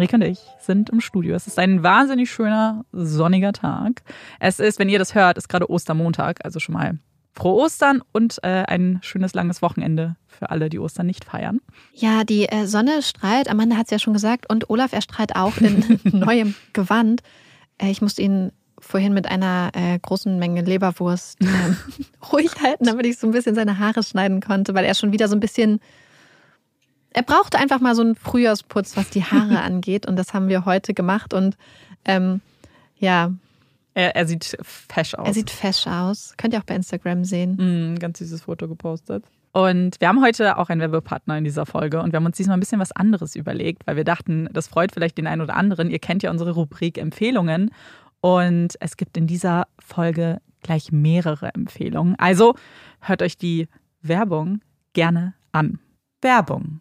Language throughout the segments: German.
Marike und ich sind im Studio. Es ist ein wahnsinnig schöner, sonniger Tag. Es ist, wenn ihr das hört, ist gerade Ostermontag, also schon mal frohe Ostern und äh, ein schönes langes Wochenende für alle, die Ostern nicht feiern. Ja, die äh, Sonne strahlt, Amanda hat es ja schon gesagt, und Olaf, er strahlt auch in neuem Gewand. Äh, ich musste ihn vorhin mit einer äh, großen Menge Leberwurst ähm, ruhig halten, damit ich so ein bisschen seine Haare schneiden konnte, weil er schon wieder so ein bisschen. Er brauchte einfach mal so einen Frühjahrsputz, was die Haare angeht. Und das haben wir heute gemacht. Und ähm, ja. Er, er, sieht fesch aus. Er sieht fesch aus. Könnt ihr auch bei Instagram sehen. Mm, ganz süßes Foto gepostet. Und wir haben heute auch einen Werbepartner in dieser Folge und wir haben uns diesmal ein bisschen was anderes überlegt, weil wir dachten, das freut vielleicht den einen oder anderen. Ihr kennt ja unsere Rubrik Empfehlungen und es gibt in dieser Folge gleich mehrere Empfehlungen. Also hört euch die Werbung gerne an. Werbung.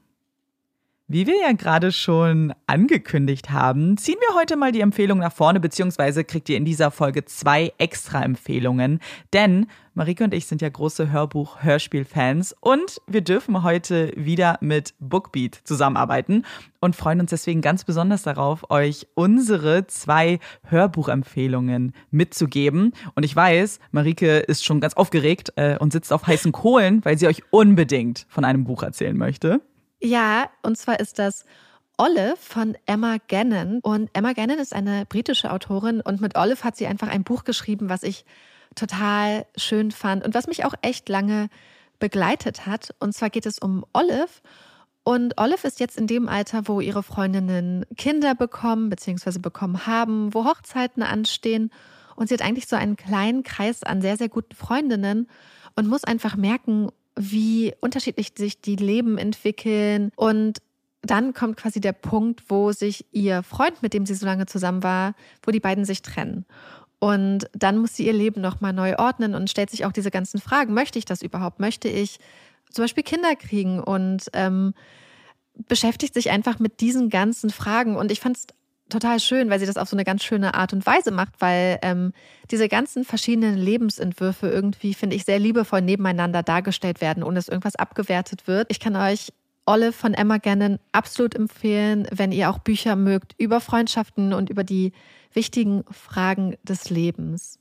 Wie wir ja gerade schon angekündigt haben, ziehen wir heute mal die Empfehlung nach vorne, beziehungsweise kriegt ihr in dieser Folge zwei extra Empfehlungen. Denn Marike und ich sind ja große Hörbuch-Hörspiel-Fans und wir dürfen heute wieder mit Bookbeat zusammenarbeiten und freuen uns deswegen ganz besonders darauf, euch unsere zwei Hörbuchempfehlungen mitzugeben. Und ich weiß, Marike ist schon ganz aufgeregt äh, und sitzt auf heißen Kohlen, weil sie euch unbedingt von einem Buch erzählen möchte. Ja, und zwar ist das Olive von Emma Gannon. Und Emma Gannon ist eine britische Autorin und mit Olive hat sie einfach ein Buch geschrieben, was ich total schön fand und was mich auch echt lange begleitet hat. Und zwar geht es um Olive. Und Olive ist jetzt in dem Alter, wo ihre Freundinnen Kinder bekommen bzw. bekommen haben, wo Hochzeiten anstehen. Und sie hat eigentlich so einen kleinen Kreis an sehr, sehr guten Freundinnen und muss einfach merken, wie unterschiedlich sich die Leben entwickeln. Und dann kommt quasi der Punkt, wo sich ihr Freund, mit dem sie so lange zusammen war, wo die beiden sich trennen. Und dann muss sie ihr Leben nochmal neu ordnen und stellt sich auch diese ganzen Fragen. Möchte ich das überhaupt? Möchte ich zum Beispiel Kinder kriegen? Und ähm, beschäftigt sich einfach mit diesen ganzen Fragen. Und ich fand es total schön, weil sie das auf so eine ganz schöne Art und Weise macht, weil ähm, diese ganzen verschiedenen Lebensentwürfe irgendwie, finde ich, sehr liebevoll nebeneinander dargestellt werden, ohne dass irgendwas abgewertet wird. Ich kann euch Olive von Emma Gannon absolut empfehlen, wenn ihr auch Bücher mögt über Freundschaften und über die wichtigen Fragen des Lebens.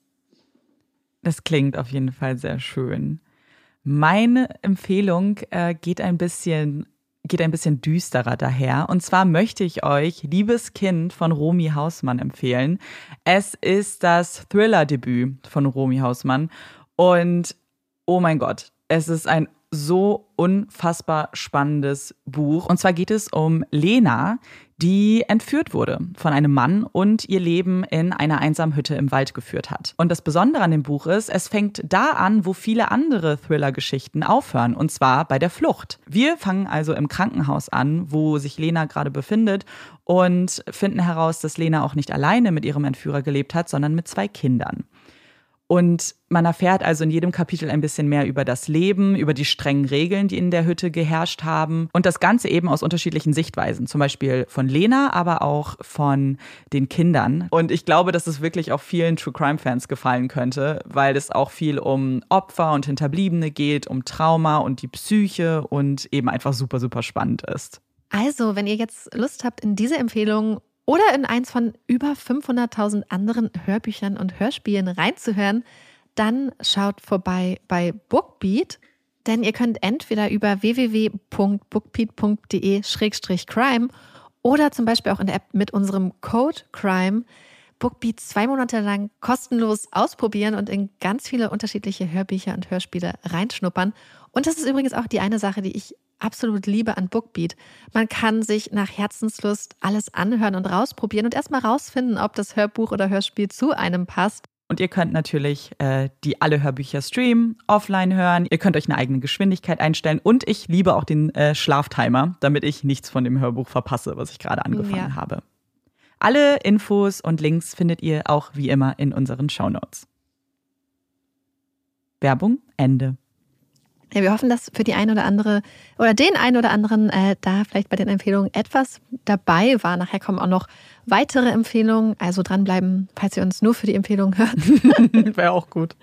Das klingt auf jeden Fall sehr schön. Meine Empfehlung äh, geht ein bisschen geht ein bisschen düsterer daher. Und zwar möchte ich euch Liebes Kind von Romy Hausmann empfehlen. Es ist das Thriller-Debüt von Romy Hausmann. Und oh mein Gott, es ist ein so unfassbar spannendes Buch. Und zwar geht es um Lena, die entführt wurde von einem Mann und ihr Leben in einer einsamen Hütte im Wald geführt hat. Und das Besondere an dem Buch ist, es fängt da an, wo viele andere Thriller-Geschichten aufhören, und zwar bei der Flucht. Wir fangen also im Krankenhaus an, wo sich Lena gerade befindet und finden heraus, dass Lena auch nicht alleine mit ihrem Entführer gelebt hat, sondern mit zwei Kindern. Und man erfährt also in jedem Kapitel ein bisschen mehr über das Leben, über die strengen Regeln, die in der Hütte geherrscht haben. Und das Ganze eben aus unterschiedlichen Sichtweisen. Zum Beispiel von Lena, aber auch von den Kindern. Und ich glaube, dass es wirklich auch vielen True Crime-Fans gefallen könnte, weil es auch viel um Opfer und Hinterbliebene geht, um Trauma und die Psyche und eben einfach super, super spannend ist. Also, wenn ihr jetzt Lust habt, in diese Empfehlung oder in eins von über 500.000 anderen Hörbüchern und Hörspielen reinzuhören, dann schaut vorbei bei Bookbeat, denn ihr könnt entweder über www.bookbeat.de-crime oder zum Beispiel auch in der App mit unserem Code Crime Bookbeat zwei Monate lang kostenlos ausprobieren und in ganz viele unterschiedliche Hörbücher und Hörspiele reinschnuppern. Und das ist übrigens auch die eine Sache, die ich absolut liebe an Bookbeat. Man kann sich nach Herzenslust alles anhören und rausprobieren und erstmal rausfinden, ob das Hörbuch oder Hörspiel zu einem passt. Und ihr könnt natürlich äh, die alle Hörbücher streamen, offline hören. Ihr könnt euch eine eigene Geschwindigkeit einstellen. Und ich liebe auch den äh, Schlaftimer, damit ich nichts von dem Hörbuch verpasse, was ich gerade angefangen ja. habe. Alle Infos und Links findet ihr auch wie immer in unseren Shownotes. Werbung Ende. Ja, wir hoffen, dass für die eine oder andere oder den einen oder anderen äh, da vielleicht bei den Empfehlungen etwas dabei war. Nachher kommen auch noch weitere Empfehlungen. Also dranbleiben, falls ihr uns nur für die Empfehlungen hört. Wäre auch gut.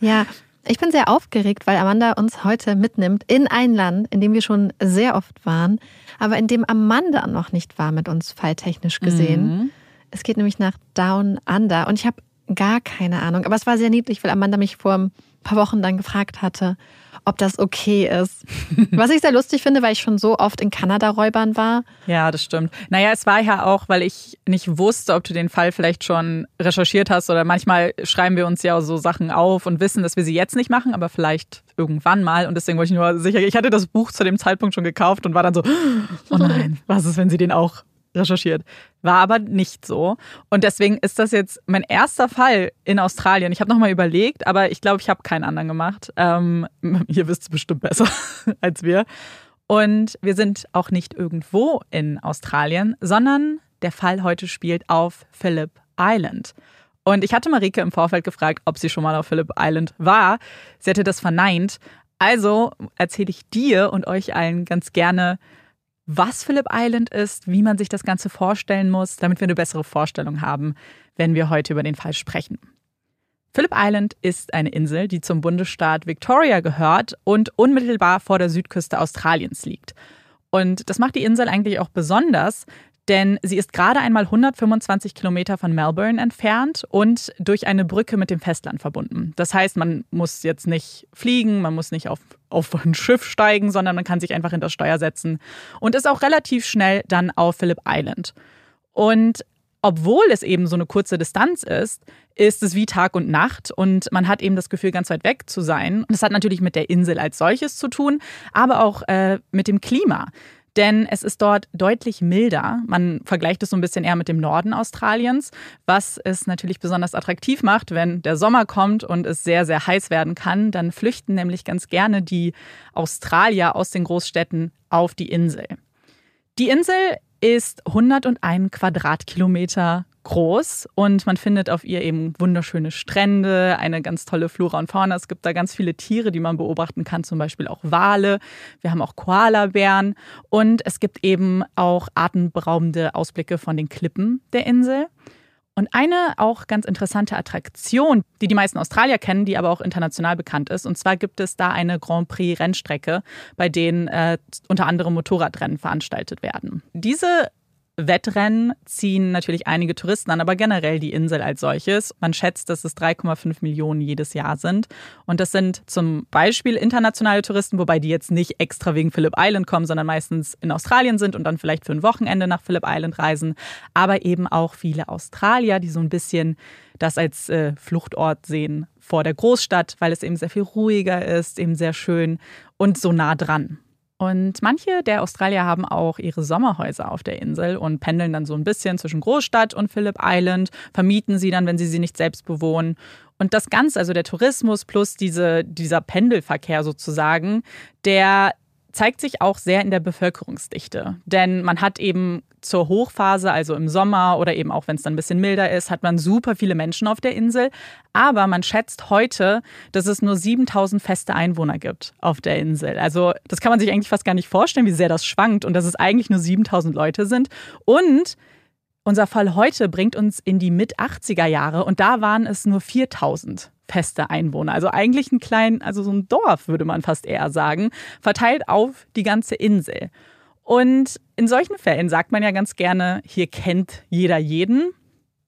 Ja, ich bin sehr aufgeregt, weil Amanda uns heute mitnimmt in ein Land, in dem wir schon sehr oft waren, aber in dem Amanda noch nicht war mit uns falltechnisch gesehen. Mhm. Es geht nämlich nach Down Under und ich habe gar keine Ahnung. Aber es war sehr niedlich, weil Amanda mich vor ein paar Wochen dann gefragt hatte, ob das okay ist. Was ich sehr lustig finde, weil ich schon so oft in Kanada räubern war. Ja, das stimmt. Naja, es war ja auch, weil ich nicht wusste, ob du den Fall vielleicht schon recherchiert hast oder manchmal schreiben wir uns ja so Sachen auf und wissen, dass wir sie jetzt nicht machen, aber vielleicht irgendwann mal. Und deswegen wollte ich nur sicher, ich hatte das Buch zu dem Zeitpunkt schon gekauft und war dann so, oh nein, was ist, wenn sie den auch recherchiert. War aber nicht so. Und deswegen ist das jetzt mein erster Fall in Australien. Ich habe nochmal überlegt, aber ich glaube, ich habe keinen anderen gemacht. Ähm, ihr wisst es bestimmt besser als wir. Und wir sind auch nicht irgendwo in Australien, sondern der Fall heute spielt auf Phillip Island. Und ich hatte Marike im Vorfeld gefragt, ob sie schon mal auf Phillip Island war. Sie hatte das verneint. Also erzähle ich dir und euch allen ganz gerne, was Phillip Island ist, wie man sich das Ganze vorstellen muss, damit wir eine bessere Vorstellung haben, wenn wir heute über den Fall sprechen. Phillip Island ist eine Insel, die zum Bundesstaat Victoria gehört und unmittelbar vor der Südküste Australiens liegt. Und das macht die Insel eigentlich auch besonders, denn sie ist gerade einmal 125 Kilometer von Melbourne entfernt und durch eine Brücke mit dem Festland verbunden. Das heißt, man muss jetzt nicht fliegen, man muss nicht auf, auf ein Schiff steigen, sondern man kann sich einfach hinter Steuer setzen und ist auch relativ schnell dann auf Phillip Island. Und obwohl es eben so eine kurze Distanz ist, ist es wie Tag und Nacht und man hat eben das Gefühl, ganz weit weg zu sein. Das hat natürlich mit der Insel als solches zu tun, aber auch äh, mit dem Klima. Denn es ist dort deutlich milder. Man vergleicht es so ein bisschen eher mit dem Norden Australiens, was es natürlich besonders attraktiv macht, wenn der Sommer kommt und es sehr, sehr heiß werden kann. Dann flüchten nämlich ganz gerne die Australier aus den Großstädten auf die Insel. Die Insel ist 101 Quadratkilometer groß und man findet auf ihr eben wunderschöne Strände, eine ganz tolle Flora und Fauna. Es gibt da ganz viele Tiere, die man beobachten kann, zum Beispiel auch Wale. Wir haben auch Koalabären und es gibt eben auch atemberaubende Ausblicke von den Klippen der Insel. Und eine auch ganz interessante Attraktion, die die meisten Australier kennen, die aber auch international bekannt ist. Und zwar gibt es da eine Grand Prix Rennstrecke, bei denen äh, unter anderem Motorradrennen veranstaltet werden. Diese Wettrennen ziehen natürlich einige Touristen an, aber generell die Insel als solches. Man schätzt, dass es 3,5 Millionen jedes Jahr sind. Und das sind zum Beispiel internationale Touristen, wobei die jetzt nicht extra wegen Phillip Island kommen, sondern meistens in Australien sind und dann vielleicht für ein Wochenende nach Phillip Island reisen. Aber eben auch viele Australier, die so ein bisschen das als äh, Fluchtort sehen vor der Großstadt, weil es eben sehr viel ruhiger ist, eben sehr schön und so nah dran. Und manche der Australier haben auch ihre Sommerhäuser auf der Insel und pendeln dann so ein bisschen zwischen Großstadt und Phillip Island, vermieten sie dann, wenn sie sie nicht selbst bewohnen. Und das Ganze, also der Tourismus plus diese, dieser Pendelverkehr sozusagen, der zeigt sich auch sehr in der Bevölkerungsdichte. Denn man hat eben zur Hochphase, also im Sommer oder eben auch wenn es dann ein bisschen milder ist, hat man super viele Menschen auf der Insel. Aber man schätzt heute, dass es nur 7000 feste Einwohner gibt auf der Insel. Also das kann man sich eigentlich fast gar nicht vorstellen, wie sehr das schwankt und dass es eigentlich nur 7000 Leute sind. Und unser Fall heute bringt uns in die Mit-80er Jahre und da waren es nur 4000 feste Einwohner. Also eigentlich ein klein, also so ein Dorf würde man fast eher sagen, verteilt auf die ganze Insel. Und in solchen Fällen sagt man ja ganz gerne, hier kennt jeder jeden.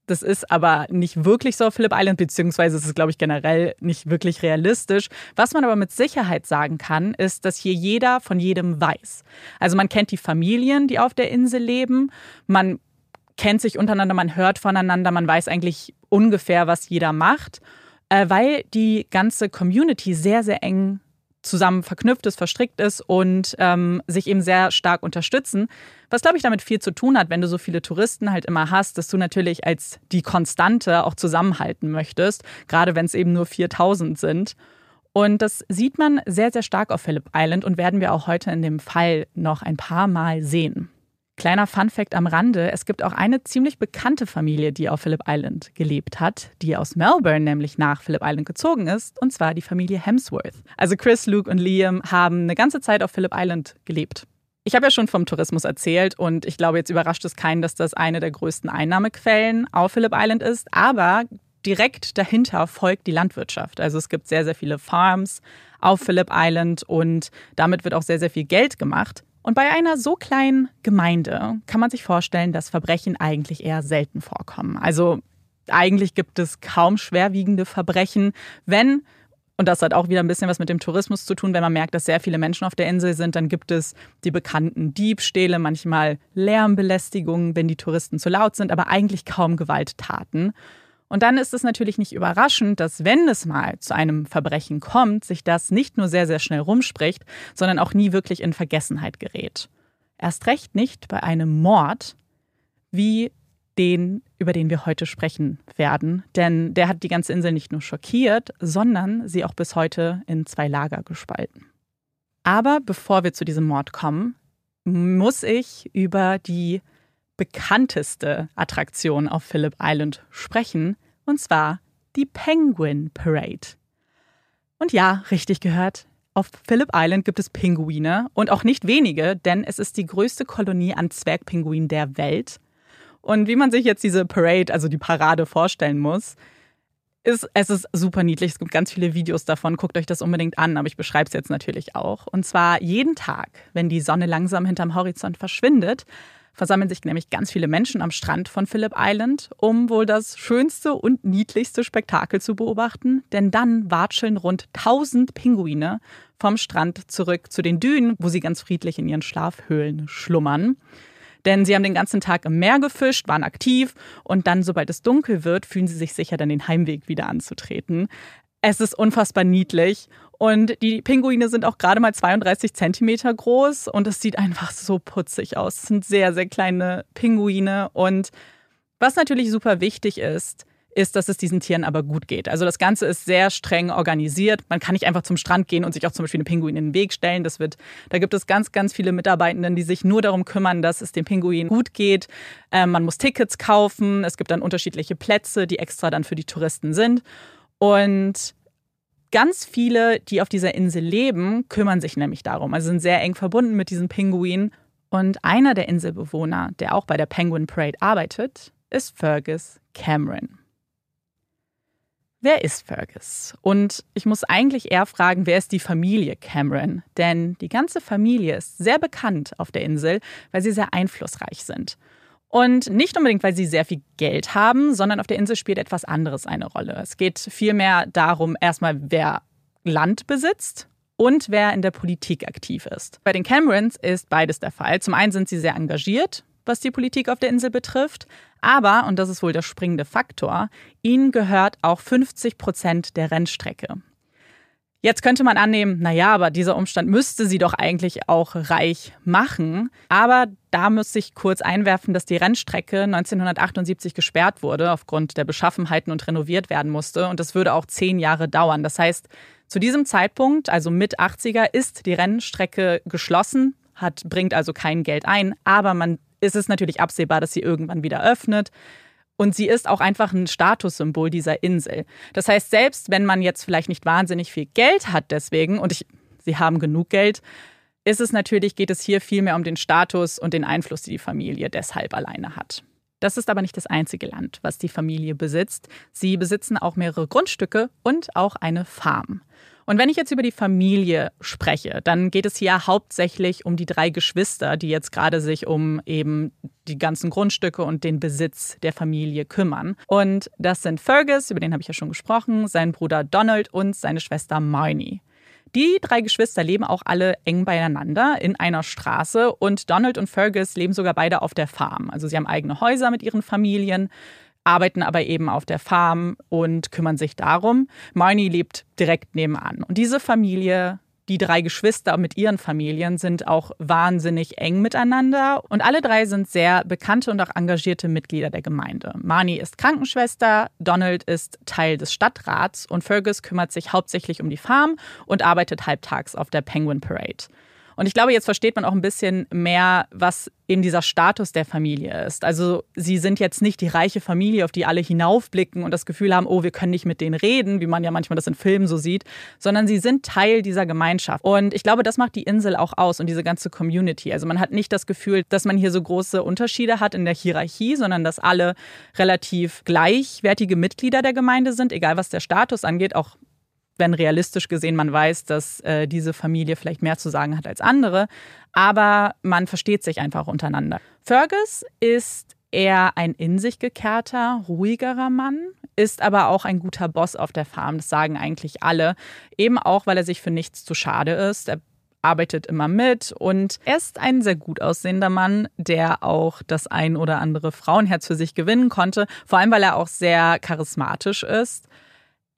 Das ist aber nicht wirklich so auf Phillip Island, beziehungsweise ist es, glaube ich, generell nicht wirklich realistisch. Was man aber mit Sicherheit sagen kann, ist, dass hier jeder von jedem weiß. Also man kennt die Familien, die auf der Insel leben. Man kennt sich untereinander, man hört voneinander, man weiß eigentlich ungefähr, was jeder macht äh, weil die ganze Community sehr, sehr eng zusammen verknüpft ist, verstrickt ist und ähm, sich eben sehr stark unterstützen. Was, glaube ich, damit viel zu tun hat, wenn du so viele Touristen halt immer hast, dass du natürlich als die Konstante auch zusammenhalten möchtest, gerade wenn es eben nur 4000 sind. Und das sieht man sehr, sehr stark auf Phillip Island und werden wir auch heute in dem Fall noch ein paar Mal sehen. Kleiner Funfact am Rande: Es gibt auch eine ziemlich bekannte Familie, die auf Phillip Island gelebt hat, die aus Melbourne nämlich nach Phillip Island gezogen ist, und zwar die Familie Hemsworth. Also Chris, Luke und Liam haben eine ganze Zeit auf Phillip Island gelebt. Ich habe ja schon vom Tourismus erzählt und ich glaube, jetzt überrascht es keinen, dass das eine der größten Einnahmequellen auf Phillip Island ist. Aber direkt dahinter folgt die Landwirtschaft. Also es gibt sehr, sehr viele Farms auf Phillip Island und damit wird auch sehr, sehr viel Geld gemacht. Und bei einer so kleinen Gemeinde kann man sich vorstellen, dass Verbrechen eigentlich eher selten vorkommen. Also eigentlich gibt es kaum schwerwiegende Verbrechen, wenn und das hat auch wieder ein bisschen was mit dem Tourismus zu tun. Wenn man merkt, dass sehr viele Menschen auf der Insel sind, dann gibt es die bekannten Diebstähle, manchmal Lärmbelästigungen, wenn die Touristen zu laut sind, aber eigentlich kaum Gewalttaten. Und dann ist es natürlich nicht überraschend, dass wenn es mal zu einem Verbrechen kommt, sich das nicht nur sehr, sehr schnell rumspricht, sondern auch nie wirklich in Vergessenheit gerät. Erst recht nicht bei einem Mord wie den, über den wir heute sprechen werden. Denn der hat die ganze Insel nicht nur schockiert, sondern sie auch bis heute in zwei Lager gespalten. Aber bevor wir zu diesem Mord kommen, muss ich über die bekannteste Attraktion auf Phillip Island sprechen, und zwar die Penguin Parade. Und ja, richtig gehört, Auf Phillip Island gibt es Pinguine und auch nicht wenige, denn es ist die größte Kolonie an Zwergpinguinen der Welt. Und wie man sich jetzt diese Parade, also die Parade vorstellen muss, ist, es ist super niedlich. Es gibt ganz viele Videos davon. Guckt euch das unbedingt an, aber ich beschreibe es jetzt natürlich auch. Und zwar jeden Tag, wenn die Sonne langsam hinterm Horizont verschwindet, versammeln sich nämlich ganz viele Menschen am Strand von Phillip Island, um wohl das schönste und niedlichste Spektakel zu beobachten. Denn dann watscheln rund 1000 Pinguine vom Strand zurück zu den Dünen, wo sie ganz friedlich in ihren Schlafhöhlen schlummern. Denn sie haben den ganzen Tag im Meer gefischt, waren aktiv und dann, sobald es dunkel wird, fühlen sie sich sicher, dann den Heimweg wieder anzutreten. Es ist unfassbar niedlich und die Pinguine sind auch gerade mal 32 Zentimeter groß und es sieht einfach so putzig aus. Es sind sehr, sehr kleine Pinguine und was natürlich super wichtig ist, ist, dass es diesen Tieren aber gut geht. Also das Ganze ist sehr streng organisiert. Man kann nicht einfach zum Strand gehen und sich auch zum Beispiel einen Pinguin in den Weg stellen. Das wird, da gibt es ganz, ganz viele Mitarbeitenden, die sich nur darum kümmern, dass es dem Pinguin gut geht. Ähm, man muss Tickets kaufen. Es gibt dann unterschiedliche Plätze, die extra dann für die Touristen sind. Und ganz viele, die auf dieser Insel leben, kümmern sich nämlich darum. Also sind sehr eng verbunden mit diesen Pinguinen. Und einer der Inselbewohner, der auch bei der Penguin Parade arbeitet, ist Fergus Cameron. Wer ist Fergus? Und ich muss eigentlich eher fragen, wer ist die Familie Cameron? Denn die ganze Familie ist sehr bekannt auf der Insel, weil sie sehr einflussreich sind. Und nicht unbedingt, weil sie sehr viel Geld haben, sondern auf der Insel spielt etwas anderes eine Rolle. Es geht vielmehr darum, erstmal, wer Land besitzt und wer in der Politik aktiv ist. Bei den Camerons ist beides der Fall. Zum einen sind sie sehr engagiert, was die Politik auf der Insel betrifft. Aber, und das ist wohl der springende Faktor, ihnen gehört auch 50 Prozent der Rennstrecke. Jetzt könnte man annehmen, naja, aber dieser Umstand müsste sie doch eigentlich auch reich machen. Aber da muss ich kurz einwerfen, dass die Rennstrecke 1978 gesperrt wurde aufgrund der Beschaffenheiten und renoviert werden musste. Und das würde auch zehn Jahre dauern. Das heißt, zu diesem Zeitpunkt, also mit 80er, ist die Rennstrecke geschlossen, hat, bringt also kein Geld ein. Aber man ist es natürlich absehbar, dass sie irgendwann wieder öffnet. Und sie ist auch einfach ein Statussymbol dieser Insel. Das heißt, selbst wenn man jetzt vielleicht nicht wahnsinnig viel Geld hat deswegen, und ich, sie haben genug Geld, ist es natürlich, geht es hier vielmehr um den Status und den Einfluss, die die Familie deshalb alleine hat. Das ist aber nicht das einzige Land, was die Familie besitzt. Sie besitzen auch mehrere Grundstücke und auch eine Farm. Und wenn ich jetzt über die Familie spreche, dann geht es hier hauptsächlich um die drei Geschwister, die jetzt gerade sich um eben die ganzen Grundstücke und den Besitz der Familie kümmern. Und das sind Fergus, über den habe ich ja schon gesprochen, sein Bruder Donald und seine Schwester Marnie. Die drei Geschwister leben auch alle eng beieinander in einer Straße und Donald und Fergus leben sogar beide auf der Farm. Also sie haben eigene Häuser mit ihren Familien arbeiten aber eben auf der Farm und kümmern sich darum. Marnie lebt direkt nebenan. Und diese Familie die drei Geschwister mit ihren Familien sind auch wahnsinnig eng miteinander und alle drei sind sehr bekannte und auch engagierte Mitglieder der Gemeinde. Marnie ist Krankenschwester, Donald ist Teil des Stadtrats und Fergus kümmert sich hauptsächlich um die Farm und arbeitet halbtags auf der Penguin Parade. Und ich glaube, jetzt versteht man auch ein bisschen mehr, was eben dieser Status der Familie ist. Also sie sind jetzt nicht die reiche Familie, auf die alle hinaufblicken und das Gefühl haben, oh, wir können nicht mit denen reden, wie man ja manchmal das in Filmen so sieht, sondern sie sind Teil dieser Gemeinschaft. Und ich glaube, das macht die Insel auch aus und diese ganze Community. Also man hat nicht das Gefühl, dass man hier so große Unterschiede hat in der Hierarchie, sondern dass alle relativ gleichwertige Mitglieder der Gemeinde sind, egal was der Status angeht, auch wenn realistisch gesehen man weiß, dass äh, diese Familie vielleicht mehr zu sagen hat als andere. Aber man versteht sich einfach untereinander. Fergus ist eher ein in sich gekehrter, ruhigerer Mann, ist aber auch ein guter Boss auf der Farm. Das sagen eigentlich alle. Eben auch, weil er sich für nichts zu schade ist. Er arbeitet immer mit und er ist ein sehr gut aussehender Mann, der auch das ein oder andere Frauenherz für sich gewinnen konnte. Vor allem, weil er auch sehr charismatisch ist.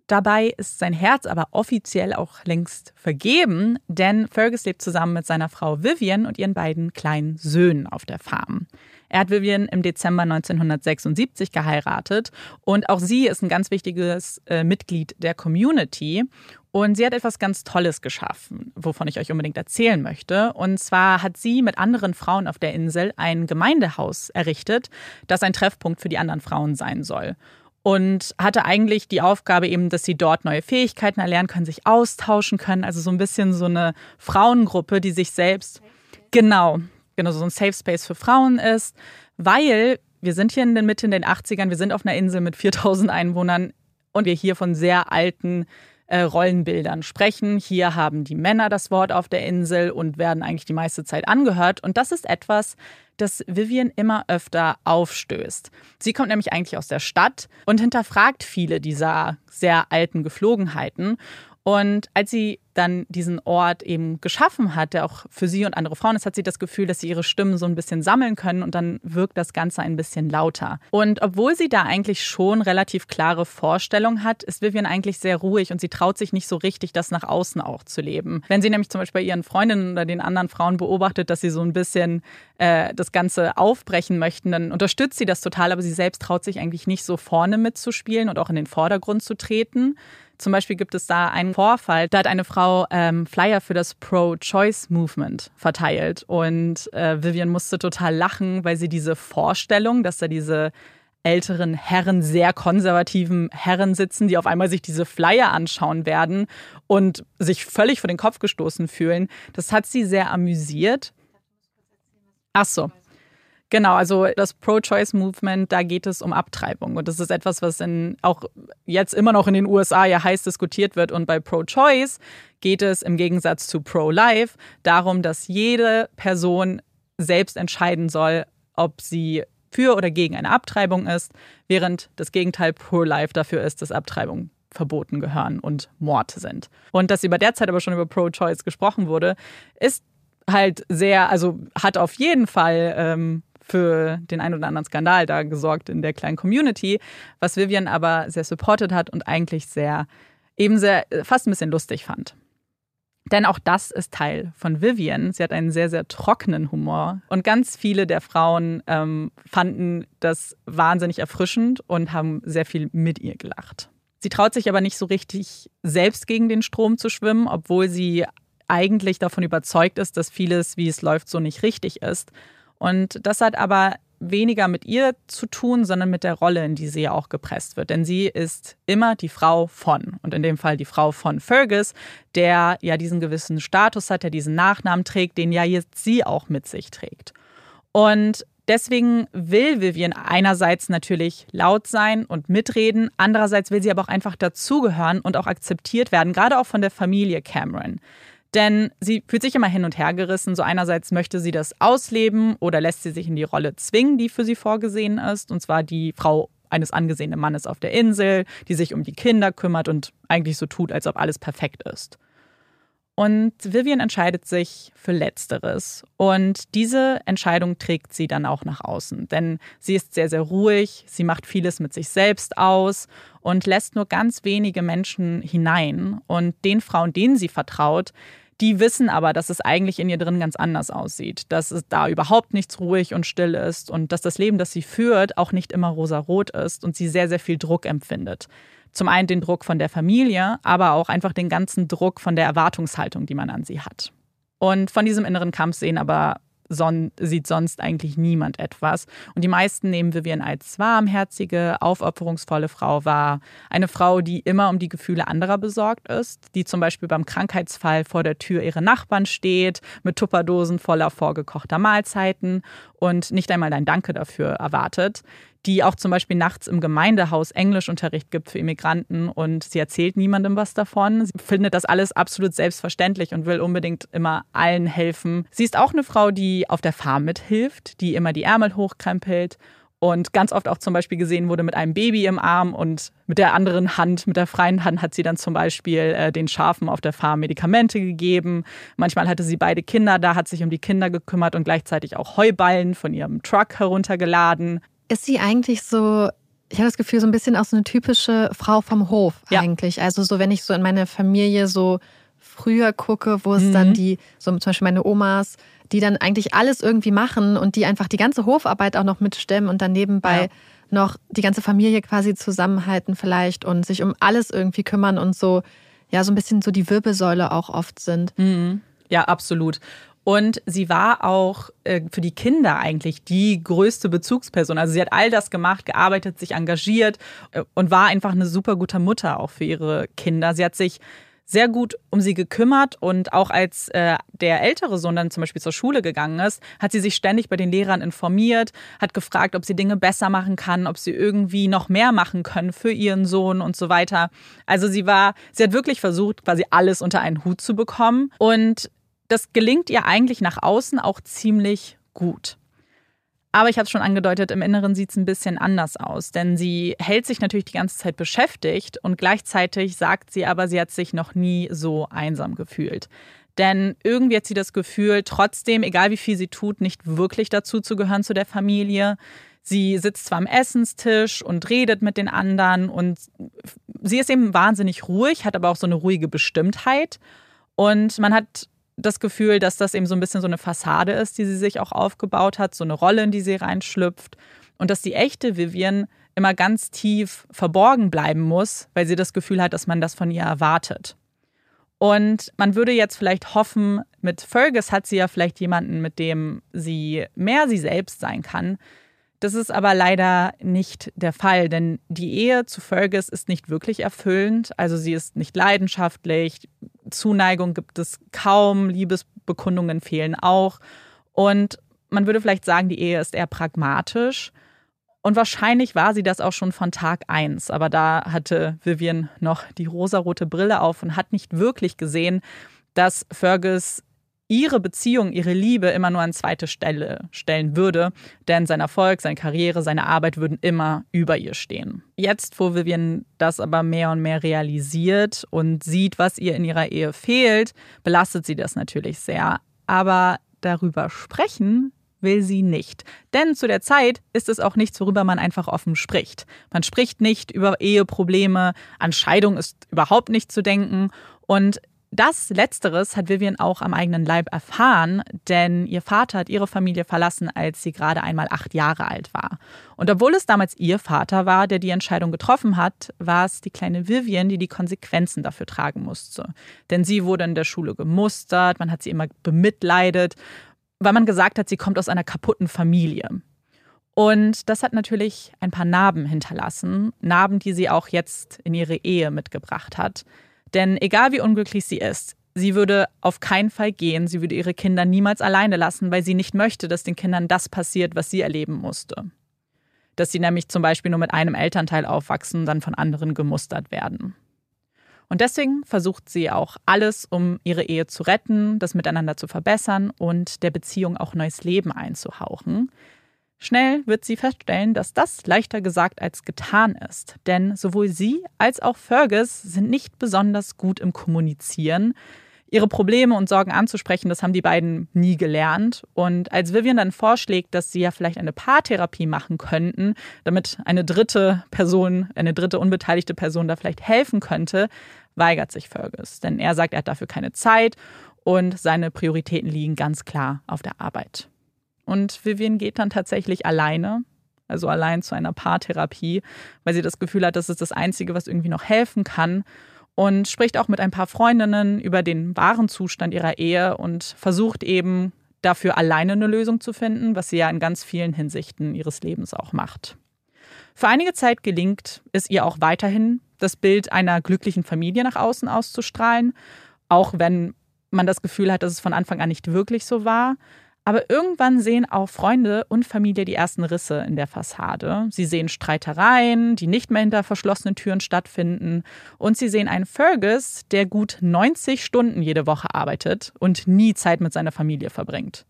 Dabei ist sein Herz aber offiziell auch längst vergeben, denn Fergus lebt zusammen mit seiner Frau Vivian und ihren beiden kleinen Söhnen auf der Farm. Er hat Vivian im Dezember 1976 geheiratet und auch sie ist ein ganz wichtiges äh, Mitglied der Community. Und sie hat etwas ganz Tolles geschaffen, wovon ich euch unbedingt erzählen möchte. Und zwar hat sie mit anderen Frauen auf der Insel ein Gemeindehaus errichtet, das ein Treffpunkt für die anderen Frauen sein soll. Und hatte eigentlich die Aufgabe eben, dass sie dort neue Fähigkeiten erlernen können, sich austauschen können. Also so ein bisschen so eine Frauengruppe, die sich selbst, genau, genau, so ein Safe Space für Frauen ist, weil wir sind hier in der Mitte in den 80ern, wir sind auf einer Insel mit 4000 Einwohnern und wir hier von sehr alten äh, Rollenbildern sprechen. Hier haben die Männer das Wort auf der Insel und werden eigentlich die meiste Zeit angehört. Und das ist etwas, das Vivian immer öfter aufstößt. Sie kommt nämlich eigentlich aus der Stadt und hinterfragt viele dieser sehr alten Geflogenheiten. Und als sie dann diesen Ort eben geschaffen hat, der auch für sie und andere Frauen ist, hat sie das Gefühl, dass sie ihre Stimmen so ein bisschen sammeln können und dann wirkt das Ganze ein bisschen lauter. Und obwohl sie da eigentlich schon relativ klare Vorstellungen hat, ist Vivian eigentlich sehr ruhig und sie traut sich nicht so richtig, das nach außen auch zu leben. Wenn sie nämlich zum Beispiel bei ihren Freundinnen oder den anderen Frauen beobachtet, dass sie so ein bisschen äh, das Ganze aufbrechen möchten, dann unterstützt sie das total, aber sie selbst traut sich eigentlich nicht so vorne mitzuspielen und auch in den Vordergrund zu treten. Zum Beispiel gibt es da einen Vorfall, da hat eine Frau ähm, Flyer für das Pro-Choice-Movement verteilt und äh, Vivian musste total lachen, weil sie diese Vorstellung, dass da diese älteren Herren, sehr konservativen Herren sitzen, die auf einmal sich diese Flyer anschauen werden und sich völlig vor den Kopf gestoßen fühlen. Das hat sie sehr amüsiert. Ach so. Genau, also das Pro-Choice-Movement, da geht es um Abtreibung. Und das ist etwas, was in, auch jetzt immer noch in den USA ja heiß diskutiert wird. Und bei Pro-Choice geht es im Gegensatz zu Pro-Life darum, dass jede Person selbst entscheiden soll, ob sie für oder gegen eine Abtreibung ist, während das Gegenteil Pro-Life dafür ist, dass Abtreibungen verboten gehören und Mord sind. Und dass über der Zeit aber schon über Pro-Choice gesprochen wurde, ist halt sehr, also hat auf jeden Fall ähm, für den einen oder anderen Skandal da gesorgt in der kleinen Community, was Vivian aber sehr supported hat und eigentlich sehr, eben sehr, fast ein bisschen lustig fand. Denn auch das ist Teil von Vivian. Sie hat einen sehr, sehr trockenen Humor. Und ganz viele der Frauen ähm, fanden das wahnsinnig erfrischend und haben sehr viel mit ihr gelacht. Sie traut sich aber nicht so richtig, selbst gegen den Strom zu schwimmen, obwohl sie eigentlich davon überzeugt ist, dass vieles, wie es läuft, so nicht richtig ist. Und das hat aber weniger mit ihr zu tun, sondern mit der Rolle, in die sie ja auch gepresst wird. Denn sie ist immer die Frau von, und in dem Fall die Frau von Fergus, der ja diesen gewissen Status hat, der diesen Nachnamen trägt, den ja jetzt sie auch mit sich trägt. Und deswegen will Vivian einerseits natürlich laut sein und mitreden, andererseits will sie aber auch einfach dazugehören und auch akzeptiert werden, gerade auch von der Familie Cameron. Denn sie fühlt sich immer hin und her gerissen. So einerseits möchte sie das ausleben oder lässt sie sich in die Rolle zwingen, die für sie vorgesehen ist. Und zwar die Frau eines angesehenen Mannes auf der Insel, die sich um die Kinder kümmert und eigentlich so tut, als ob alles perfekt ist. Und Vivian entscheidet sich für Letzteres. Und diese Entscheidung trägt sie dann auch nach außen. Denn sie ist sehr, sehr ruhig, sie macht vieles mit sich selbst aus und lässt nur ganz wenige Menschen hinein. Und den Frauen, denen sie vertraut, die wissen aber, dass es eigentlich in ihr drin ganz anders aussieht, dass es da überhaupt nichts ruhig und still ist und dass das Leben, das sie führt, auch nicht immer rosarot ist und sie sehr, sehr viel Druck empfindet. Zum einen den Druck von der Familie, aber auch einfach den ganzen Druck von der Erwartungshaltung, die man an sie hat. Und von diesem inneren Kampf sehen aber son sieht sonst eigentlich niemand etwas. Und die meisten nehmen Vivian als warmherzige, aufopferungsvolle Frau wahr. Eine Frau, die immer um die Gefühle anderer besorgt ist, die zum Beispiel beim Krankheitsfall vor der Tür ihrer Nachbarn steht, mit Tupperdosen voller vorgekochter Mahlzeiten und nicht einmal ein Danke dafür erwartet die auch zum Beispiel nachts im Gemeindehaus Englischunterricht gibt für Immigranten und sie erzählt niemandem was davon. Sie findet das alles absolut selbstverständlich und will unbedingt immer allen helfen. Sie ist auch eine Frau, die auf der Farm mithilft, die immer die Ärmel hochkrempelt und ganz oft auch zum Beispiel gesehen wurde mit einem Baby im Arm und mit der anderen Hand, mit der freien Hand hat sie dann zum Beispiel äh, den Schafen auf der Farm Medikamente gegeben. Manchmal hatte sie beide Kinder da, hat sich um die Kinder gekümmert und gleichzeitig auch Heuballen von ihrem Truck heruntergeladen. Ist sie eigentlich so, ich habe das Gefühl, so ein bisschen auch so eine typische Frau vom Hof ja. eigentlich. Also so, wenn ich so in meine Familie so früher gucke, wo es mhm. dann die, so zum Beispiel meine Omas, die dann eigentlich alles irgendwie machen und die einfach die ganze Hofarbeit auch noch mitstemmen und dann nebenbei ja. noch die ganze Familie quasi zusammenhalten vielleicht und sich um alles irgendwie kümmern und so, ja, so ein bisschen so die Wirbelsäule auch oft sind. Mhm. Ja, absolut. Und sie war auch äh, für die Kinder eigentlich die größte Bezugsperson. Also sie hat all das gemacht, gearbeitet, sich engagiert äh, und war einfach eine super gute Mutter auch für ihre Kinder. Sie hat sich sehr gut um sie gekümmert und auch als äh, der ältere Sohn dann zum Beispiel zur Schule gegangen ist, hat sie sich ständig bei den Lehrern informiert, hat gefragt, ob sie Dinge besser machen kann, ob sie irgendwie noch mehr machen können für ihren Sohn und so weiter. Also sie war, sie hat wirklich versucht, quasi alles unter einen Hut zu bekommen und das gelingt ihr eigentlich nach außen auch ziemlich gut. Aber ich habe es schon angedeutet, im Inneren sieht es ein bisschen anders aus, denn sie hält sich natürlich die ganze Zeit beschäftigt und gleichzeitig sagt sie aber, sie hat sich noch nie so einsam gefühlt. Denn irgendwie hat sie das Gefühl, trotzdem, egal wie viel sie tut, nicht wirklich dazu zu gehören zu der Familie. Sie sitzt zwar am Essenstisch und redet mit den anderen und sie ist eben wahnsinnig ruhig, hat aber auch so eine ruhige Bestimmtheit. Und man hat das Gefühl, dass das eben so ein bisschen so eine Fassade ist, die sie sich auch aufgebaut hat, so eine Rolle, in die sie reinschlüpft. Und dass die echte Vivian immer ganz tief verborgen bleiben muss, weil sie das Gefühl hat, dass man das von ihr erwartet. Und man würde jetzt vielleicht hoffen, mit Fergus hat sie ja vielleicht jemanden, mit dem sie mehr sie selbst sein kann. Das ist aber leider nicht der Fall, denn die Ehe zu Fergus ist nicht wirklich erfüllend. Also sie ist nicht leidenschaftlich, Zuneigung gibt es kaum, Liebesbekundungen fehlen auch. Und man würde vielleicht sagen, die Ehe ist eher pragmatisch. Und wahrscheinlich war sie das auch schon von Tag eins. Aber da hatte Vivian noch die rosarote Brille auf und hat nicht wirklich gesehen, dass Fergus ihre Beziehung, ihre Liebe immer nur an zweite Stelle stellen würde, denn sein Erfolg, seine Karriere, seine Arbeit würden immer über ihr stehen. Jetzt, wo Vivian das aber mehr und mehr realisiert und sieht, was ihr in ihrer Ehe fehlt, belastet sie das natürlich sehr. Aber darüber sprechen will sie nicht. Denn zu der Zeit ist es auch nichts, worüber man einfach offen spricht. Man spricht nicht über Eheprobleme, an Scheidung ist überhaupt nicht zu denken. Und das Letzteres hat Vivian auch am eigenen Leib erfahren, denn ihr Vater hat ihre Familie verlassen, als sie gerade einmal acht Jahre alt war. Und obwohl es damals ihr Vater war, der die Entscheidung getroffen hat, war es die kleine Vivian, die die Konsequenzen dafür tragen musste. Denn sie wurde in der Schule gemustert, man hat sie immer bemitleidet, weil man gesagt hat, sie kommt aus einer kaputten Familie. Und das hat natürlich ein paar Narben hinterlassen, Narben, die sie auch jetzt in ihre Ehe mitgebracht hat. Denn egal wie unglücklich sie ist, sie würde auf keinen Fall gehen, sie würde ihre Kinder niemals alleine lassen, weil sie nicht möchte, dass den Kindern das passiert, was sie erleben musste. Dass sie nämlich zum Beispiel nur mit einem Elternteil aufwachsen und dann von anderen gemustert werden. Und deswegen versucht sie auch alles, um ihre Ehe zu retten, das Miteinander zu verbessern und der Beziehung auch neues Leben einzuhauchen. Schnell wird sie feststellen, dass das leichter gesagt als getan ist, denn sowohl sie als auch Fergus sind nicht besonders gut im Kommunizieren. Ihre Probleme und Sorgen anzusprechen, das haben die beiden nie gelernt. Und als Vivian dann vorschlägt, dass sie ja vielleicht eine Paartherapie machen könnten, damit eine dritte Person, eine dritte unbeteiligte Person da vielleicht helfen könnte, weigert sich Fergus. Denn er sagt, er hat dafür keine Zeit und seine Prioritäten liegen ganz klar auf der Arbeit. Und Vivian geht dann tatsächlich alleine, also allein zu einer Paartherapie, weil sie das Gefühl hat, das ist das Einzige, was irgendwie noch helfen kann. Und spricht auch mit ein paar Freundinnen über den wahren Zustand ihrer Ehe und versucht eben dafür alleine eine Lösung zu finden, was sie ja in ganz vielen Hinsichten ihres Lebens auch macht. Für einige Zeit gelingt es ihr auch weiterhin, das Bild einer glücklichen Familie nach außen auszustrahlen, auch wenn man das Gefühl hat, dass es von Anfang an nicht wirklich so war. Aber irgendwann sehen auch Freunde und Familie die ersten Risse in der Fassade. Sie sehen Streitereien, die nicht mehr hinter verschlossenen Türen stattfinden. Und sie sehen einen Fergus, der gut 90 Stunden jede Woche arbeitet und nie Zeit mit seiner Familie verbringt.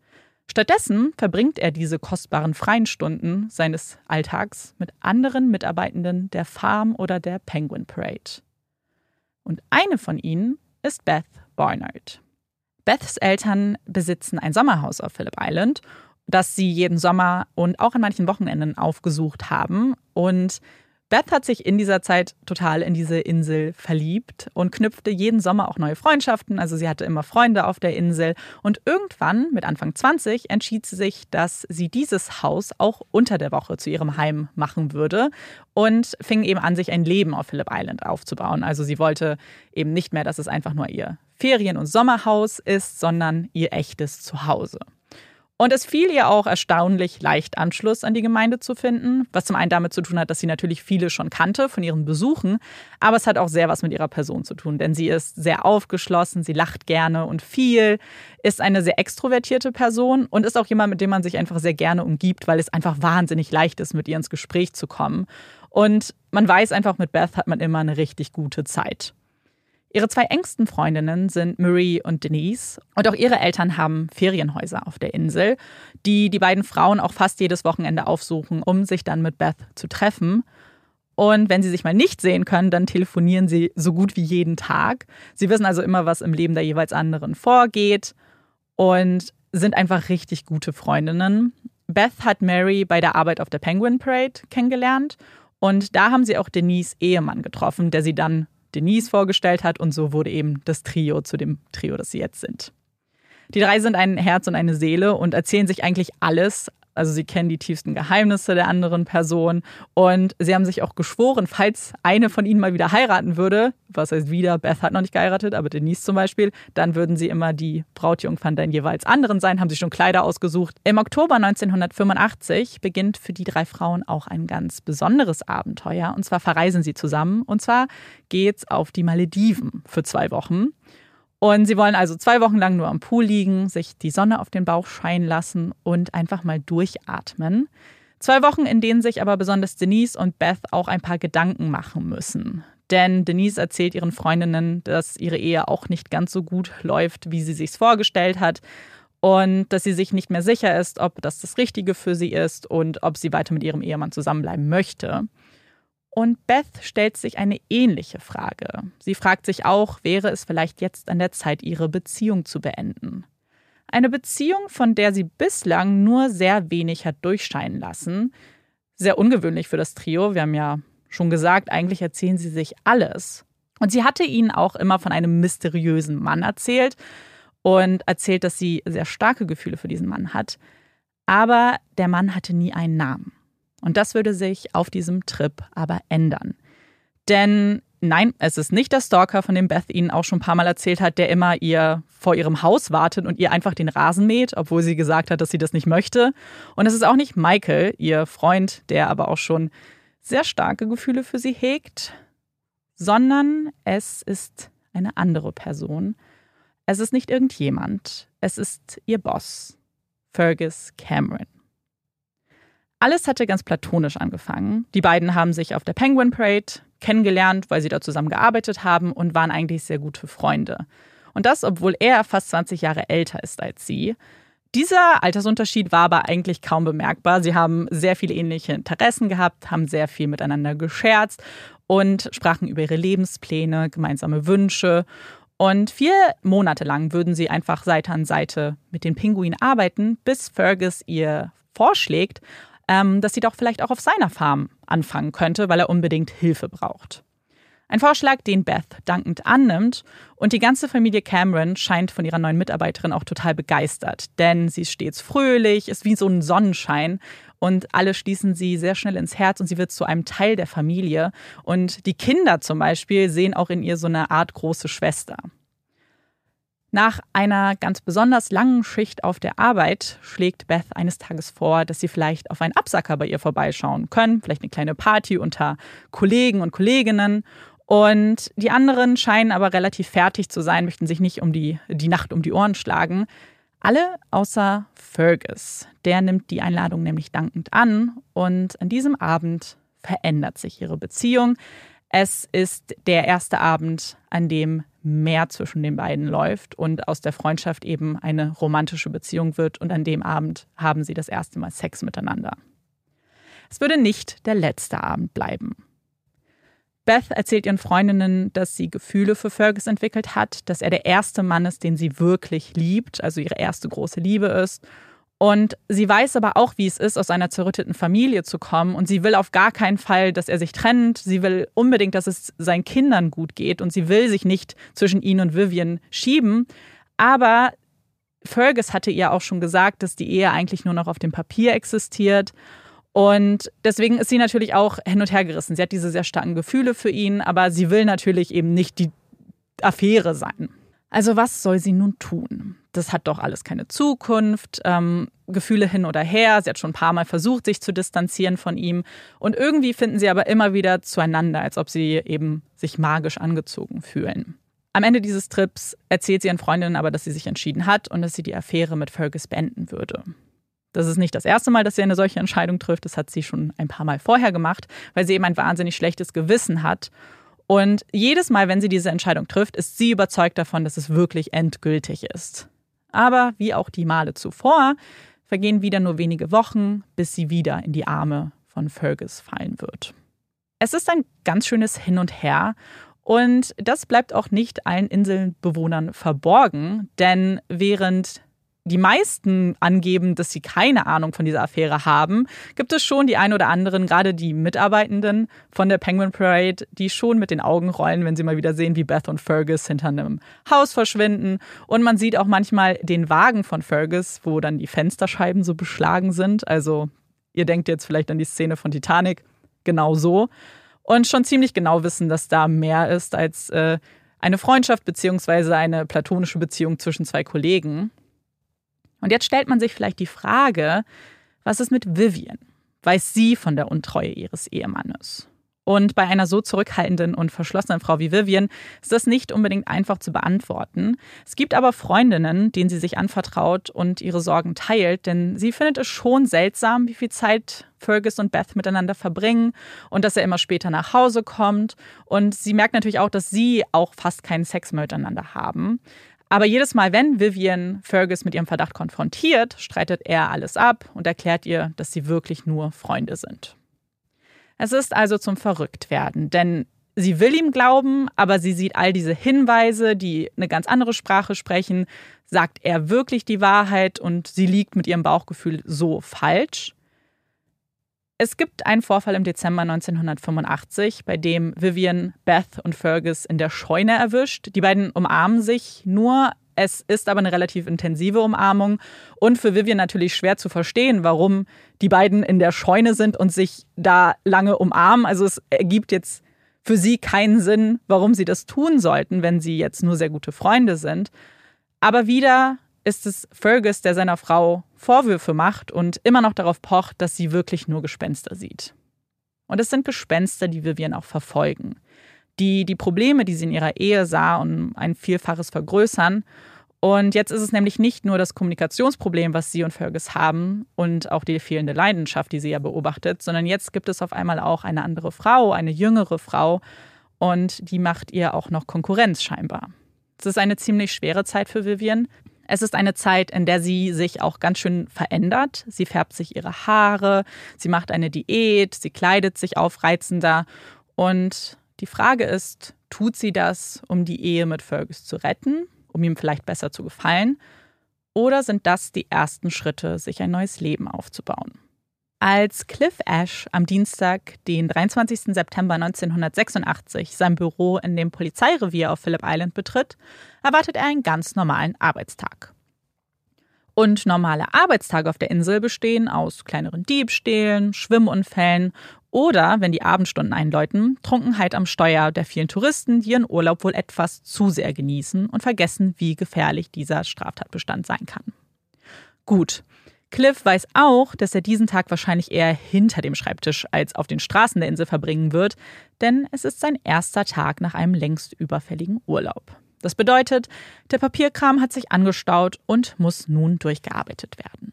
Stattdessen verbringt er diese kostbaren freien Stunden seines Alltags mit anderen Mitarbeitenden der Farm oder der Penguin Parade. Und eine von ihnen ist Beth Barnard. Beths Eltern besitzen ein Sommerhaus auf Phillip Island, das sie jeden Sommer und auch an manchen Wochenenden aufgesucht haben. Und Beth hat sich in dieser Zeit total in diese Insel verliebt und knüpfte jeden Sommer auch neue Freundschaften. Also sie hatte immer Freunde auf der Insel. Und irgendwann, mit Anfang 20, entschied sie sich, dass sie dieses Haus auch unter der Woche zu ihrem Heim machen würde und fing eben an, sich ein Leben auf Phillip Island aufzubauen. Also sie wollte eben nicht mehr, dass es einfach nur ihr Ferien- und Sommerhaus ist, sondern ihr echtes Zuhause. Und es fiel ihr auch erstaunlich leicht, Anschluss an die Gemeinde zu finden, was zum einen damit zu tun hat, dass sie natürlich viele schon kannte von ihren Besuchen, aber es hat auch sehr was mit ihrer Person zu tun, denn sie ist sehr aufgeschlossen, sie lacht gerne und viel, ist eine sehr extrovertierte Person und ist auch jemand, mit dem man sich einfach sehr gerne umgibt, weil es einfach wahnsinnig leicht ist, mit ihr ins Gespräch zu kommen. Und man weiß einfach, mit Beth hat man immer eine richtig gute Zeit. Ihre zwei engsten Freundinnen sind Marie und Denise und auch ihre Eltern haben Ferienhäuser auf der Insel, die die beiden Frauen auch fast jedes Wochenende aufsuchen, um sich dann mit Beth zu treffen. Und wenn sie sich mal nicht sehen können, dann telefonieren sie so gut wie jeden Tag. Sie wissen also immer, was im Leben der jeweils anderen vorgeht und sind einfach richtig gute Freundinnen. Beth hat Mary bei der Arbeit auf der Penguin Parade kennengelernt und da haben sie auch Denise Ehemann getroffen, der sie dann Denise vorgestellt hat. Und so wurde eben das Trio zu dem Trio, das sie jetzt sind. Die drei sind ein Herz und eine Seele und erzählen sich eigentlich alles, also sie kennen die tiefsten Geheimnisse der anderen Person und sie haben sich auch geschworen, falls eine von ihnen mal wieder heiraten würde, was heißt wieder, Beth hat noch nicht geheiratet, aber Denise zum Beispiel, dann würden sie immer die Brautjungfern der jeweils anderen sein, haben sich schon Kleider ausgesucht. Im Oktober 1985 beginnt für die drei Frauen auch ein ganz besonderes Abenteuer und zwar verreisen sie zusammen und zwar geht's auf die Malediven für zwei Wochen. Und sie wollen also zwei Wochen lang nur am Pool liegen, sich die Sonne auf den Bauch scheinen lassen und einfach mal durchatmen. Zwei Wochen, in denen sich aber besonders Denise und Beth auch ein paar Gedanken machen müssen. Denn Denise erzählt ihren Freundinnen, dass ihre Ehe auch nicht ganz so gut läuft, wie sie sich vorgestellt hat. Und dass sie sich nicht mehr sicher ist, ob das das Richtige für sie ist und ob sie weiter mit ihrem Ehemann zusammenbleiben möchte. Und Beth stellt sich eine ähnliche Frage. Sie fragt sich auch, wäre es vielleicht jetzt an der Zeit, ihre Beziehung zu beenden? Eine Beziehung, von der sie bislang nur sehr wenig hat durchscheinen lassen. Sehr ungewöhnlich für das Trio. Wir haben ja schon gesagt, eigentlich erzählen sie sich alles. Und sie hatte ihnen auch immer von einem mysteriösen Mann erzählt und erzählt, dass sie sehr starke Gefühle für diesen Mann hat. Aber der Mann hatte nie einen Namen. Und das würde sich auf diesem Trip aber ändern. Denn nein, es ist nicht der Stalker, von dem Beth Ihnen auch schon ein paar Mal erzählt hat, der immer ihr vor ihrem Haus wartet und ihr einfach den Rasen mäht, obwohl sie gesagt hat, dass sie das nicht möchte. Und es ist auch nicht Michael, ihr Freund, der aber auch schon sehr starke Gefühle für sie hegt, sondern es ist eine andere Person. Es ist nicht irgendjemand, es ist ihr Boss, Fergus Cameron. Alles hatte ganz platonisch angefangen. Die beiden haben sich auf der Penguin Parade kennengelernt, weil sie da zusammen gearbeitet haben und waren eigentlich sehr gute Freunde. Und das, obwohl er fast 20 Jahre älter ist als sie. Dieser Altersunterschied war aber eigentlich kaum bemerkbar. Sie haben sehr viele ähnliche Interessen gehabt, haben sehr viel miteinander gescherzt und sprachen über ihre Lebenspläne, gemeinsame Wünsche. Und vier Monate lang würden sie einfach Seite an Seite mit den Pinguinen arbeiten, bis Fergus ihr vorschlägt, ähm, dass sie doch vielleicht auch auf seiner Farm anfangen könnte, weil er unbedingt Hilfe braucht. Ein Vorschlag, den Beth dankend annimmt und die ganze Familie Cameron scheint von ihrer neuen Mitarbeiterin auch total begeistert, denn sie ist stets fröhlich, ist wie so ein Sonnenschein und alle schließen sie sehr schnell ins Herz und sie wird zu einem Teil der Familie und die Kinder zum Beispiel sehen auch in ihr so eine Art große Schwester. Nach einer ganz besonders langen Schicht auf der Arbeit schlägt Beth eines Tages vor, dass sie vielleicht auf einen Absacker bei ihr vorbeischauen können, vielleicht eine kleine Party unter Kollegen und Kolleginnen. Und die anderen scheinen aber relativ fertig zu sein, möchten sich nicht um die, die Nacht um die Ohren schlagen. Alle außer Fergus. Der nimmt die Einladung nämlich dankend an und an diesem Abend verändert sich ihre Beziehung. Es ist der erste Abend, an dem mehr zwischen den beiden läuft und aus der Freundschaft eben eine romantische Beziehung wird und an dem Abend haben sie das erste Mal Sex miteinander. Es würde nicht der letzte Abend bleiben. Beth erzählt ihren Freundinnen, dass sie Gefühle für Fergus entwickelt hat, dass er der erste Mann ist, den sie wirklich liebt, also ihre erste große Liebe ist. Und sie weiß aber auch, wie es ist, aus einer zerrütteten Familie zu kommen. Und sie will auf gar keinen Fall, dass er sich trennt. Sie will unbedingt, dass es seinen Kindern gut geht. Und sie will sich nicht zwischen ihn und Vivian schieben. Aber Fergus hatte ihr auch schon gesagt, dass die Ehe eigentlich nur noch auf dem Papier existiert. Und deswegen ist sie natürlich auch hin und her gerissen. Sie hat diese sehr starken Gefühle für ihn, aber sie will natürlich eben nicht die Affäre sein. Also was soll sie nun tun? Das hat doch alles keine Zukunft. Ähm, Gefühle hin oder her. Sie hat schon ein paar Mal versucht, sich zu distanzieren von ihm. Und irgendwie finden sie aber immer wieder zueinander, als ob sie eben sich magisch angezogen fühlen. Am Ende dieses Trips erzählt sie ihren Freundinnen aber, dass sie sich entschieden hat und dass sie die Affäre mit Fergus beenden würde. Das ist nicht das erste Mal, dass sie eine solche Entscheidung trifft. Das hat sie schon ein paar Mal vorher gemacht, weil sie eben ein wahnsinnig schlechtes Gewissen hat. Und jedes Mal, wenn sie diese Entscheidung trifft, ist sie überzeugt davon, dass es wirklich endgültig ist. Aber wie auch die Male zuvor, vergehen wieder nur wenige Wochen, bis sie wieder in die Arme von Fergus fallen wird. Es ist ein ganz schönes Hin und Her und das bleibt auch nicht allen Inselbewohnern verborgen, denn während die meisten angeben, dass sie keine Ahnung von dieser Affäre haben, gibt es schon die ein oder anderen, gerade die Mitarbeitenden von der Penguin Parade, die schon mit den Augen rollen, wenn sie mal wieder sehen, wie Beth und Fergus hinter einem Haus verschwinden. Und man sieht auch manchmal den Wagen von Fergus, wo dann die Fensterscheiben so beschlagen sind. Also ihr denkt jetzt vielleicht an die Szene von Titanic, genau so und schon ziemlich genau wissen, dass da mehr ist als äh, eine Freundschaft beziehungsweise eine platonische Beziehung zwischen zwei Kollegen. Und jetzt stellt man sich vielleicht die Frage, was ist mit Vivian? Weiß sie von der Untreue ihres Ehemannes? Und bei einer so zurückhaltenden und verschlossenen Frau wie Vivian ist das nicht unbedingt einfach zu beantworten. Es gibt aber Freundinnen, denen sie sich anvertraut und ihre Sorgen teilt, denn sie findet es schon seltsam, wie viel Zeit Fergus und Beth miteinander verbringen und dass er immer später nach Hause kommt. Und sie merkt natürlich auch, dass sie auch fast keinen Sex miteinander haben. Aber jedes Mal, wenn Vivian Fergus mit ihrem Verdacht konfrontiert, streitet er alles ab und erklärt ihr, dass sie wirklich nur Freunde sind. Es ist also zum Verrücktwerden, denn sie will ihm glauben, aber sie sieht all diese Hinweise, die eine ganz andere Sprache sprechen. Sagt er wirklich die Wahrheit und sie liegt mit ihrem Bauchgefühl so falsch? Es gibt einen Vorfall im Dezember 1985, bei dem Vivian Beth und Fergus in der Scheune erwischt. Die beiden umarmen sich nur es ist aber eine relativ intensive Umarmung und für Vivian natürlich schwer zu verstehen, warum die beiden in der Scheune sind und sich da lange umarmen. Also es ergibt jetzt für sie keinen Sinn, warum sie das tun sollten, wenn sie jetzt nur sehr gute Freunde sind. Aber wieder ist es Fergus, der seiner Frau Vorwürfe macht und immer noch darauf pocht, dass sie wirklich nur Gespenster sieht. Und es sind Gespenster, die Vivian auch verfolgen die die Probleme, die sie in ihrer Ehe sah, um ein Vielfaches vergrößern. Und jetzt ist es nämlich nicht nur das Kommunikationsproblem, was sie und Fergus haben und auch die fehlende Leidenschaft, die sie ja beobachtet, sondern jetzt gibt es auf einmal auch eine andere Frau, eine jüngere Frau und die macht ihr auch noch Konkurrenz scheinbar. Es ist eine ziemlich schwere Zeit für Vivian. Es ist eine Zeit, in der sie sich auch ganz schön verändert. Sie färbt sich ihre Haare, sie macht eine Diät, sie kleidet sich aufreizender und die Frage ist, tut sie das, um die Ehe mit Fergus zu retten, um ihm vielleicht besser zu gefallen? Oder sind das die ersten Schritte, sich ein neues Leben aufzubauen? Als Cliff Ash am Dienstag, den 23. September 1986, sein Büro in dem Polizeirevier auf Phillip Island betritt, erwartet er einen ganz normalen Arbeitstag. Und normale Arbeitstage auf der Insel bestehen aus kleineren Diebstählen, Schwimmunfällen oder, wenn die Abendstunden einläuten, Trunkenheit am Steuer der vielen Touristen, die ihren Urlaub wohl etwas zu sehr genießen und vergessen, wie gefährlich dieser Straftatbestand sein kann. Gut. Cliff weiß auch, dass er diesen Tag wahrscheinlich eher hinter dem Schreibtisch als auf den Straßen der Insel verbringen wird, denn es ist sein erster Tag nach einem längst überfälligen Urlaub. Das bedeutet, der Papierkram hat sich angestaut und muss nun durchgearbeitet werden.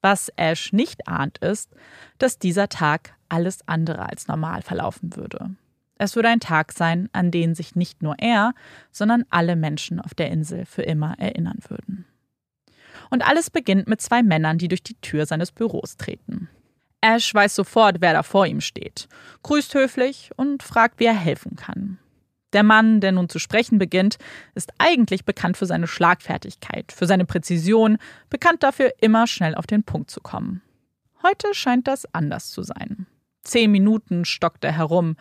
Was Ash nicht ahnt, ist, dass dieser Tag alles andere als normal verlaufen würde. Es würde ein Tag sein, an den sich nicht nur er, sondern alle Menschen auf der Insel für immer erinnern würden. Und alles beginnt mit zwei Männern, die durch die Tür seines Büros treten. Ash weiß sofort, wer da vor ihm steht, grüßt höflich und fragt, wie er helfen kann. Der Mann, der nun zu sprechen beginnt, ist eigentlich bekannt für seine Schlagfertigkeit, für seine Präzision, bekannt dafür, immer schnell auf den Punkt zu kommen. Heute scheint das anders zu sein. Zehn Minuten stockt er herum,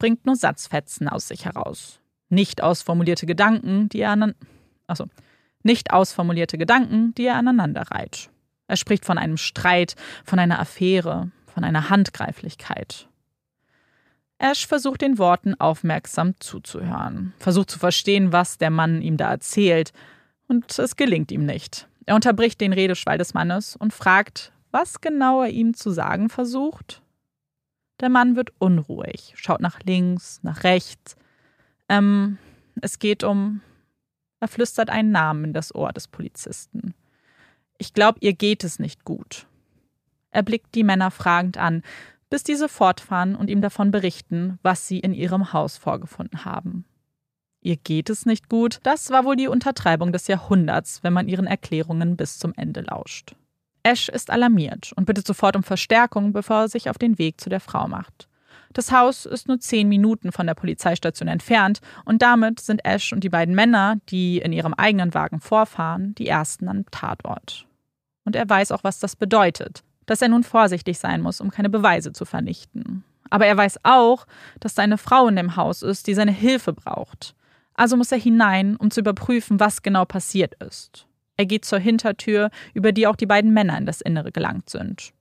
bringt nur Satzfetzen aus sich heraus. Nicht ausformulierte Gedanken, die er an also, nicht ausformulierte Gedanken, die er aneinander reiht. Er spricht von einem Streit, von einer Affäre, von einer Handgreiflichkeit. Ash versucht den Worten aufmerksam zuzuhören, versucht zu verstehen, was der Mann ihm da erzählt, und es gelingt ihm nicht. Er unterbricht den Redeschwall des Mannes und fragt, was genau er ihm zu sagen versucht. Der Mann wird unruhig, schaut nach links, nach rechts. Ähm, es geht um. Er flüstert einen Namen in das Ohr des Polizisten. Ich glaube, ihr geht es nicht gut. Er blickt die Männer fragend an, bis diese fortfahren und ihm davon berichten, was sie in ihrem Haus vorgefunden haben. Ihr geht es nicht gut, das war wohl die Untertreibung des Jahrhunderts, wenn man ihren Erklärungen bis zum Ende lauscht. Ash ist alarmiert und bittet sofort um Verstärkung, bevor er sich auf den Weg zu der Frau macht. Das Haus ist nur zehn Minuten von der Polizeistation entfernt und damit sind Ash und die beiden Männer, die in ihrem eigenen Wagen vorfahren, die ersten am Tatort. Und er weiß auch, was das bedeutet dass er nun vorsichtig sein muss, um keine Beweise zu vernichten. Aber er weiß auch, dass da eine Frau in dem Haus ist, die seine Hilfe braucht. Also muss er hinein, um zu überprüfen, was genau passiert ist. Er geht zur Hintertür, über die auch die beiden Männer in das Innere gelangt sind.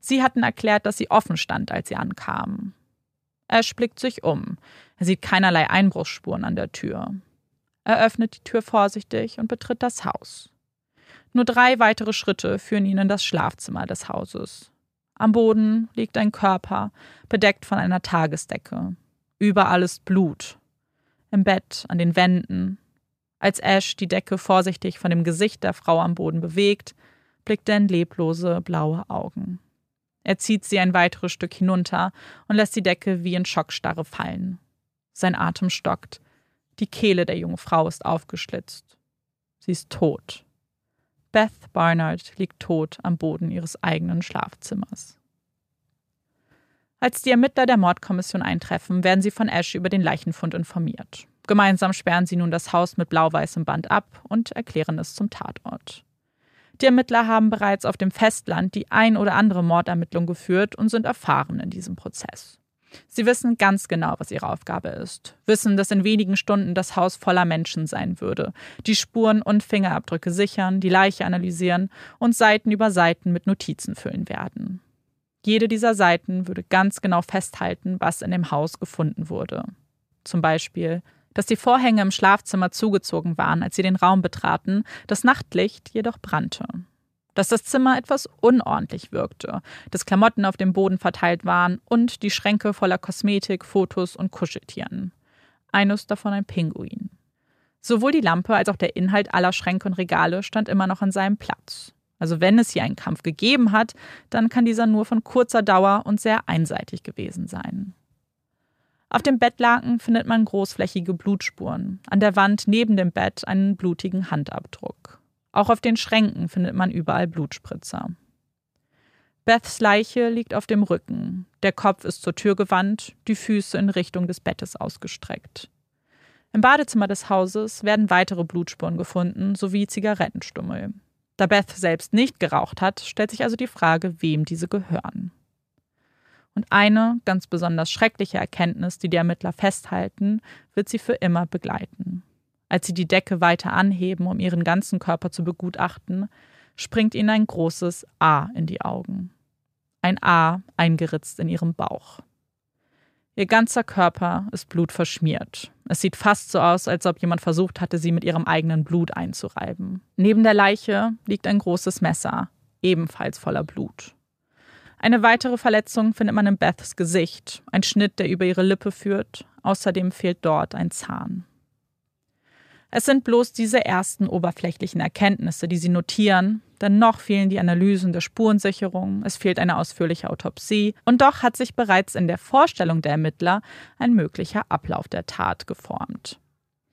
Sie hatten erklärt, dass sie offen stand, als sie ankamen. Ash blickt sich um. Er sieht keinerlei Einbruchsspuren an der Tür. Er öffnet die Tür vorsichtig und betritt das Haus. Nur drei weitere Schritte führen ihn in das Schlafzimmer des Hauses. Am Boden liegt ein Körper, bedeckt von einer Tagesdecke. Überall ist Blut. Im Bett, an den Wänden. Als Ash die Decke vorsichtig von dem Gesicht der Frau am Boden bewegt, blickt er in leblose, blaue Augen. Er zieht sie ein weiteres Stück hinunter und lässt die Decke wie in Schockstarre fallen. Sein Atem stockt. Die Kehle der jungen Frau ist aufgeschlitzt. Sie ist tot. Beth Barnard liegt tot am Boden ihres eigenen Schlafzimmers. Als die Ermittler der Mordkommission eintreffen, werden sie von Ash über den Leichenfund informiert. Gemeinsam sperren sie nun das Haus mit blau-weißem Band ab und erklären es zum Tatort. Die Ermittler haben bereits auf dem Festland die ein oder andere Mordermittlung geführt und sind erfahren in diesem Prozess. Sie wissen ganz genau, was ihre Aufgabe ist, wissen, dass in wenigen Stunden das Haus voller Menschen sein würde, die Spuren und Fingerabdrücke sichern, die Leiche analysieren und Seiten über Seiten mit Notizen füllen werden. Jede dieser Seiten würde ganz genau festhalten, was in dem Haus gefunden wurde. Zum Beispiel, dass die Vorhänge im Schlafzimmer zugezogen waren, als sie den Raum betraten, das Nachtlicht jedoch brannte dass das Zimmer etwas unordentlich wirkte, dass Klamotten auf dem Boden verteilt waren und die Schränke voller Kosmetik, Fotos und Kuscheltieren. Eines davon ein Pinguin. Sowohl die Lampe als auch der Inhalt aller Schränke und Regale stand immer noch an seinem Platz. Also wenn es hier einen Kampf gegeben hat, dann kann dieser nur von kurzer Dauer und sehr einseitig gewesen sein. Auf dem Bettlaken findet man großflächige Blutspuren, an der Wand neben dem Bett einen blutigen Handabdruck. Auch auf den Schränken findet man überall Blutspritzer. Beths Leiche liegt auf dem Rücken, der Kopf ist zur Tür gewandt, die Füße in Richtung des Bettes ausgestreckt. Im Badezimmer des Hauses werden weitere Blutspuren gefunden sowie Zigarettenstummel. Da Beth selbst nicht geraucht hat, stellt sich also die Frage, wem diese gehören. Und eine ganz besonders schreckliche Erkenntnis, die die Ermittler festhalten, wird sie für immer begleiten. Als sie die Decke weiter anheben, um ihren ganzen Körper zu begutachten, springt ihnen ein großes A in die Augen. Ein A eingeritzt in ihrem Bauch. Ihr ganzer Körper ist blutverschmiert. Es sieht fast so aus, als ob jemand versucht hatte, sie mit ihrem eigenen Blut einzureiben. Neben der Leiche liegt ein großes Messer, ebenfalls voller Blut. Eine weitere Verletzung findet man in Beths Gesicht, ein Schnitt, der über ihre Lippe führt. Außerdem fehlt dort ein Zahn. Es sind bloß diese ersten oberflächlichen Erkenntnisse, die sie notieren, denn noch fehlen die Analysen der Spurensicherung, es fehlt eine ausführliche Autopsie und doch hat sich bereits in der Vorstellung der Ermittler ein möglicher Ablauf der Tat geformt.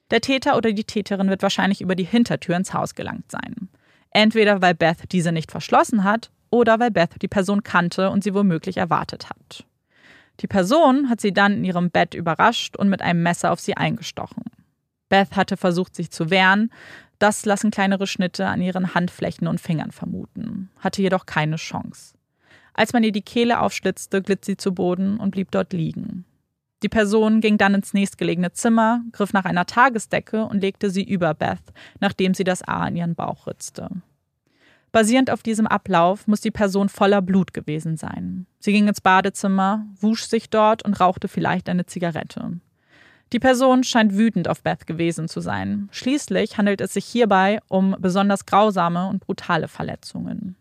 Der Täter oder die Täterin wird wahrscheinlich über die Hintertür ins Haus gelangt sein. Entweder weil Beth diese nicht verschlossen hat oder weil Beth die Person kannte und sie womöglich erwartet hat. Die Person hat sie dann in ihrem Bett überrascht und mit einem Messer auf sie eingestochen. Beth hatte versucht, sich zu wehren. Das lassen kleinere Schnitte an ihren Handflächen und Fingern vermuten, hatte jedoch keine Chance. Als man ihr die Kehle aufschlitzte, glitt sie zu Boden und blieb dort liegen. Die Person ging dann ins nächstgelegene Zimmer, griff nach einer Tagesdecke und legte sie über Beth, nachdem sie das A in ihren Bauch ritzte. Basierend auf diesem Ablauf muss die Person voller Blut gewesen sein. Sie ging ins Badezimmer, wusch sich dort und rauchte vielleicht eine Zigarette. Die Person scheint wütend auf Beth gewesen zu sein. Schließlich handelt es sich hierbei um besonders grausame und brutale Verletzungen.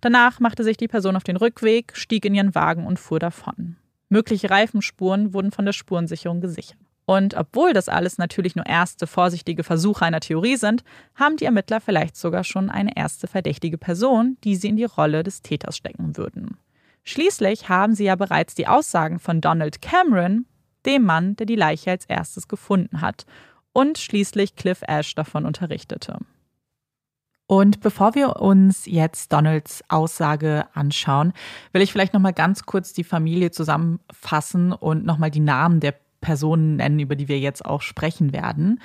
Danach machte sich die Person auf den Rückweg, stieg in ihren Wagen und fuhr davon. Mögliche Reifenspuren wurden von der Spurensicherung gesichert. Und obwohl das alles natürlich nur erste vorsichtige Versuche einer Theorie sind, haben die Ermittler vielleicht sogar schon eine erste verdächtige Person, die sie in die Rolle des Täters stecken würden. Schließlich haben sie ja bereits die Aussagen von Donald Cameron, dem Mann, der die Leiche als erstes gefunden hat, und schließlich Cliff Ash davon unterrichtete. Und bevor wir uns jetzt Donalds Aussage anschauen, will ich vielleicht noch mal ganz kurz die Familie zusammenfassen und noch mal die Namen der Personen nennen, über die wir jetzt auch sprechen werden.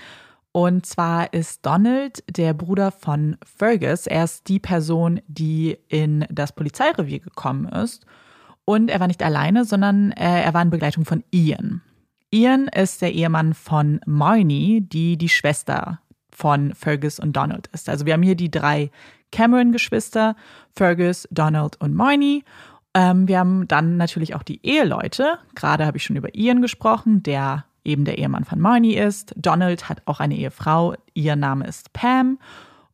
Und zwar ist Donald der Bruder von Fergus. Er ist die Person, die in das Polizeirevier gekommen ist. Und er war nicht alleine, sondern äh, er war in Begleitung von Ian. Ian ist der Ehemann von Marnie, die die Schwester von Fergus und Donald ist. Also wir haben hier die drei Cameron-Geschwister, Fergus, Donald und Marnie. Ähm, wir haben dann natürlich auch die Eheleute. Gerade habe ich schon über Ian gesprochen, der eben der Ehemann von Marnie ist. Donald hat auch eine Ehefrau. Ihr Name ist Pam.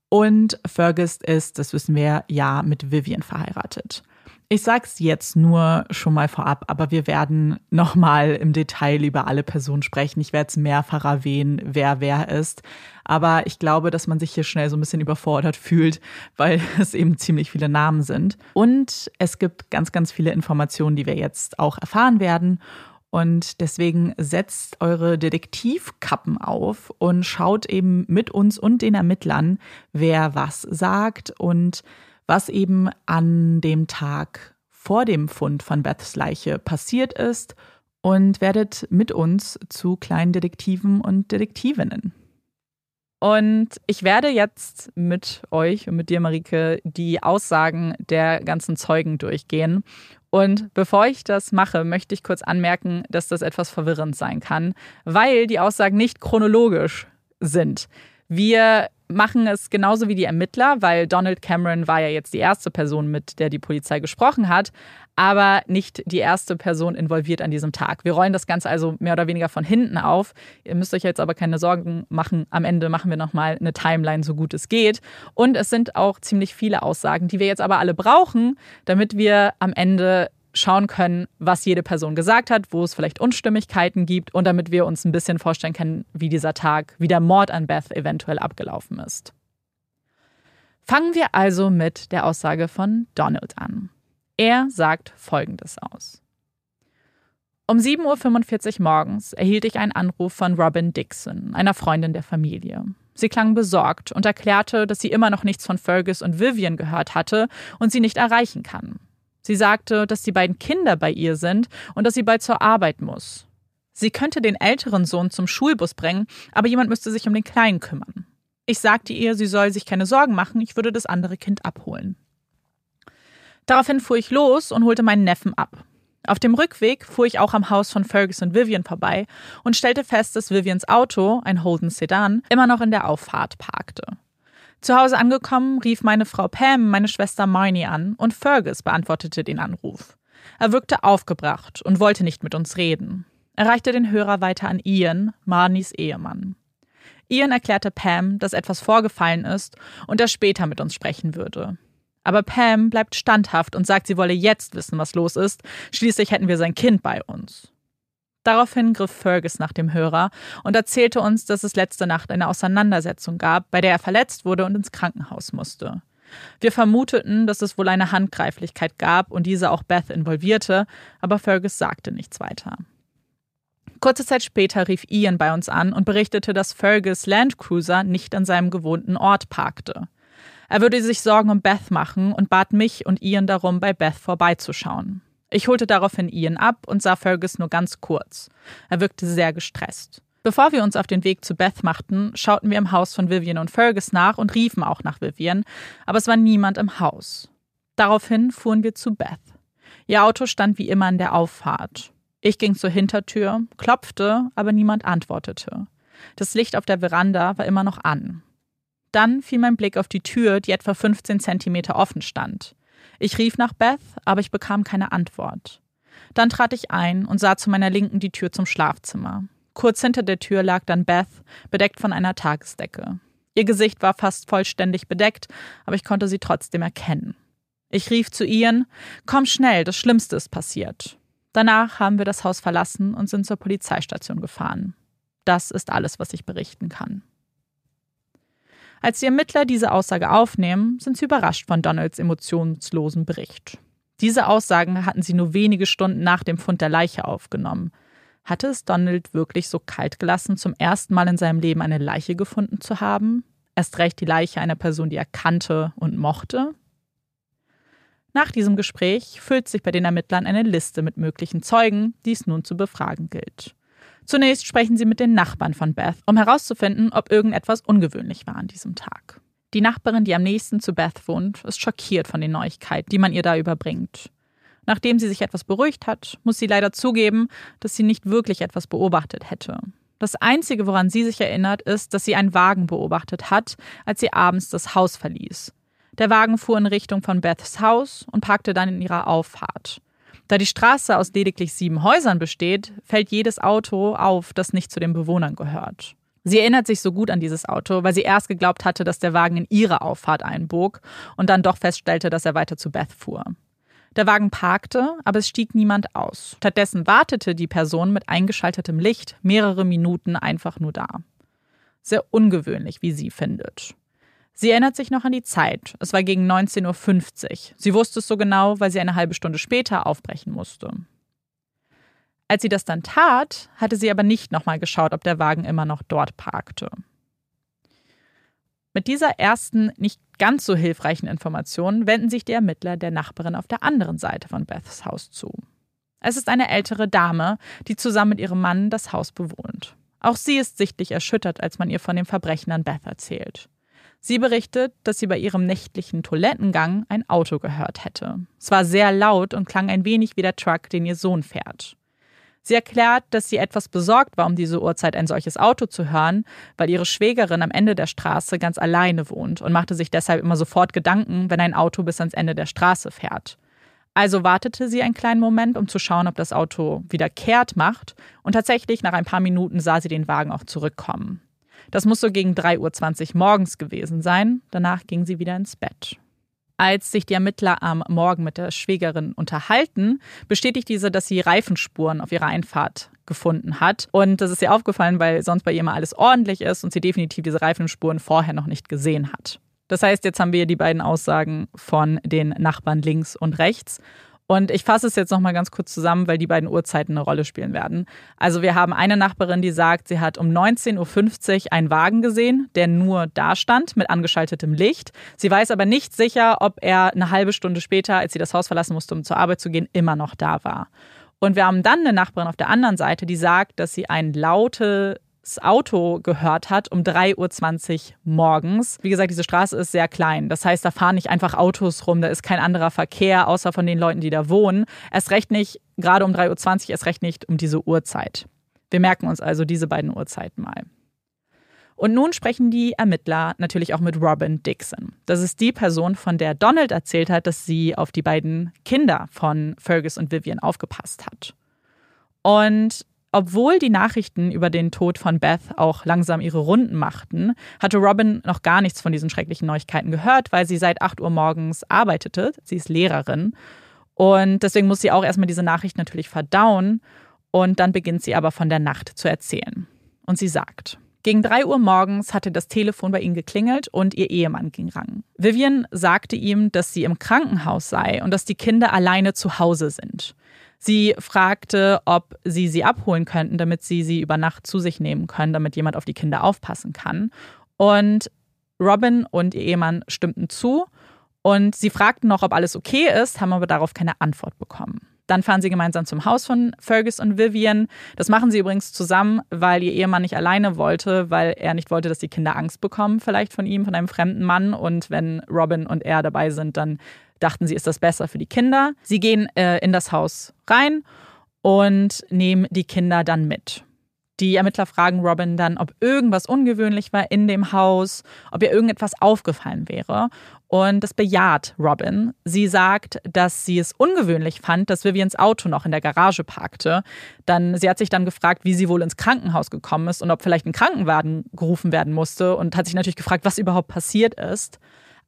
Und Fergus ist, das wissen wir ja, mit Vivian verheiratet. Ich sag's jetzt nur schon mal vorab, aber wir werden nochmal im Detail über alle Personen sprechen. Ich werde es mehrfach erwähnen, wer wer ist. Aber ich glaube, dass man sich hier schnell so ein bisschen überfordert fühlt, weil es eben ziemlich viele Namen sind. Und es gibt ganz, ganz viele Informationen, die wir jetzt auch erfahren werden. Und deswegen setzt eure Detektivkappen auf und schaut eben mit uns und den Ermittlern, wer was sagt und was eben an dem Tag vor dem Fund von Beths Leiche passiert ist und werdet mit uns zu kleinen Detektiven und Detektivinnen. Und ich werde jetzt mit euch und mit dir, Marike, die Aussagen der ganzen Zeugen durchgehen. Und bevor ich das mache, möchte ich kurz anmerken, dass das etwas verwirrend sein kann, weil die Aussagen nicht chronologisch sind. Wir machen es genauso wie die Ermittler, weil Donald Cameron war ja jetzt die erste Person, mit der die Polizei gesprochen hat, aber nicht die erste Person involviert an diesem Tag. Wir rollen das Ganze also mehr oder weniger von hinten auf. Ihr müsst euch jetzt aber keine Sorgen machen. Am Ende machen wir nochmal eine Timeline, so gut es geht. Und es sind auch ziemlich viele Aussagen, die wir jetzt aber alle brauchen, damit wir am Ende schauen können, was jede Person gesagt hat, wo es vielleicht Unstimmigkeiten gibt und damit wir uns ein bisschen vorstellen können, wie dieser Tag, wie der Mord an Beth eventuell abgelaufen ist. Fangen wir also mit der Aussage von Donald an. Er sagt Folgendes aus. Um 7.45 Uhr morgens erhielt ich einen Anruf von Robin Dixon, einer Freundin der Familie. Sie klang besorgt und erklärte, dass sie immer noch nichts von Fergus und Vivian gehört hatte und sie nicht erreichen kann. Sie sagte, dass die beiden Kinder bei ihr sind und dass sie bald zur Arbeit muss. Sie könnte den älteren Sohn zum Schulbus bringen, aber jemand müsste sich um den Kleinen kümmern. Ich sagte ihr, sie soll sich keine Sorgen machen, ich würde das andere Kind abholen. Daraufhin fuhr ich los und holte meinen Neffen ab. Auf dem Rückweg fuhr ich auch am Haus von Fergus und Vivian vorbei und stellte fest, dass Vivians Auto, ein Holden Sedan, immer noch in der Auffahrt parkte. Zu Hause angekommen, rief meine Frau Pam meine Schwester Marnie an und Fergus beantwortete den Anruf. Er wirkte aufgebracht und wollte nicht mit uns reden. Er reichte den Hörer weiter an Ian, Marnies Ehemann. Ian erklärte Pam, dass etwas vorgefallen ist und er später mit uns sprechen würde. Aber Pam bleibt standhaft und sagt, sie wolle jetzt wissen, was los ist. Schließlich hätten wir sein Kind bei uns. Daraufhin griff Fergus nach dem Hörer und erzählte uns, dass es letzte Nacht eine Auseinandersetzung gab, bei der er verletzt wurde und ins Krankenhaus musste. Wir vermuteten, dass es wohl eine Handgreiflichkeit gab und diese auch Beth involvierte, aber Fergus sagte nichts weiter. Kurze Zeit später rief Ian bei uns an und berichtete, dass Fergus Landcruiser nicht an seinem gewohnten Ort parkte. Er würde sich Sorgen um Beth machen und bat mich und Ian darum, bei Beth vorbeizuschauen. Ich holte daraufhin Ian ab und sah Fergus nur ganz kurz. Er wirkte sehr gestresst. Bevor wir uns auf den Weg zu Beth machten, schauten wir im Haus von Vivian und Fergus nach und riefen auch nach Vivian, aber es war niemand im Haus. Daraufhin fuhren wir zu Beth. Ihr Auto stand wie immer an der Auffahrt. Ich ging zur Hintertür, klopfte, aber niemand antwortete. Das Licht auf der Veranda war immer noch an. Dann fiel mein Blick auf die Tür, die etwa 15 Zentimeter offen stand. Ich rief nach Beth, aber ich bekam keine Antwort. Dann trat ich ein und sah zu meiner Linken die Tür zum Schlafzimmer. Kurz hinter der Tür lag dann Beth, bedeckt von einer Tagesdecke. Ihr Gesicht war fast vollständig bedeckt, aber ich konnte sie trotzdem erkennen. Ich rief zu Ian, komm schnell, das Schlimmste ist passiert. Danach haben wir das Haus verlassen und sind zur Polizeistation gefahren. Das ist alles, was ich berichten kann. Als die Ermittler diese Aussage aufnehmen, sind sie überrascht von Donalds emotionslosen Bericht. Diese Aussagen hatten sie nur wenige Stunden nach dem Fund der Leiche aufgenommen. Hatte es Donald wirklich so kalt gelassen, zum ersten Mal in seinem Leben eine Leiche gefunden zu haben? Erst recht die Leiche einer Person, die er kannte und mochte? Nach diesem Gespräch füllt sich bei den Ermittlern eine Liste mit möglichen Zeugen, die es nun zu befragen gilt. Zunächst sprechen sie mit den Nachbarn von Beth, um herauszufinden, ob irgendetwas ungewöhnlich war an diesem Tag. Die Nachbarin, die am nächsten zu Beth wohnt, ist schockiert von den Neuigkeiten, die man ihr da überbringt. Nachdem sie sich etwas beruhigt hat, muss sie leider zugeben, dass sie nicht wirklich etwas beobachtet hätte. Das Einzige, woran sie sich erinnert, ist, dass sie einen Wagen beobachtet hat, als sie abends das Haus verließ. Der Wagen fuhr in Richtung von Beths Haus und parkte dann in ihrer Auffahrt. Da die Straße aus lediglich sieben Häusern besteht, fällt jedes Auto auf, das nicht zu den Bewohnern gehört. Sie erinnert sich so gut an dieses Auto, weil sie erst geglaubt hatte, dass der Wagen in ihre Auffahrt einbog und dann doch feststellte, dass er weiter zu Beth fuhr. Der Wagen parkte, aber es stieg niemand aus. Stattdessen wartete die Person mit eingeschaltetem Licht mehrere Minuten einfach nur da. Sehr ungewöhnlich, wie sie findet. Sie erinnert sich noch an die Zeit. Es war gegen 19.50 Uhr. Sie wusste es so genau, weil sie eine halbe Stunde später aufbrechen musste. Als sie das dann tat, hatte sie aber nicht nochmal geschaut, ob der Wagen immer noch dort parkte. Mit dieser ersten, nicht ganz so hilfreichen Information wenden sich die Ermittler der Nachbarin auf der anderen Seite von Beths Haus zu. Es ist eine ältere Dame, die zusammen mit ihrem Mann das Haus bewohnt. Auch sie ist sichtlich erschüttert, als man ihr von dem Verbrechen an Beth erzählt. Sie berichtet, dass sie bei ihrem nächtlichen Toilettengang ein Auto gehört hätte. Es war sehr laut und klang ein wenig wie der Truck, den ihr Sohn fährt. Sie erklärt, dass sie etwas besorgt war, um diese Uhrzeit ein solches Auto zu hören, weil ihre Schwägerin am Ende der Straße ganz alleine wohnt und machte sich deshalb immer sofort Gedanken, wenn ein Auto bis ans Ende der Straße fährt. Also wartete sie einen kleinen Moment, um zu schauen, ob das Auto wieder kehrt macht, und tatsächlich nach ein paar Minuten sah sie den Wagen auch zurückkommen. Das muss so gegen 3.20 Uhr morgens gewesen sein. Danach ging sie wieder ins Bett. Als sich die Ermittler am Morgen mit der Schwägerin unterhalten, bestätigt diese, dass sie Reifenspuren auf ihrer Einfahrt gefunden hat. Und das ist ihr aufgefallen, weil sonst bei ihr immer alles ordentlich ist und sie definitiv diese Reifenspuren vorher noch nicht gesehen hat. Das heißt, jetzt haben wir die beiden Aussagen von den Nachbarn links und rechts. Und ich fasse es jetzt nochmal ganz kurz zusammen, weil die beiden Uhrzeiten eine Rolle spielen werden. Also wir haben eine Nachbarin, die sagt, sie hat um 19.50 Uhr einen Wagen gesehen, der nur da stand mit angeschaltetem Licht. Sie weiß aber nicht sicher, ob er eine halbe Stunde später, als sie das Haus verlassen musste, um zur Arbeit zu gehen, immer noch da war. Und wir haben dann eine Nachbarin auf der anderen Seite, die sagt, dass sie ein laute Auto gehört hat um 3.20 Uhr morgens. Wie gesagt, diese Straße ist sehr klein. Das heißt, da fahren nicht einfach Autos rum, da ist kein anderer Verkehr, außer von den Leuten, die da wohnen. Erst recht nicht, gerade um 3.20 Uhr, erst recht nicht um diese Uhrzeit. Wir merken uns also diese beiden Uhrzeiten mal. Und nun sprechen die Ermittler natürlich auch mit Robin Dixon. Das ist die Person, von der Donald erzählt hat, dass sie auf die beiden Kinder von Fergus und Vivian aufgepasst hat. Und obwohl die Nachrichten über den Tod von Beth auch langsam ihre Runden machten, hatte Robin noch gar nichts von diesen schrecklichen Neuigkeiten gehört, weil sie seit 8 Uhr morgens arbeitete. Sie ist Lehrerin. Und deswegen muss sie auch erstmal diese Nachricht natürlich verdauen. Und dann beginnt sie aber von der Nacht zu erzählen. Und sie sagt, gegen 3 Uhr morgens hatte das Telefon bei ihnen geklingelt und ihr Ehemann ging ran. Vivian sagte ihm, dass sie im Krankenhaus sei und dass die Kinder alleine zu Hause sind. Sie fragte, ob sie sie abholen könnten, damit sie sie über Nacht zu sich nehmen können, damit jemand auf die Kinder aufpassen kann. Und Robin und ihr Ehemann stimmten zu und sie fragten noch, ob alles okay ist, haben aber darauf keine Antwort bekommen. Dann fahren sie gemeinsam zum Haus von Fergus und Vivian. Das machen sie übrigens zusammen, weil ihr Ehemann nicht alleine wollte, weil er nicht wollte, dass die Kinder Angst bekommen, vielleicht von ihm, von einem fremden Mann. Und wenn Robin und er dabei sind, dann dachten sie, ist das besser für die Kinder. Sie gehen äh, in das Haus rein und nehmen die Kinder dann mit. Die Ermittler fragen Robin dann, ob irgendwas ungewöhnlich war in dem Haus, ob ihr irgendetwas aufgefallen wäre. Und das bejaht Robin. Sie sagt, dass sie es ungewöhnlich fand, dass Vivians Auto noch in der Garage parkte. Dann, sie hat sich dann gefragt, wie sie wohl ins Krankenhaus gekommen ist und ob vielleicht ein Krankenwagen gerufen werden musste und hat sich natürlich gefragt, was überhaupt passiert ist.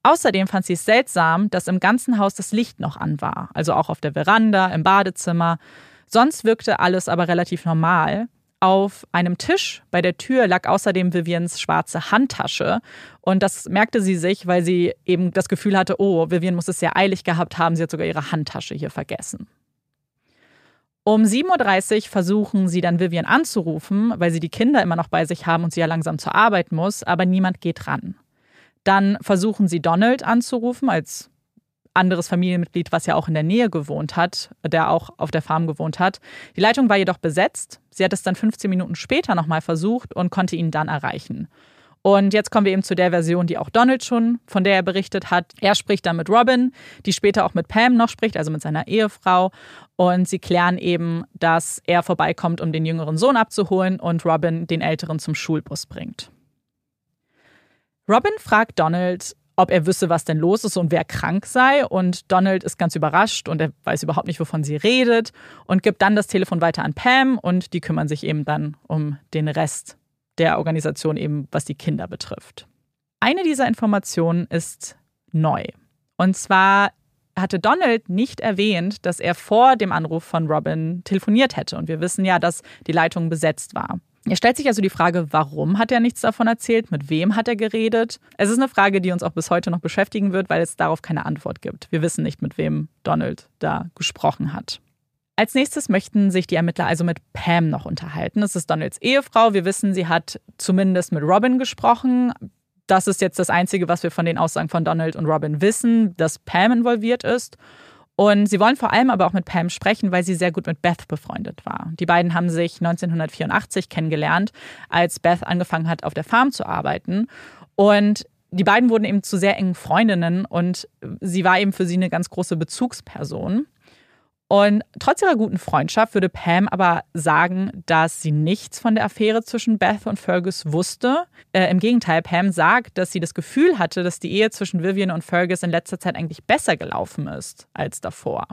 Außerdem fand sie es seltsam, dass im ganzen Haus das Licht noch an war, also auch auf der Veranda, im Badezimmer. Sonst wirkte alles aber relativ normal. Auf einem Tisch bei der Tür lag außerdem Vivians schwarze Handtasche. Und das merkte sie sich, weil sie eben das Gefühl hatte, oh, Vivian muss es sehr eilig gehabt haben. Sie hat sogar ihre Handtasche hier vergessen. Um 7.30 Uhr versuchen sie dann Vivian anzurufen, weil sie die Kinder immer noch bei sich haben und sie ja langsam zur Arbeit muss, aber niemand geht ran. Dann versuchen sie Donald anzurufen als anderes Familienmitglied, was ja auch in der Nähe gewohnt hat, der auch auf der Farm gewohnt hat. Die Leitung war jedoch besetzt. Sie hat es dann 15 Minuten später nochmal versucht und konnte ihn dann erreichen. Und jetzt kommen wir eben zu der Version, die auch Donald schon, von der er berichtet hat. Er spricht dann mit Robin, die später auch mit Pam noch spricht, also mit seiner Ehefrau. Und sie klären eben, dass er vorbeikommt, um den jüngeren Sohn abzuholen und Robin den älteren zum Schulbus bringt. Robin fragt Donald, ob er wüsste, was denn los ist und wer krank sei. Und Donald ist ganz überrascht und er weiß überhaupt nicht, wovon sie redet und gibt dann das Telefon weiter an Pam und die kümmern sich eben dann um den Rest der Organisation, eben was die Kinder betrifft. Eine dieser Informationen ist neu. Und zwar hatte Donald nicht erwähnt, dass er vor dem Anruf von Robin telefoniert hätte. Und wir wissen ja, dass die Leitung besetzt war. Er stellt sich also die Frage, warum hat er nichts davon erzählt, mit wem hat er geredet? Es ist eine Frage, die uns auch bis heute noch beschäftigen wird, weil es darauf keine Antwort gibt. Wir wissen nicht, mit wem Donald da gesprochen hat. Als nächstes möchten sich die Ermittler also mit Pam noch unterhalten. Das ist Donalds Ehefrau. Wir wissen, sie hat zumindest mit Robin gesprochen. Das ist jetzt das Einzige, was wir von den Aussagen von Donald und Robin wissen, dass Pam involviert ist. Und sie wollen vor allem aber auch mit Pam sprechen, weil sie sehr gut mit Beth befreundet war. Die beiden haben sich 1984 kennengelernt, als Beth angefangen hat, auf der Farm zu arbeiten. Und die beiden wurden eben zu sehr engen Freundinnen und sie war eben für sie eine ganz große Bezugsperson. Und trotz ihrer guten Freundschaft würde Pam aber sagen, dass sie nichts von der Affäre zwischen Beth und Fergus wusste. Äh, Im Gegenteil, Pam sagt, dass sie das Gefühl hatte, dass die Ehe zwischen Vivian und Fergus in letzter Zeit eigentlich besser gelaufen ist als davor.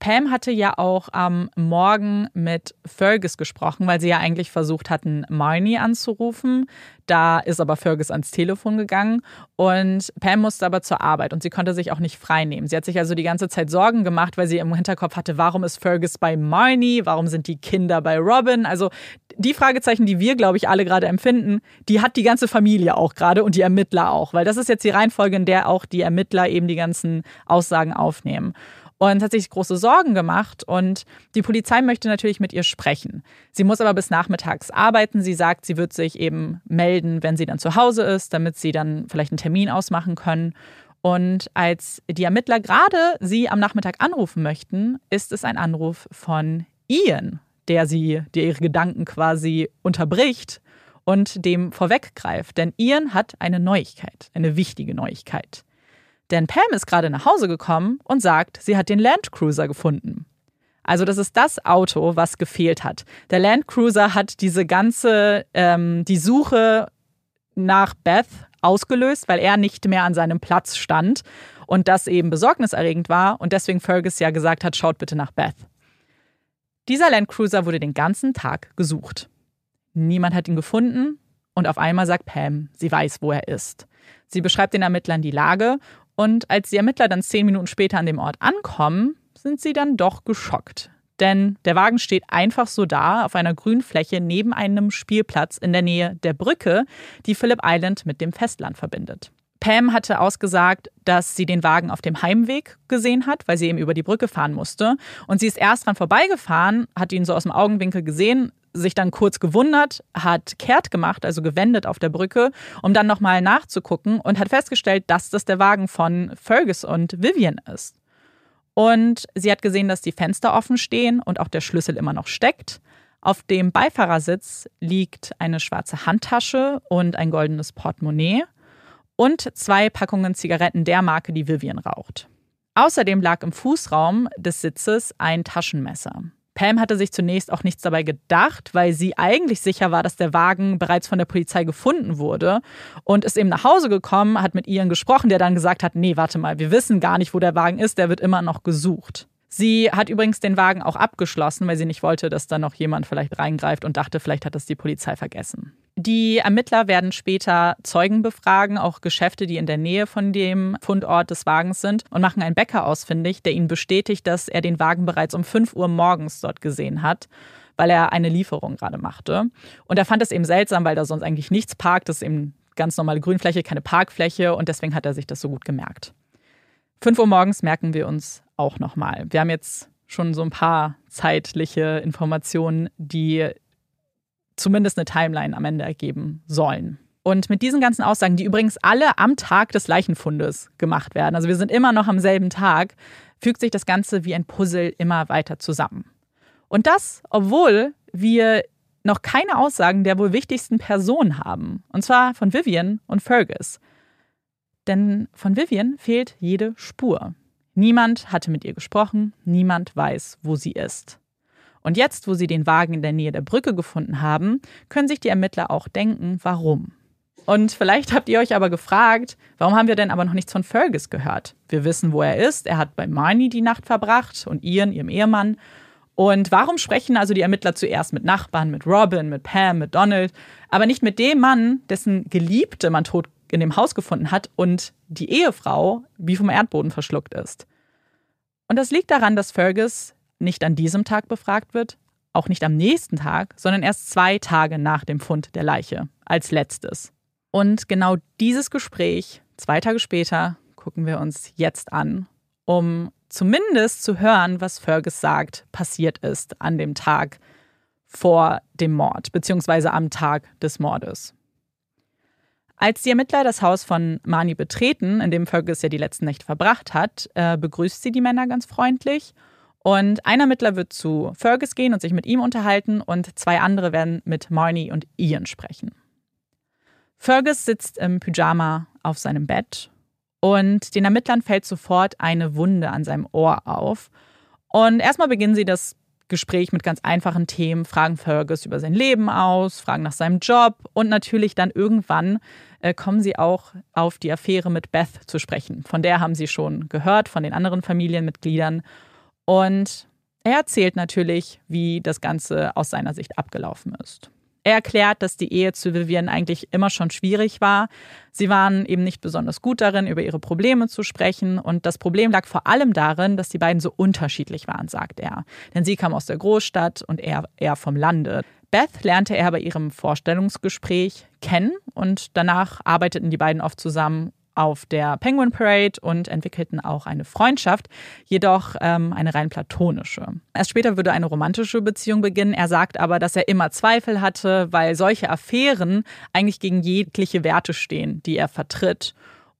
Pam hatte ja auch am Morgen mit Fergus gesprochen, weil sie ja eigentlich versucht hatten, Marnie anzurufen. Da ist aber Fergus ans Telefon gegangen und Pam musste aber zur Arbeit und sie konnte sich auch nicht freinehmen. Sie hat sich also die ganze Zeit Sorgen gemacht, weil sie im Hinterkopf hatte, warum ist Fergus bei Marnie? Warum sind die Kinder bei Robin? Also die Fragezeichen, die wir, glaube ich, alle gerade empfinden, die hat die ganze Familie auch gerade und die Ermittler auch, weil das ist jetzt die Reihenfolge, in der auch die Ermittler eben die ganzen Aussagen aufnehmen und hat sich große Sorgen gemacht und die Polizei möchte natürlich mit ihr sprechen. Sie muss aber bis nachmittags arbeiten. Sie sagt, sie wird sich eben melden, wenn sie dann zu Hause ist, damit sie dann vielleicht einen Termin ausmachen können. Und als die Ermittler gerade sie am Nachmittag anrufen möchten, ist es ein Anruf von Ian, der sie, der ihre Gedanken quasi unterbricht und dem vorweggreift. Denn Ian hat eine Neuigkeit, eine wichtige Neuigkeit. Denn Pam ist gerade nach Hause gekommen und sagt, sie hat den Land Cruiser gefunden. Also das ist das Auto, was gefehlt hat. Der Land Cruiser hat diese ganze, ähm, die Suche nach Beth ausgelöst, weil er nicht mehr an seinem Platz stand und das eben besorgniserregend war und deswegen Fergus ja gesagt hat, schaut bitte nach Beth. Dieser Land Cruiser wurde den ganzen Tag gesucht. Niemand hat ihn gefunden und auf einmal sagt Pam, sie weiß, wo er ist. Sie beschreibt den Ermittlern die Lage und als die Ermittler dann zehn Minuten später an dem Ort ankommen, sind sie dann doch geschockt. Denn der Wagen steht einfach so da auf einer grünen Fläche neben einem Spielplatz in der Nähe der Brücke, die Phillip Island mit dem Festland verbindet. Pam hatte ausgesagt, dass sie den Wagen auf dem Heimweg gesehen hat, weil sie eben über die Brücke fahren musste. Und sie ist erst dran vorbeigefahren, hat ihn so aus dem Augenwinkel gesehen, sich dann kurz gewundert, hat kehrt gemacht, also gewendet auf der Brücke, um dann nochmal nachzugucken und hat festgestellt, dass das der Wagen von Fergus und Vivian ist. Und sie hat gesehen, dass die Fenster offen stehen und auch der Schlüssel immer noch steckt. Auf dem Beifahrersitz liegt eine schwarze Handtasche und ein goldenes Portemonnaie und zwei Packungen Zigaretten der Marke, die Vivian raucht. Außerdem lag im Fußraum des Sitzes ein Taschenmesser. Pam hatte sich zunächst auch nichts dabei gedacht, weil sie eigentlich sicher war, dass der Wagen bereits von der Polizei gefunden wurde und ist eben nach Hause gekommen, hat mit Ian gesprochen, der dann gesagt hat, nee, warte mal, wir wissen gar nicht, wo der Wagen ist, der wird immer noch gesucht. Sie hat übrigens den Wagen auch abgeschlossen, weil sie nicht wollte, dass da noch jemand vielleicht reingreift und dachte, vielleicht hat das die Polizei vergessen. Die Ermittler werden später Zeugen befragen, auch Geschäfte, die in der Nähe von dem Fundort des Wagens sind, und machen einen Bäcker ausfindig, der ihnen bestätigt, dass er den Wagen bereits um 5 Uhr morgens dort gesehen hat weil er eine Lieferung gerade machte. Und er fand es eben seltsam, weil da sonst eigentlich nichts parkt. Das ist eben ganz normale Grünfläche, keine Parkfläche. Und deswegen hat er sich das so gut gemerkt. 5 Uhr morgens merken wir uns auch nochmal. Wir haben jetzt schon so ein paar zeitliche Informationen, die zumindest eine Timeline am Ende ergeben sollen. Und mit diesen ganzen Aussagen, die übrigens alle am Tag des Leichenfundes gemacht werden, also wir sind immer noch am selben Tag, fügt sich das Ganze wie ein Puzzle immer weiter zusammen. Und das, obwohl wir noch keine Aussagen der wohl wichtigsten Personen haben, und zwar von Vivian und Fergus. Denn von Vivian fehlt jede Spur. Niemand hatte mit ihr gesprochen, niemand weiß, wo sie ist. Und jetzt, wo sie den Wagen in der Nähe der Brücke gefunden haben, können sich die Ermittler auch denken, warum. Und vielleicht habt ihr euch aber gefragt, warum haben wir denn aber noch nichts von Fergus gehört? Wir wissen, wo er ist. Er hat bei Marnie die Nacht verbracht und Ian, ihrem Ehemann. Und warum sprechen also die Ermittler zuerst mit Nachbarn, mit Robin, mit Pam, mit Donald, aber nicht mit dem Mann, dessen Geliebte man tot in dem Haus gefunden hat und die Ehefrau wie vom Erdboden verschluckt ist? Und das liegt daran, dass Fergus nicht an diesem Tag befragt wird, auch nicht am nächsten Tag, sondern erst zwei Tage nach dem Fund der Leiche, als letztes. Und genau dieses Gespräch, zwei Tage später, gucken wir uns jetzt an, um zumindest zu hören, was Fergus sagt, passiert ist an dem Tag vor dem Mord, beziehungsweise am Tag des Mordes. Als die Ermittler das Haus von Mani betreten, in dem Fergus ja die letzten Nächte verbracht hat, äh, begrüßt sie die Männer ganz freundlich und ein Ermittler wird zu Fergus gehen und sich mit ihm unterhalten und zwei andere werden mit Marnie und Ian sprechen. Fergus sitzt im Pyjama auf seinem Bett und den Ermittlern fällt sofort eine Wunde an seinem Ohr auf. Und erstmal beginnen sie das Gespräch mit ganz einfachen Themen, fragen Fergus über sein Leben aus, fragen nach seinem Job und natürlich dann irgendwann äh, kommen sie auch auf die Affäre mit Beth zu sprechen. Von der haben sie schon gehört, von den anderen Familienmitgliedern. Und er erzählt natürlich, wie das Ganze aus seiner Sicht abgelaufen ist. Er erklärt, dass die Ehe zu Vivian eigentlich immer schon schwierig war. Sie waren eben nicht besonders gut darin, über ihre Probleme zu sprechen. Und das Problem lag vor allem darin, dass die beiden so unterschiedlich waren, sagt er. Denn sie kam aus der Großstadt und er eher vom Lande. Beth lernte er bei ihrem Vorstellungsgespräch kennen und danach arbeiteten die beiden oft zusammen auf der Penguin Parade und entwickelten auch eine Freundschaft, jedoch ähm, eine rein platonische. Erst später würde eine romantische Beziehung beginnen. Er sagt aber, dass er immer Zweifel hatte, weil solche Affären eigentlich gegen jegliche Werte stehen, die er vertritt.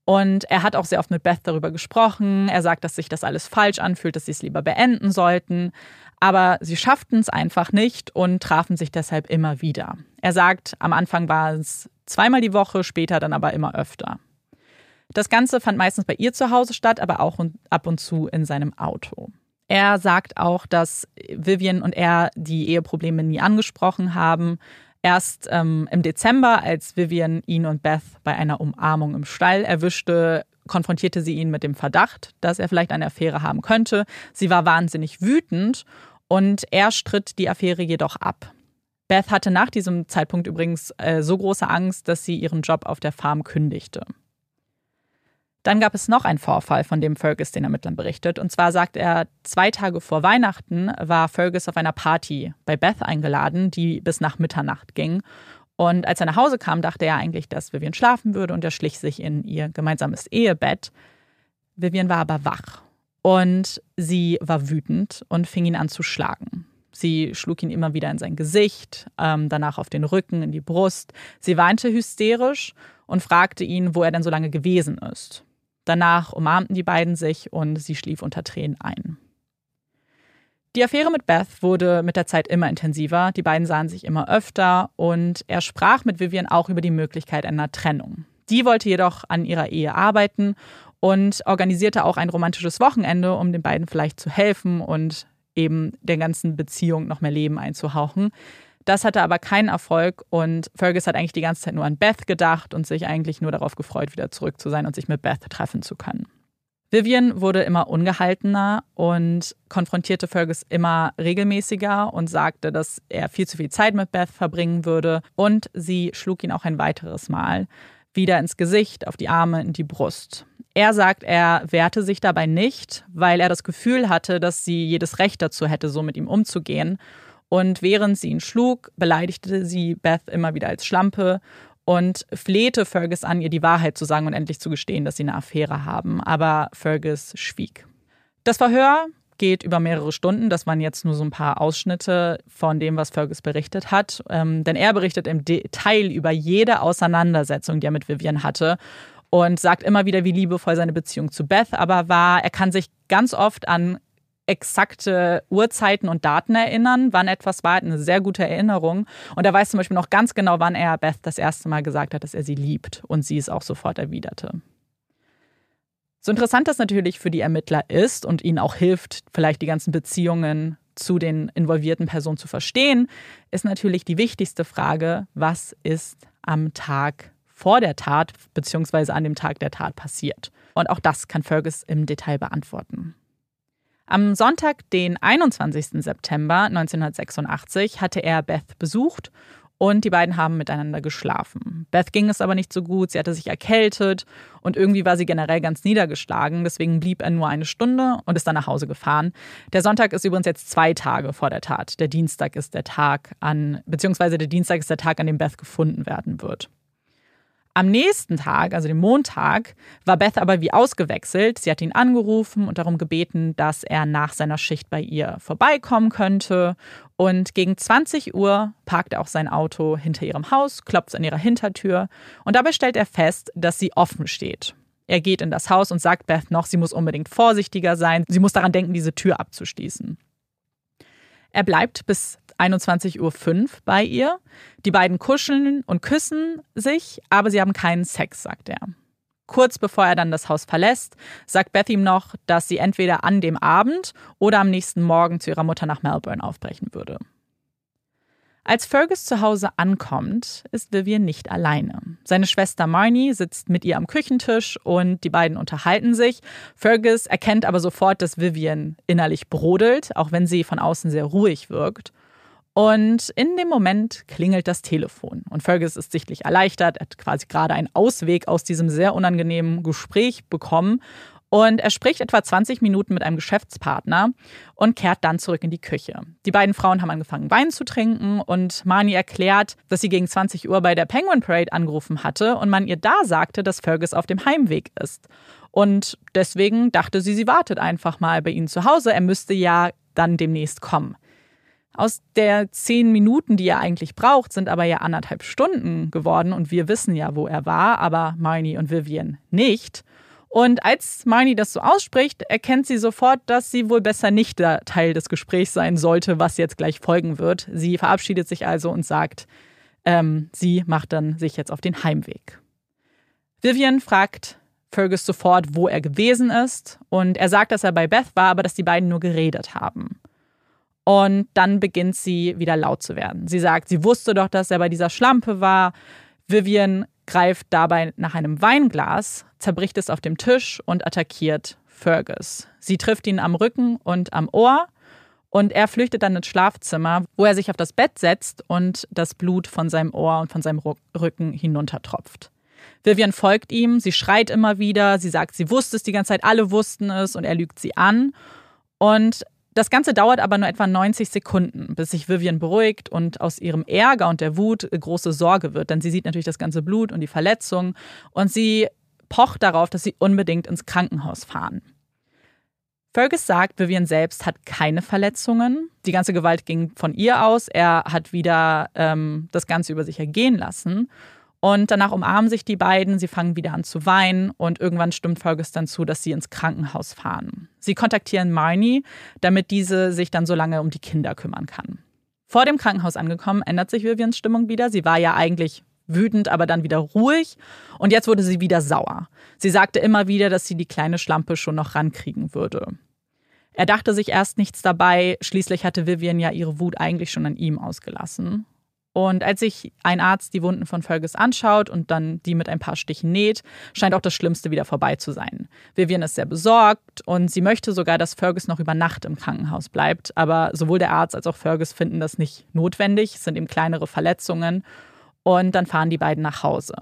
Und er hat auch sehr oft mit Beth darüber gesprochen. Er sagt, dass sich das alles falsch anfühlt, dass sie es lieber beenden sollten. Aber sie schafften es einfach nicht und trafen sich deshalb immer wieder. Er sagt, am Anfang war es zweimal die Woche, später dann aber immer öfter. Das Ganze fand meistens bei ihr zu Hause statt, aber auch ab und zu in seinem Auto. Er sagt auch, dass Vivian und er die Eheprobleme nie angesprochen haben. Erst ähm, im Dezember, als Vivian ihn und Beth bei einer Umarmung im Stall erwischte, konfrontierte sie ihn mit dem Verdacht, dass er vielleicht eine Affäre haben könnte. Sie war wahnsinnig wütend und er stritt die Affäre jedoch ab. Beth hatte nach diesem Zeitpunkt übrigens äh, so große Angst, dass sie ihren Job auf der Farm kündigte. Dann gab es noch einen Vorfall, von dem Fergus den Ermittlern berichtet. Und zwar sagt er, zwei Tage vor Weihnachten war Fergus auf einer Party bei Beth eingeladen, die bis nach Mitternacht ging. Und als er nach Hause kam, dachte er eigentlich, dass Vivian schlafen würde und er schlich sich in ihr gemeinsames Ehebett. Vivian war aber wach und sie war wütend und fing ihn an zu schlagen. Sie schlug ihn immer wieder in sein Gesicht, ähm, danach auf den Rücken, in die Brust. Sie weinte hysterisch und fragte ihn, wo er denn so lange gewesen ist. Danach umarmten die beiden sich und sie schlief unter Tränen ein. Die Affäre mit Beth wurde mit der Zeit immer intensiver, die beiden sahen sich immer öfter und er sprach mit Vivian auch über die Möglichkeit einer Trennung. Die wollte jedoch an ihrer Ehe arbeiten und organisierte auch ein romantisches Wochenende, um den beiden vielleicht zu helfen und eben der ganzen Beziehung noch mehr Leben einzuhauchen. Das hatte aber keinen Erfolg und Fergus hat eigentlich die ganze Zeit nur an Beth gedacht und sich eigentlich nur darauf gefreut, wieder zurück zu sein und sich mit Beth treffen zu können. Vivian wurde immer ungehaltener und konfrontierte Fergus immer regelmäßiger und sagte, dass er viel zu viel Zeit mit Beth verbringen würde. Und sie schlug ihn auch ein weiteres Mal wieder ins Gesicht, auf die Arme, in die Brust. Er sagt, er wehrte sich dabei nicht, weil er das Gefühl hatte, dass sie jedes Recht dazu hätte, so mit ihm umzugehen. Und während sie ihn schlug, beleidigte sie Beth immer wieder als Schlampe und flehte Fergus an, ihr die Wahrheit zu sagen und endlich zu gestehen, dass sie eine Affäre haben. Aber Fergus schwieg. Das Verhör geht über mehrere Stunden. Das waren jetzt nur so ein paar Ausschnitte von dem, was Fergus berichtet hat. Ähm, denn er berichtet im Detail über jede Auseinandersetzung, die er mit Vivian hatte und sagt immer wieder, wie liebevoll seine Beziehung zu Beth aber war. Er kann sich ganz oft an exakte Uhrzeiten und Daten erinnern, wann etwas war, hat eine sehr gute Erinnerung. Und er weiß zum Beispiel noch ganz genau, wann er Beth das erste Mal gesagt hat, dass er sie liebt und sie es auch sofort erwiderte. So interessant das natürlich für die Ermittler ist und ihnen auch hilft, vielleicht die ganzen Beziehungen zu den involvierten Personen zu verstehen, ist natürlich die wichtigste Frage, was ist am Tag vor der Tat bzw. an dem Tag der Tat passiert? Und auch das kann Fergus im Detail beantworten. Am Sonntag, den 21. September 1986, hatte er Beth besucht und die beiden haben miteinander geschlafen. Beth ging es aber nicht so gut, sie hatte sich erkältet und irgendwie war sie generell ganz niedergeschlagen. Deswegen blieb er nur eine Stunde und ist dann nach Hause gefahren. Der Sonntag ist übrigens jetzt zwei Tage vor der Tat. Der Dienstag ist der Tag an, beziehungsweise der Dienstag ist der Tag, an dem Beth gefunden werden wird. Am nächsten Tag, also dem Montag, war Beth aber wie ausgewechselt. Sie hat ihn angerufen und darum gebeten, dass er nach seiner Schicht bei ihr vorbeikommen könnte. Und gegen 20 Uhr parkt er auch sein Auto hinter ihrem Haus, klopft an ihrer Hintertür und dabei stellt er fest, dass sie offen steht. Er geht in das Haus und sagt Beth noch, sie muss unbedingt vorsichtiger sein. Sie muss daran denken, diese Tür abzuschließen. Er bleibt bis 21.05 Uhr bei ihr. Die beiden kuscheln und küssen sich, aber sie haben keinen Sex, sagt er. Kurz bevor er dann das Haus verlässt, sagt Beth ihm noch, dass sie entweder an dem Abend oder am nächsten Morgen zu ihrer Mutter nach Melbourne aufbrechen würde. Als Fergus zu Hause ankommt, ist Vivian nicht alleine. Seine Schwester Marnie sitzt mit ihr am Küchentisch und die beiden unterhalten sich. Fergus erkennt aber sofort, dass Vivian innerlich brodelt, auch wenn sie von außen sehr ruhig wirkt. Und in dem Moment klingelt das Telefon und Fergus ist sichtlich erleichtert. Er hat quasi gerade einen Ausweg aus diesem sehr unangenehmen Gespräch bekommen. Und er spricht etwa 20 Minuten mit einem Geschäftspartner und kehrt dann zurück in die Küche. Die beiden Frauen haben angefangen, Wein zu trinken und Mani erklärt, dass sie gegen 20 Uhr bei der Penguin Parade angerufen hatte und man ihr da sagte, dass Fergus auf dem Heimweg ist. Und deswegen dachte sie, sie wartet einfach mal bei ihnen zu Hause. Er müsste ja dann demnächst kommen. Aus der zehn Minuten, die er eigentlich braucht, sind aber ja anderthalb Stunden geworden und wir wissen ja, wo er war, aber Marnie und Vivian nicht. Und als Marnie das so ausspricht, erkennt sie sofort, dass sie wohl besser nicht der Teil des Gesprächs sein sollte, was jetzt gleich folgen wird. Sie verabschiedet sich also und sagt, ähm, sie macht dann sich jetzt auf den Heimweg. Vivian fragt Fergus sofort, wo er gewesen ist und er sagt, dass er bei Beth war, aber dass die beiden nur geredet haben. Und dann beginnt sie wieder laut zu werden. Sie sagt, sie wusste doch, dass er bei dieser Schlampe war. Vivian greift dabei nach einem Weinglas, zerbricht es auf dem Tisch und attackiert Fergus. Sie trifft ihn am Rücken und am Ohr und er flüchtet dann ins Schlafzimmer, wo er sich auf das Bett setzt und das Blut von seinem Ohr und von seinem Rücken hinuntertropft. Vivian folgt ihm, sie schreit immer wieder, sie sagt, sie wusste es die ganze Zeit, alle wussten es und er lügt sie an. Und das Ganze dauert aber nur etwa 90 Sekunden, bis sich Vivian beruhigt und aus ihrem Ärger und der Wut große Sorge wird. Denn sie sieht natürlich das ganze Blut und die Verletzung und sie pocht darauf, dass sie unbedingt ins Krankenhaus fahren. Fergus sagt, Vivian selbst hat keine Verletzungen. Die ganze Gewalt ging von ihr aus. Er hat wieder ähm, das Ganze über sich ergehen lassen. Und danach umarmen sich die beiden, sie fangen wieder an zu weinen und irgendwann stimmt Fergus dann zu, dass sie ins Krankenhaus fahren. Sie kontaktieren Marnie, damit diese sich dann so lange um die Kinder kümmern kann. Vor dem Krankenhaus angekommen, ändert sich Vivians Stimmung wieder. Sie war ja eigentlich wütend, aber dann wieder ruhig und jetzt wurde sie wieder sauer. Sie sagte immer wieder, dass sie die kleine Schlampe schon noch rankriegen würde. Er dachte sich erst nichts dabei, schließlich hatte Vivian ja ihre Wut eigentlich schon an ihm ausgelassen. Und als sich ein Arzt die Wunden von Fergus anschaut und dann die mit ein paar Stichen näht, scheint auch das Schlimmste wieder vorbei zu sein. Vivian ist sehr besorgt und sie möchte sogar, dass Fergus noch über Nacht im Krankenhaus bleibt. Aber sowohl der Arzt als auch Fergus finden das nicht notwendig, es sind eben kleinere Verletzungen. Und dann fahren die beiden nach Hause.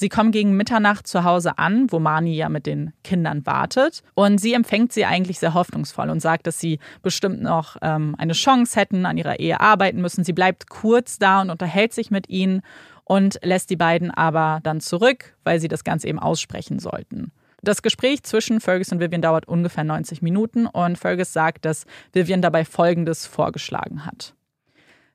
Sie kommen gegen Mitternacht zu Hause an, wo Mani ja mit den Kindern wartet. Und sie empfängt sie eigentlich sehr hoffnungsvoll und sagt, dass sie bestimmt noch ähm, eine Chance hätten, an ihrer Ehe arbeiten müssen. Sie bleibt kurz da und unterhält sich mit ihnen und lässt die beiden aber dann zurück, weil sie das Ganze eben aussprechen sollten. Das Gespräch zwischen Fergus und Vivian dauert ungefähr 90 Minuten und Fergus sagt, dass Vivian dabei Folgendes vorgeschlagen hat.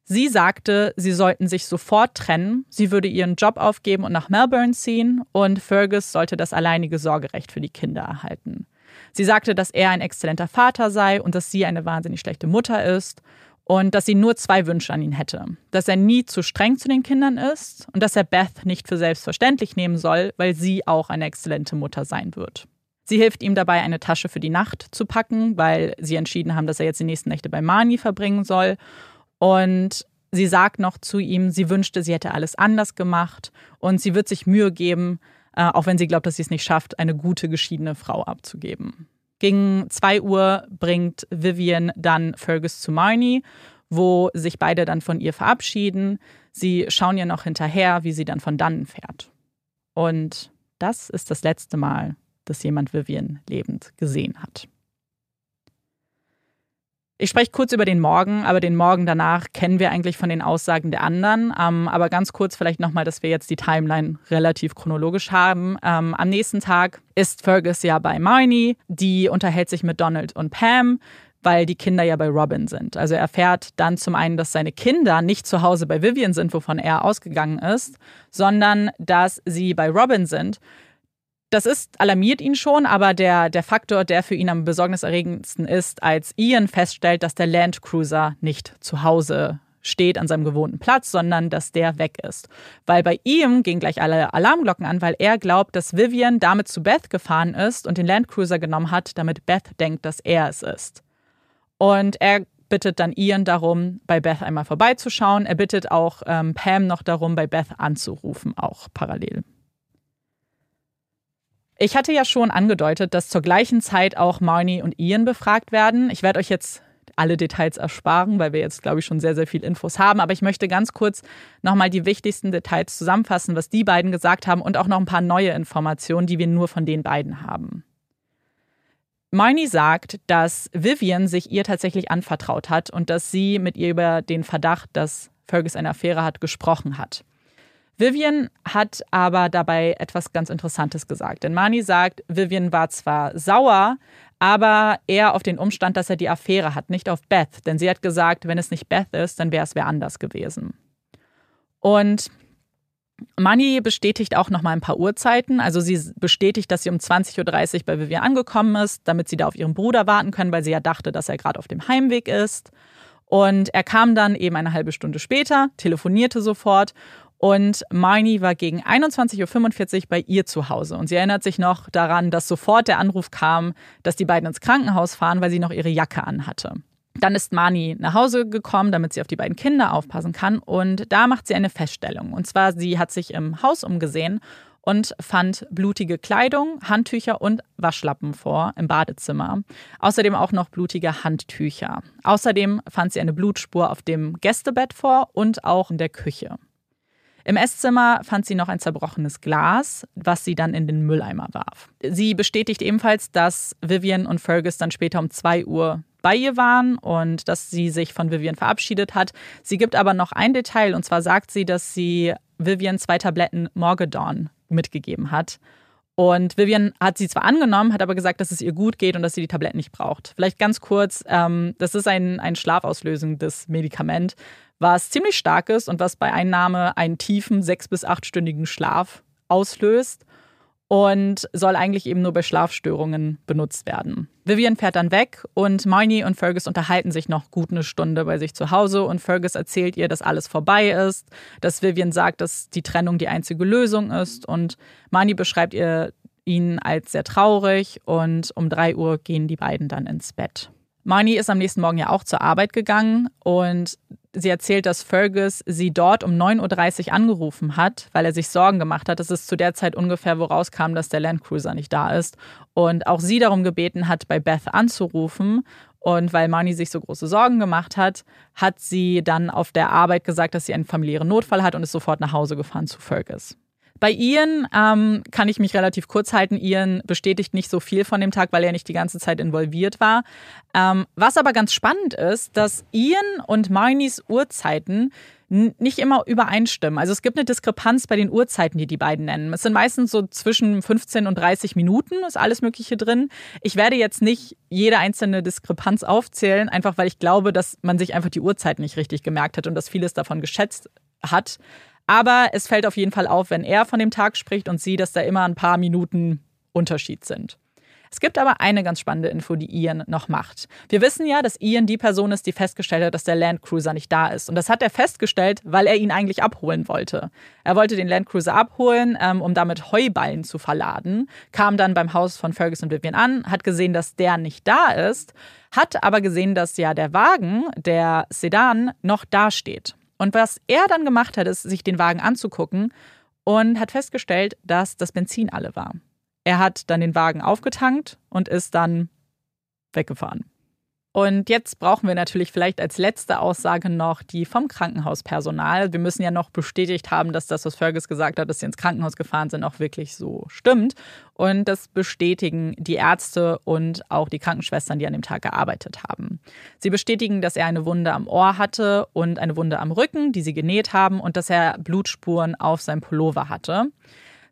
Sie sagte, sie sollten sich sofort trennen, sie würde ihren Job aufgeben und nach Melbourne ziehen und Fergus sollte das alleinige Sorgerecht für die Kinder erhalten. Sie sagte, dass er ein exzellenter Vater sei und dass sie eine wahnsinnig schlechte Mutter ist und dass sie nur zwei Wünsche an ihn hätte. Dass er nie zu streng zu den Kindern ist und dass er Beth nicht für selbstverständlich nehmen soll, weil sie auch eine exzellente Mutter sein wird. Sie hilft ihm dabei, eine Tasche für die Nacht zu packen, weil sie entschieden haben, dass er jetzt die nächsten Nächte bei Mani verbringen soll. Und sie sagt noch zu ihm, sie wünschte, sie hätte alles anders gemacht und sie wird sich Mühe geben, äh, auch wenn sie glaubt, dass sie es nicht schafft, eine gute geschiedene Frau abzugeben. Gegen 2 Uhr bringt Vivian dann Fergus zu Marnie, wo sich beide dann von ihr verabschieden. Sie schauen ihr noch hinterher, wie sie dann von dannen fährt. Und das ist das letzte Mal, dass jemand Vivian lebend gesehen hat. Ich spreche kurz über den Morgen, aber den Morgen danach kennen wir eigentlich von den Aussagen der anderen. Ähm, aber ganz kurz vielleicht nochmal, dass wir jetzt die Timeline relativ chronologisch haben. Ähm, am nächsten Tag ist Fergus ja bei Marnie, die unterhält sich mit Donald und Pam weil die Kinder ja bei Robin sind. Also er erfährt dann zum einen, dass seine Kinder nicht zu Hause bei Vivian sind, wovon er ausgegangen ist, sondern dass sie bei Robin sind. Das ist, alarmiert ihn schon, aber der, der Faktor, der für ihn am besorgniserregendsten ist, als Ian feststellt, dass der Land Cruiser nicht zu Hause steht an seinem gewohnten Platz, sondern dass der weg ist. Weil bei ihm gehen gleich alle Alarmglocken an, weil er glaubt, dass Vivian damit zu Beth gefahren ist und den Landcruiser genommen hat, damit Beth denkt, dass er es ist. Und er bittet dann Ian darum, bei Beth einmal vorbeizuschauen. Er bittet auch ähm, Pam noch darum, bei Beth anzurufen, auch parallel. Ich hatte ja schon angedeutet, dass zur gleichen Zeit auch Marnie und Ian befragt werden. Ich werde euch jetzt alle Details ersparen, weil wir jetzt, glaube ich, schon sehr, sehr viel Infos haben. Aber ich möchte ganz kurz nochmal die wichtigsten Details zusammenfassen, was die beiden gesagt haben und auch noch ein paar neue Informationen, die wir nur von den beiden haben. Marnie sagt, dass Vivian sich ihr tatsächlich anvertraut hat und dass sie mit ihr über den Verdacht, dass Fergus eine Affäre hat, gesprochen hat. Vivian hat aber dabei etwas ganz Interessantes gesagt. Denn Mani sagt, Vivian war zwar sauer, aber eher auf den Umstand, dass er die Affäre hat, nicht auf Beth. Denn sie hat gesagt, wenn es nicht Beth ist, dann wäre es wer anders gewesen. Und Mani bestätigt auch noch mal ein paar Uhrzeiten. Also sie bestätigt, dass sie um 20.30 Uhr bei Vivian angekommen ist, damit sie da auf ihren Bruder warten können, weil sie ja dachte, dass er gerade auf dem Heimweg ist. Und er kam dann eben eine halbe Stunde später, telefonierte sofort und Marnie war gegen 21.45 Uhr bei ihr zu Hause. Und sie erinnert sich noch daran, dass sofort der Anruf kam, dass die beiden ins Krankenhaus fahren, weil sie noch ihre Jacke anhatte. Dann ist Marnie nach Hause gekommen, damit sie auf die beiden Kinder aufpassen kann. Und da macht sie eine Feststellung. Und zwar, sie hat sich im Haus umgesehen und fand blutige Kleidung, Handtücher und Waschlappen vor im Badezimmer. Außerdem auch noch blutige Handtücher. Außerdem fand sie eine Blutspur auf dem Gästebett vor und auch in der Küche. Im Esszimmer fand sie noch ein zerbrochenes Glas, was sie dann in den Mülleimer warf. Sie bestätigt ebenfalls, dass Vivian und Fergus dann später um 2 Uhr bei ihr waren und dass sie sich von Vivian verabschiedet hat. Sie gibt aber noch ein Detail und zwar sagt sie, dass sie Vivian zwei Tabletten Morgadon mitgegeben hat. Und Vivian hat sie zwar angenommen, hat aber gesagt, dass es ihr gut geht und dass sie die Tabletten nicht braucht. Vielleicht ganz kurz, ähm, das ist ein, ein schlafauslösendes Medikament, was ziemlich stark ist und was bei Einnahme einen tiefen sechs- bis achtstündigen Schlaf auslöst und soll eigentlich eben nur bei Schlafstörungen benutzt werden. Vivian fährt dann weg und Marnie und Fergus unterhalten sich noch gut eine Stunde bei sich zu Hause und Fergus erzählt ihr, dass alles vorbei ist, dass Vivian sagt, dass die Trennung die einzige Lösung ist und Marnie beschreibt ihr ihn als sehr traurig und um drei Uhr gehen die beiden dann ins Bett. Marnie ist am nächsten Morgen ja auch zur Arbeit gegangen und sie erzählt, dass Fergus sie dort um 9.30 Uhr angerufen hat, weil er sich Sorgen gemacht hat. Das ist zu der Zeit ungefähr, wo rauskam, dass der Landcruiser nicht da ist. Und auch sie darum gebeten hat, bei Beth anzurufen. Und weil Marnie sich so große Sorgen gemacht hat, hat sie dann auf der Arbeit gesagt, dass sie einen familiären Notfall hat und ist sofort nach Hause gefahren zu Fergus. Bei Ian ähm, kann ich mich relativ kurz halten. Ian bestätigt nicht so viel von dem Tag, weil er nicht die ganze Zeit involviert war. Ähm, was aber ganz spannend ist, dass Ian und Marnies Uhrzeiten nicht immer übereinstimmen. Also es gibt eine Diskrepanz bei den Uhrzeiten, die die beiden nennen. Es sind meistens so zwischen 15 und 30 Minuten, ist alles Mögliche drin. Ich werde jetzt nicht jede einzelne Diskrepanz aufzählen, einfach weil ich glaube, dass man sich einfach die Uhrzeit nicht richtig gemerkt hat und dass vieles davon geschätzt hat. Aber es fällt auf jeden Fall auf, wenn er von dem Tag spricht und sie, dass da immer ein paar Minuten Unterschied sind. Es gibt aber eine ganz spannende Info, die Ian noch macht. Wir wissen ja, dass Ian die Person ist, die festgestellt hat, dass der Landcruiser nicht da ist. Und das hat er festgestellt, weil er ihn eigentlich abholen wollte. Er wollte den Landcruiser abholen, ähm, um damit Heuballen zu verladen, kam dann beim Haus von Fergus und Vivian an, hat gesehen, dass der nicht da ist, hat aber gesehen, dass ja der Wagen, der Sedan, noch dasteht. Und was er dann gemacht hat, ist, sich den Wagen anzugucken und hat festgestellt, dass das Benzin alle war. Er hat dann den Wagen aufgetankt und ist dann weggefahren. Und jetzt brauchen wir natürlich vielleicht als letzte Aussage noch die vom Krankenhauspersonal. Wir müssen ja noch bestätigt haben, dass das, was Fergus gesagt hat, dass sie ins Krankenhaus gefahren sind, auch wirklich so stimmt. Und das bestätigen die Ärzte und auch die Krankenschwestern, die an dem Tag gearbeitet haben. Sie bestätigen, dass er eine Wunde am Ohr hatte und eine Wunde am Rücken, die sie genäht haben, und dass er Blutspuren auf seinem Pullover hatte.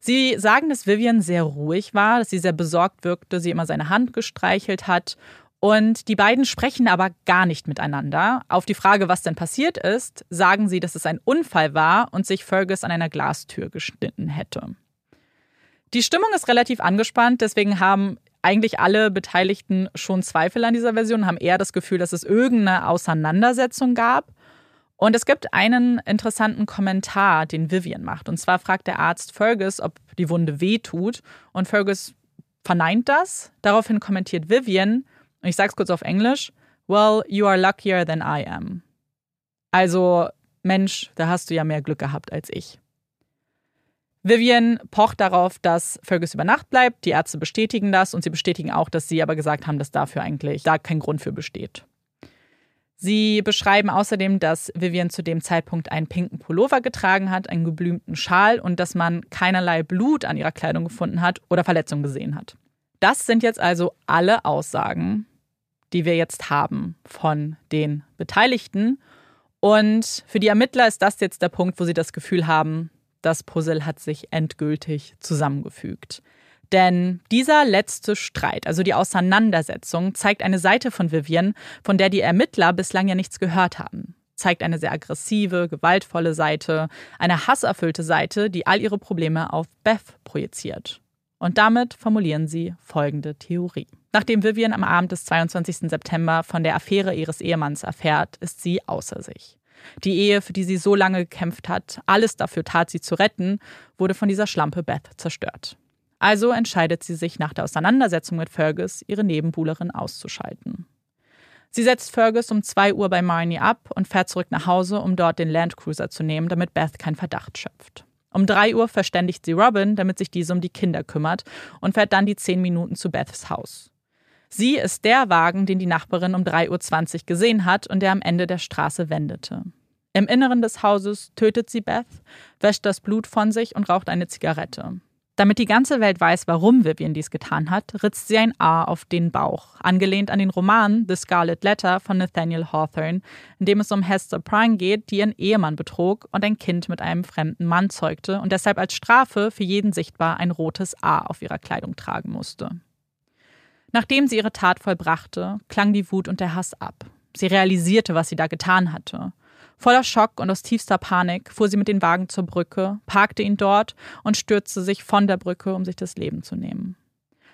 Sie sagen, dass Vivian sehr ruhig war, dass sie sehr besorgt wirkte, sie immer seine Hand gestreichelt hat und die beiden sprechen aber gar nicht miteinander. Auf die Frage, was denn passiert ist, sagen sie, dass es ein Unfall war und sich Fergus an einer Glastür geschnitten hätte. Die Stimmung ist relativ angespannt, deswegen haben eigentlich alle Beteiligten schon Zweifel an dieser Version, haben eher das Gefühl, dass es irgendeine Auseinandersetzung gab. Und es gibt einen interessanten Kommentar, den Vivian macht. Und zwar fragt der Arzt Fergus, ob die Wunde weh tut. Und Fergus verneint das. Daraufhin kommentiert Vivian, und ich sage es kurz auf Englisch. Well, you are luckier than I am. Also, Mensch, da hast du ja mehr Glück gehabt als ich. Vivian pocht darauf, dass Fergus über Nacht bleibt. Die Ärzte bestätigen das und sie bestätigen auch, dass sie aber gesagt haben, dass dafür eigentlich da kein Grund für besteht. Sie beschreiben außerdem, dass Vivian zu dem Zeitpunkt einen pinken Pullover getragen hat, einen geblümten Schal und dass man keinerlei Blut an ihrer Kleidung gefunden hat oder Verletzungen gesehen hat. Das sind jetzt also alle Aussagen, die wir jetzt haben von den Beteiligten. Und für die Ermittler ist das jetzt der Punkt, wo sie das Gefühl haben, das Puzzle hat sich endgültig zusammengefügt. Denn dieser letzte Streit, also die Auseinandersetzung, zeigt eine Seite von Vivian, von der die Ermittler bislang ja nichts gehört haben. Zeigt eine sehr aggressive, gewaltvolle Seite, eine hasserfüllte Seite, die all ihre Probleme auf Beth projiziert. Und damit formulieren sie folgende Theorie. Nachdem Vivian am Abend des 22. September von der Affäre ihres Ehemanns erfährt, ist sie außer sich. Die Ehe, für die sie so lange gekämpft hat, alles dafür tat, sie zu retten, wurde von dieser Schlampe Beth zerstört. Also entscheidet sie sich nach der Auseinandersetzung mit Fergus, ihre Nebenbuhlerin auszuschalten. Sie setzt Fergus um 2 Uhr bei Marnie ab und fährt zurück nach Hause, um dort den Landcruiser zu nehmen, damit Beth keinen Verdacht schöpft. Um 3 Uhr verständigt sie Robin, damit sich diese um die Kinder kümmert und fährt dann die 10 Minuten zu Beths Haus. Sie ist der Wagen, den die Nachbarin um 3.20 Uhr gesehen hat und der am Ende der Straße wendete. Im Inneren des Hauses tötet sie Beth, wäscht das Blut von sich und raucht eine Zigarette. Damit die ganze Welt weiß, warum Vivian dies getan hat, ritzt sie ein A auf den Bauch, angelehnt an den Roman The Scarlet Letter von Nathaniel Hawthorne, in dem es um Hester Prynne geht, die ihren Ehemann betrog und ein Kind mit einem fremden Mann zeugte und deshalb als Strafe für jeden sichtbar ein rotes A auf ihrer Kleidung tragen musste. Nachdem sie ihre Tat vollbrachte, klang die Wut und der Hass ab. Sie realisierte, was sie da getan hatte. Voller Schock und aus tiefster Panik fuhr sie mit dem Wagen zur Brücke, parkte ihn dort und stürzte sich von der Brücke, um sich das Leben zu nehmen.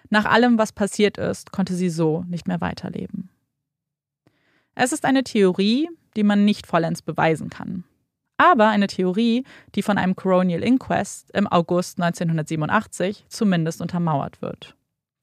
Nach allem, was passiert ist, konnte sie so nicht mehr weiterleben. Es ist eine Theorie, die man nicht vollends beweisen kann. Aber eine Theorie, die von einem Coronial Inquest im August 1987 zumindest untermauert wird.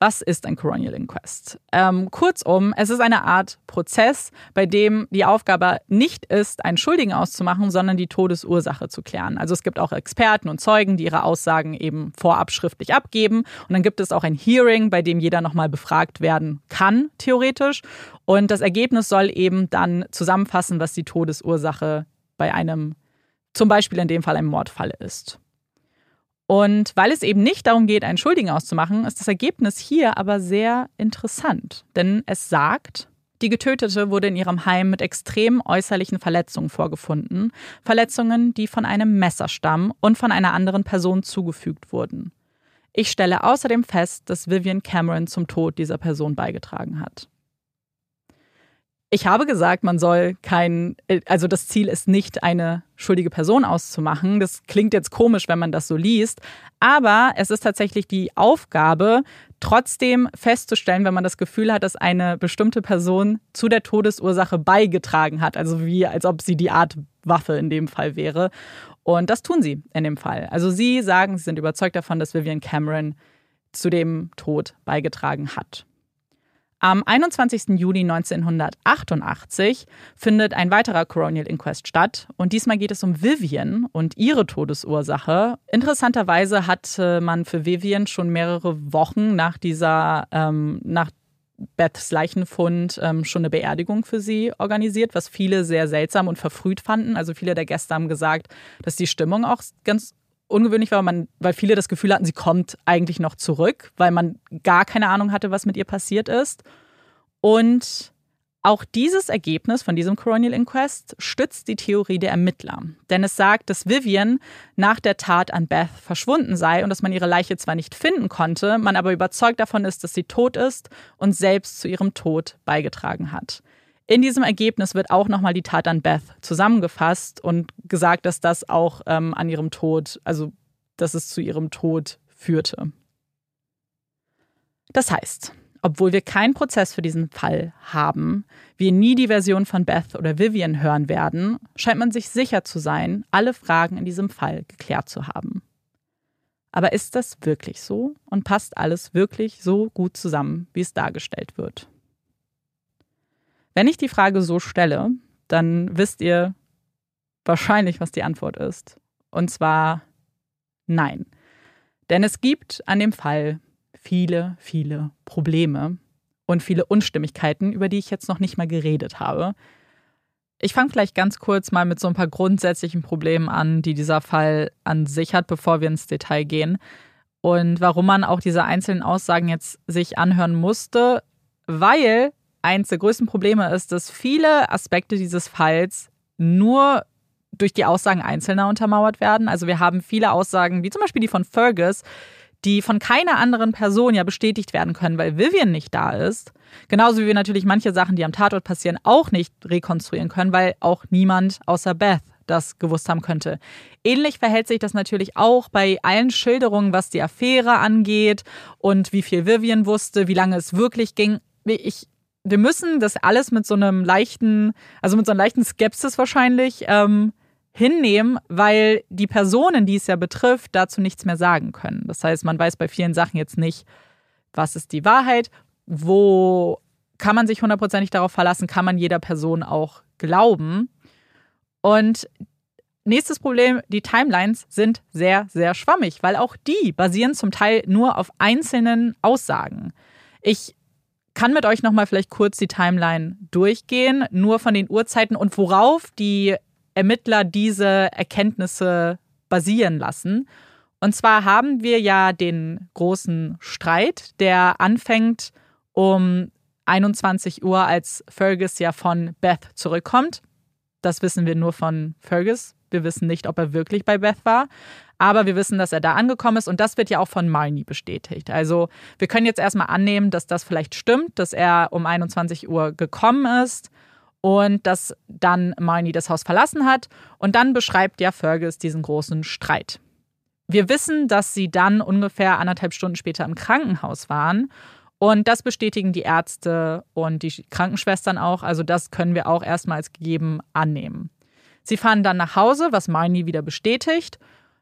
Was ist ein Coronial Inquest? Ähm, kurzum, es ist eine Art Prozess, bei dem die Aufgabe nicht ist, einen Schuldigen auszumachen, sondern die Todesursache zu klären. Also es gibt auch Experten und Zeugen, die ihre Aussagen eben vorab schriftlich abgeben. Und dann gibt es auch ein Hearing, bei dem jeder nochmal befragt werden kann, theoretisch. Und das Ergebnis soll eben dann zusammenfassen, was die Todesursache bei einem, zum Beispiel in dem Fall einem Mordfall ist. Und weil es eben nicht darum geht, einen Schuldigen auszumachen, ist das Ergebnis hier aber sehr interessant. Denn es sagt, die Getötete wurde in ihrem Heim mit extremen äußerlichen Verletzungen vorgefunden. Verletzungen, die von einem Messer stammen und von einer anderen Person zugefügt wurden. Ich stelle außerdem fest, dass Vivian Cameron zum Tod dieser Person beigetragen hat. Ich habe gesagt, man soll kein, also das Ziel ist nicht, eine schuldige Person auszumachen. Das klingt jetzt komisch, wenn man das so liest. Aber es ist tatsächlich die Aufgabe, trotzdem festzustellen, wenn man das Gefühl hat, dass eine bestimmte Person zu der Todesursache beigetragen hat. Also wie, als ob sie die Art Waffe in dem Fall wäre. Und das tun sie in dem Fall. Also sie sagen, sie sind überzeugt davon, dass Vivian Cameron zu dem Tod beigetragen hat. Am 21. Juli 1988 findet ein weiterer Coronial Inquest statt und diesmal geht es um Vivian und ihre Todesursache. Interessanterweise hatte man für Vivian schon mehrere Wochen nach dieser, ähm, nach Beths Leichenfund ähm, schon eine Beerdigung für sie organisiert, was viele sehr seltsam und verfrüht fanden. Also viele der Gäste haben gesagt, dass die Stimmung auch ganz ungewöhnlich war, man, weil viele das Gefühl hatten, sie kommt eigentlich noch zurück, weil man gar keine Ahnung hatte, was mit ihr passiert ist. Und auch dieses Ergebnis von diesem Coronial Inquest stützt die Theorie der Ermittler. Denn es sagt, dass Vivian nach der Tat an Beth verschwunden sei und dass man ihre Leiche zwar nicht finden konnte, man aber überzeugt davon ist, dass sie tot ist und selbst zu ihrem Tod beigetragen hat. In diesem Ergebnis wird auch nochmal die Tat an Beth zusammengefasst und gesagt, dass das auch ähm, an ihrem Tod, also dass es zu ihrem Tod führte. Das heißt, obwohl wir keinen Prozess für diesen Fall haben, wir nie die Version von Beth oder Vivian hören werden, scheint man sich sicher zu sein, alle Fragen in diesem Fall geklärt zu haben. Aber ist das wirklich so und passt alles wirklich so gut zusammen, wie es dargestellt wird? Wenn ich die Frage so stelle, dann wisst ihr wahrscheinlich, was die Antwort ist. Und zwar nein. Denn es gibt an dem Fall viele, viele Probleme und viele Unstimmigkeiten, über die ich jetzt noch nicht mal geredet habe. Ich fange vielleicht ganz kurz mal mit so ein paar grundsätzlichen Problemen an, die dieser Fall an sich hat, bevor wir ins Detail gehen. Und warum man auch diese einzelnen Aussagen jetzt sich anhören musste, weil eins der größten Probleme ist, dass viele Aspekte dieses Falls nur durch die Aussagen Einzelner untermauert werden. Also wir haben viele Aussagen, wie zum Beispiel die von Fergus, die von keiner anderen Person ja bestätigt werden können, weil Vivian nicht da ist. Genauso wie wir natürlich manche Sachen, die am Tatort passieren, auch nicht rekonstruieren können, weil auch niemand außer Beth das gewusst haben könnte. Ähnlich verhält sich das natürlich auch bei allen Schilderungen, was die Affäre angeht und wie viel Vivian wusste, wie lange es wirklich ging. Ich wir müssen das alles mit so einem leichten, also mit so einer leichten Skepsis wahrscheinlich ähm, hinnehmen, weil die Personen, die es ja betrifft, dazu nichts mehr sagen können. Das heißt, man weiß bei vielen Sachen jetzt nicht, was ist die Wahrheit, wo kann man sich hundertprozentig darauf verlassen, kann man jeder Person auch glauben. Und nächstes Problem, die Timelines sind sehr, sehr schwammig, weil auch die basieren zum Teil nur auf einzelnen Aussagen. Ich kann mit euch nochmal vielleicht kurz die Timeline durchgehen, nur von den Uhrzeiten und worauf die Ermittler diese Erkenntnisse basieren lassen. Und zwar haben wir ja den großen Streit, der anfängt um 21 Uhr, als Fergus ja von Beth zurückkommt. Das wissen wir nur von Fergus. Wir wissen nicht, ob er wirklich bei Beth war. Aber wir wissen, dass er da angekommen ist und das wird ja auch von Marnie bestätigt. Also wir können jetzt erstmal annehmen, dass das vielleicht stimmt, dass er um 21 Uhr gekommen ist und dass dann Marnie das Haus verlassen hat. Und dann beschreibt ja Fergus diesen großen Streit. Wir wissen, dass sie dann ungefähr anderthalb Stunden später im Krankenhaus waren. Und das bestätigen die Ärzte und die Krankenschwestern auch. Also das können wir auch erstmal als gegeben annehmen. Sie fahren dann nach Hause, was Marnie wieder bestätigt.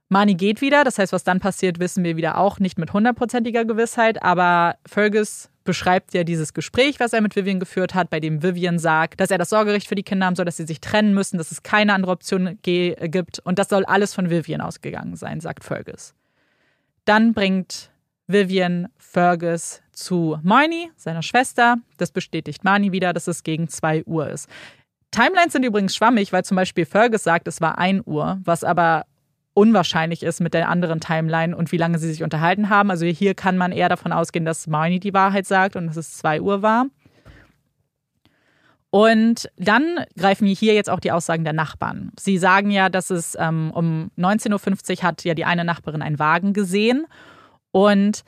Marnie geht wieder, das heißt, was dann passiert, wissen wir wieder auch nicht mit hundertprozentiger Gewissheit. Aber Fergus beschreibt ja dieses Gespräch, was er mit Vivian geführt hat, bei dem Vivian sagt, dass er das Sorgerecht für die Kinder haben soll, dass sie sich trennen müssen, dass es keine andere Option gibt. Und das soll alles von Vivian ausgegangen sein, sagt Fergus. Dann bringt Vivian Fergus zu Marnie, seiner Schwester. Das bestätigt Marnie wieder, dass es gegen 2 Uhr ist. Timelines sind übrigens schwammig, weil zum Beispiel Fergus sagt, es war 1 Uhr, was aber unwahrscheinlich ist mit der anderen Timeline und wie lange sie sich unterhalten haben. Also hier kann man eher davon ausgehen, dass Marnie die Wahrheit sagt und dass es 2 Uhr war. Und dann greifen hier jetzt auch die Aussagen der Nachbarn. Sie sagen ja, dass es ähm, um 19.50 Uhr hat ja die eine Nachbarin einen Wagen gesehen. Und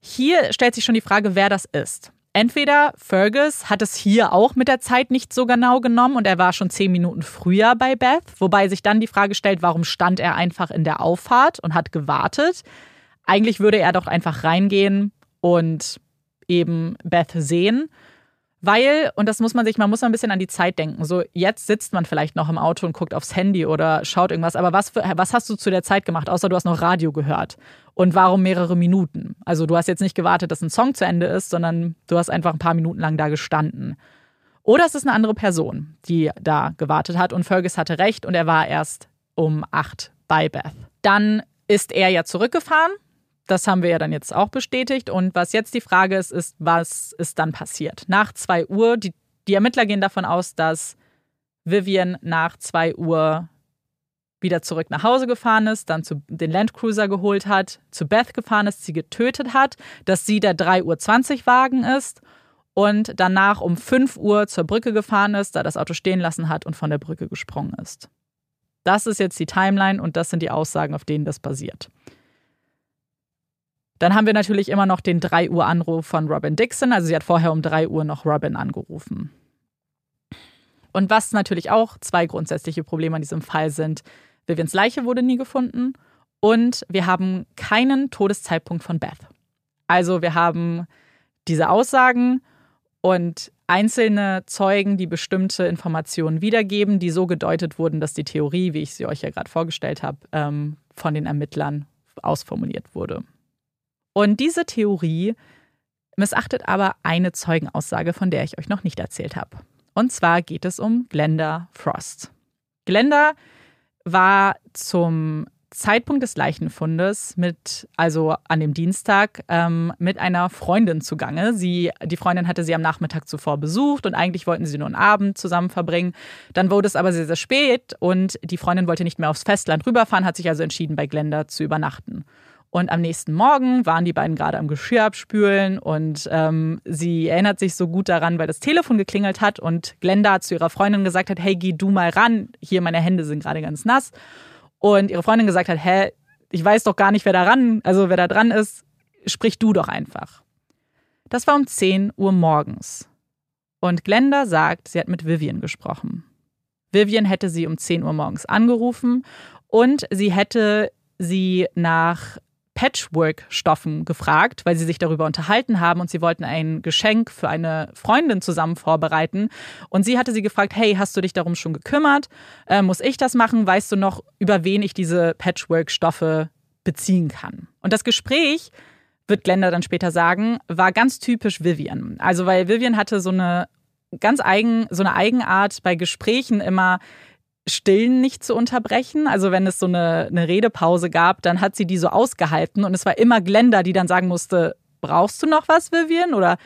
hier stellt sich schon die Frage, wer das ist. Entweder Fergus hat es hier auch mit der Zeit nicht so genau genommen und er war schon zehn Minuten früher bei Beth, wobei sich dann die Frage stellt, warum stand er einfach in der Auffahrt und hat gewartet? Eigentlich würde er doch einfach reingehen und eben Beth sehen. Weil, und das muss man sich, man muss ein bisschen an die Zeit denken. So, jetzt sitzt man vielleicht noch im Auto und guckt aufs Handy oder schaut irgendwas. Aber was, für, was hast du zu der Zeit gemacht, außer du hast noch Radio gehört? Und warum mehrere Minuten? Also, du hast jetzt nicht gewartet, dass ein Song zu Ende ist, sondern du hast einfach ein paar Minuten lang da gestanden. Oder es ist eine andere Person, die da gewartet hat. Und Fergus hatte recht und er war erst um acht bei Beth. Dann ist er ja zurückgefahren das haben wir ja dann jetzt auch bestätigt. Und was jetzt die Frage ist, ist, was ist dann passiert? Nach 2 Uhr, die, die Ermittler gehen davon aus, dass Vivian nach 2 Uhr wieder zurück nach Hause gefahren ist, dann zu, den Landcruiser geholt hat, zu Beth gefahren ist, sie getötet hat, dass sie der 3.20 Uhr Wagen ist und danach um 5 Uhr zur Brücke gefahren ist, da das Auto stehen lassen hat und von der Brücke gesprungen ist. Das ist jetzt die Timeline und das sind die Aussagen, auf denen das basiert. Dann haben wir natürlich immer noch den 3 Uhr Anruf von Robin Dixon. Also sie hat vorher um 3 Uhr noch Robin angerufen. Und was natürlich auch zwei grundsätzliche Probleme an diesem Fall sind, Vivians Leiche wurde nie gefunden und wir haben keinen Todeszeitpunkt von Beth. Also wir haben diese Aussagen und einzelne Zeugen, die bestimmte Informationen wiedergeben, die so gedeutet wurden, dass die Theorie, wie ich sie euch ja gerade vorgestellt habe, ähm, von den Ermittlern ausformuliert wurde. Und diese Theorie missachtet aber eine Zeugenaussage, von der ich euch noch nicht erzählt habe. Und zwar geht es um Glenda Frost. Glenda war zum Zeitpunkt des Leichenfundes mit, also an dem Dienstag, ähm, mit einer Freundin zugange. Sie, die Freundin hatte sie am Nachmittag zuvor besucht und eigentlich wollten sie nur einen Abend zusammen verbringen. Dann wurde es aber sehr, sehr spät und die Freundin wollte nicht mehr aufs Festland rüberfahren, hat sich also entschieden, bei Glenda zu übernachten. Und am nächsten Morgen waren die beiden gerade am Geschirr abspülen und ähm, sie erinnert sich so gut daran, weil das Telefon geklingelt hat und Glenda zu ihrer Freundin gesagt hat, hey, geh du mal ran, hier meine Hände sind gerade ganz nass. Und ihre Freundin gesagt hat, hä, ich weiß doch gar nicht, wer da ran, also wer da dran ist, sprich du doch einfach. Das war um 10 Uhr morgens. Und Glenda sagt, sie hat mit Vivian gesprochen. Vivian hätte sie um 10 Uhr morgens angerufen und sie hätte sie nach Patchwork-Stoffen gefragt, weil sie sich darüber unterhalten haben und sie wollten ein Geschenk für eine Freundin zusammen vorbereiten. Und sie hatte sie gefragt, hey, hast du dich darum schon gekümmert? Äh, muss ich das machen? Weißt du noch, über wen ich diese Patchwork-Stoffe beziehen kann? Und das Gespräch, wird Glenda dann später sagen, war ganz typisch Vivian. Also weil Vivian hatte so eine ganz eigen, so eine Eigenart bei Gesprächen immer, Stillen nicht zu unterbrechen. Also wenn es so eine, eine Redepause gab, dann hat sie die so ausgehalten und es war immer Glenda, die dann sagen musste, brauchst du noch was, Vivian? Oder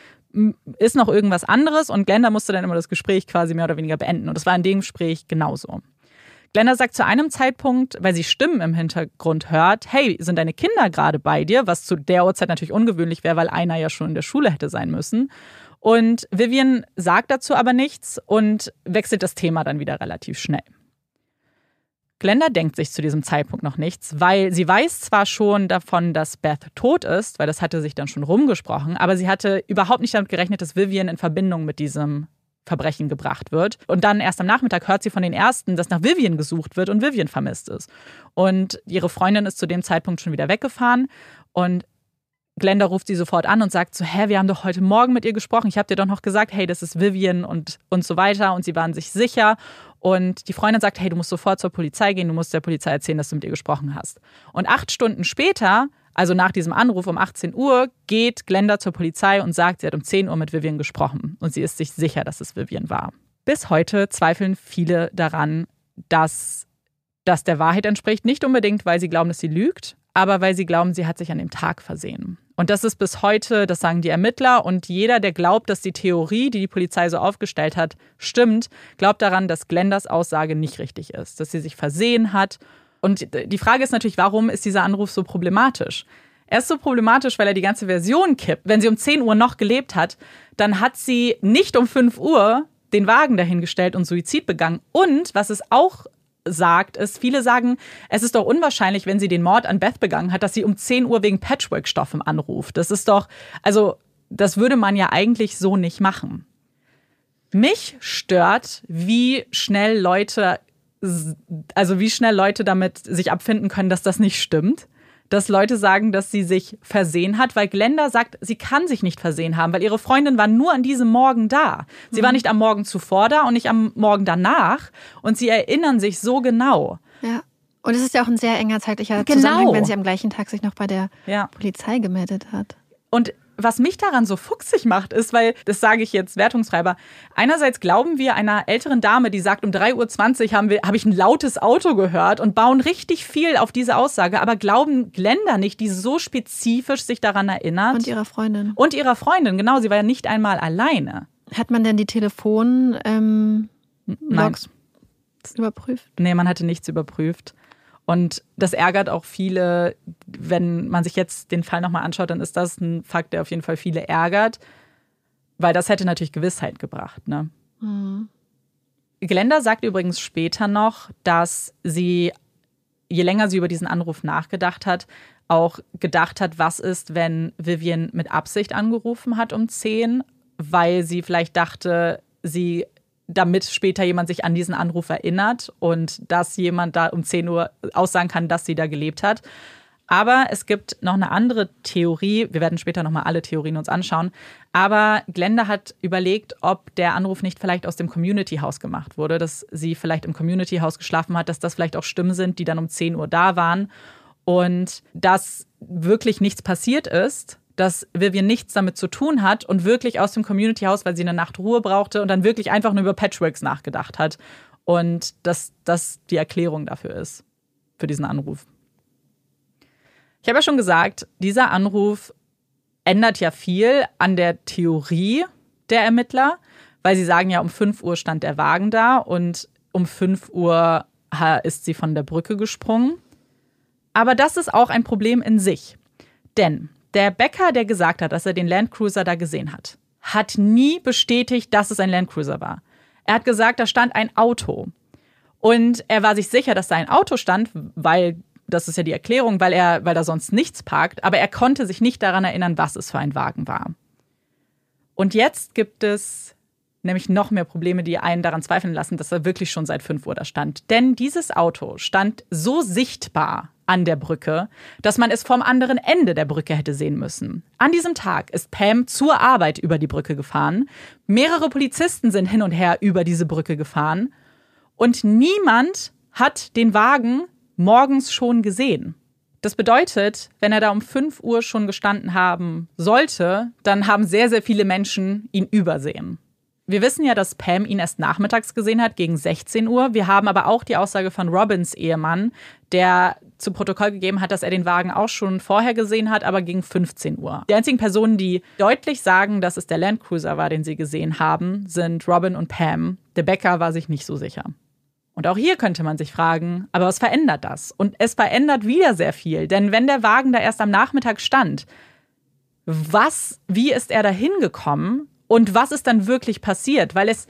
ist noch irgendwas anderes? Und Glenda musste dann immer das Gespräch quasi mehr oder weniger beenden. Und das war in dem Gespräch genauso. Glenda sagt zu einem Zeitpunkt, weil sie Stimmen im Hintergrund hört, hey, sind deine Kinder gerade bei dir? Was zu der Uhrzeit natürlich ungewöhnlich wäre, weil einer ja schon in der Schule hätte sein müssen. Und Vivian sagt dazu aber nichts und wechselt das Thema dann wieder relativ schnell. Glenda denkt sich zu diesem Zeitpunkt noch nichts, weil sie weiß zwar schon davon, dass Beth tot ist, weil das hatte sich dann schon rumgesprochen, aber sie hatte überhaupt nicht damit gerechnet, dass Vivian in Verbindung mit diesem Verbrechen gebracht wird. Und dann erst am Nachmittag hört sie von den Ersten, dass nach Vivian gesucht wird und Vivian vermisst ist. Und ihre Freundin ist zu dem Zeitpunkt schon wieder weggefahren und Glenda ruft sie sofort an und sagt so, hä, wir haben doch heute Morgen mit ihr gesprochen. Ich habe dir doch noch gesagt, hey, das ist Vivian und, und so weiter. Und sie waren sich sicher. Und die Freundin sagt, hey, du musst sofort zur Polizei gehen, du musst der Polizei erzählen, dass du mit ihr gesprochen hast. Und acht Stunden später, also nach diesem Anruf um 18 Uhr, geht Glenda zur Polizei und sagt, sie hat um 10 Uhr mit Vivian gesprochen. Und sie ist sich sicher, dass es Vivian war. Bis heute zweifeln viele daran, dass das der Wahrheit entspricht. Nicht unbedingt, weil sie glauben, dass sie lügt, aber weil sie glauben, sie hat sich an dem Tag versehen. Und das ist bis heute, das sagen die Ermittler und jeder, der glaubt, dass die Theorie, die die Polizei so aufgestellt hat, stimmt, glaubt daran, dass Glendas Aussage nicht richtig ist, dass sie sich versehen hat. Und die Frage ist natürlich, warum ist dieser Anruf so problematisch? Er ist so problematisch, weil er die ganze Version kippt. Wenn sie um 10 Uhr noch gelebt hat, dann hat sie nicht um 5 Uhr den Wagen dahingestellt und Suizid begangen. Und was es auch sagt, ist, viele sagen, es ist doch unwahrscheinlich, wenn sie den Mord an Beth begangen hat, dass sie um 10 Uhr wegen Patchwork-Stoffen anruft. Das ist doch, also, das würde man ja eigentlich so nicht machen. Mich stört, wie schnell Leute, also wie schnell Leute damit sich abfinden können, dass das nicht stimmt dass Leute sagen, dass sie sich versehen hat, weil Glenda sagt, sie kann sich nicht versehen haben, weil ihre Freundin war nur an diesem Morgen da. Sie mhm. war nicht am Morgen zuvor da und nicht am Morgen danach und sie erinnern sich so genau. Ja. Und es ist ja auch ein sehr enger zeitlicher genau. Zusammenhang, wenn sie am gleichen Tag sich noch bei der ja. Polizei gemeldet hat. Und was mich daran so fuchsig macht, ist, weil, das sage ich jetzt wertungsfreiber, einerseits glauben wir einer älteren Dame, die sagt, um 3.20 Uhr habe ich ein lautes Auto gehört und bauen richtig viel auf diese Aussage, aber glauben Glenda nicht, die so spezifisch sich daran erinnert. Und ihrer Freundin. Und ihrer Freundin, genau, sie war ja nicht einmal alleine. Hat man denn die Telefon ähm, überprüft? Nee, man hatte nichts überprüft. Und das ärgert auch viele, wenn man sich jetzt den Fall nochmal anschaut, dann ist das ein Fakt, der auf jeden Fall viele ärgert, weil das hätte natürlich Gewissheit gebracht. Ne? Mhm. Glenda sagt übrigens später noch, dass sie, je länger sie über diesen Anruf nachgedacht hat, auch gedacht hat, was ist, wenn Vivian mit Absicht angerufen hat um 10, weil sie vielleicht dachte, sie damit später jemand sich an diesen Anruf erinnert und dass jemand da um 10 Uhr aussagen kann, dass sie da gelebt hat. Aber es gibt noch eine andere Theorie. Wir werden später nochmal alle Theorien uns anschauen. Aber Glenda hat überlegt, ob der Anruf nicht vielleicht aus dem Community House gemacht wurde, dass sie vielleicht im Community House geschlafen hat, dass das vielleicht auch Stimmen sind, die dann um 10 Uhr da waren und dass wirklich nichts passiert ist dass Vivian nichts damit zu tun hat und wirklich aus dem Community House, weil sie eine Nacht Ruhe brauchte und dann wirklich einfach nur über Patchworks nachgedacht hat. Und dass das die Erklärung dafür ist, für diesen Anruf. Ich habe ja schon gesagt, dieser Anruf ändert ja viel an der Theorie der Ermittler, weil sie sagen ja, um 5 Uhr stand der Wagen da und um 5 Uhr ist sie von der Brücke gesprungen. Aber das ist auch ein Problem in sich. Denn der Bäcker, der gesagt hat, dass er den Landcruiser da gesehen hat, hat nie bestätigt, dass es ein Landcruiser war. Er hat gesagt, da stand ein Auto. Und er war sich sicher, dass da ein Auto stand, weil das ist ja die Erklärung, weil er, weil da sonst nichts parkt, aber er konnte sich nicht daran erinnern, was es für ein Wagen war. Und jetzt gibt es nämlich noch mehr Probleme, die einen daran zweifeln lassen, dass er wirklich schon seit 5 Uhr da stand. Denn dieses Auto stand so sichtbar an der Brücke, dass man es vom anderen Ende der Brücke hätte sehen müssen. An diesem Tag ist Pam zur Arbeit über die Brücke gefahren. Mehrere Polizisten sind hin und her über diese Brücke gefahren. Und niemand hat den Wagen morgens schon gesehen. Das bedeutet, wenn er da um 5 Uhr schon gestanden haben sollte, dann haben sehr, sehr viele Menschen ihn übersehen. Wir wissen ja, dass Pam ihn erst nachmittags gesehen hat, gegen 16 Uhr. Wir haben aber auch die Aussage von Robins Ehemann, der zu Protokoll gegeben hat, dass er den Wagen auch schon vorher gesehen hat, aber gegen 15 Uhr. Die einzigen Personen, die deutlich sagen, dass es der Landcruiser war, den sie gesehen haben, sind Robin und Pam. Der Bäcker war sich nicht so sicher. Und auch hier könnte man sich fragen, aber was verändert das? Und es verändert wieder sehr viel, denn wenn der Wagen da erst am Nachmittag stand, was, wie ist er da hingekommen und was ist dann wirklich passiert? Weil es,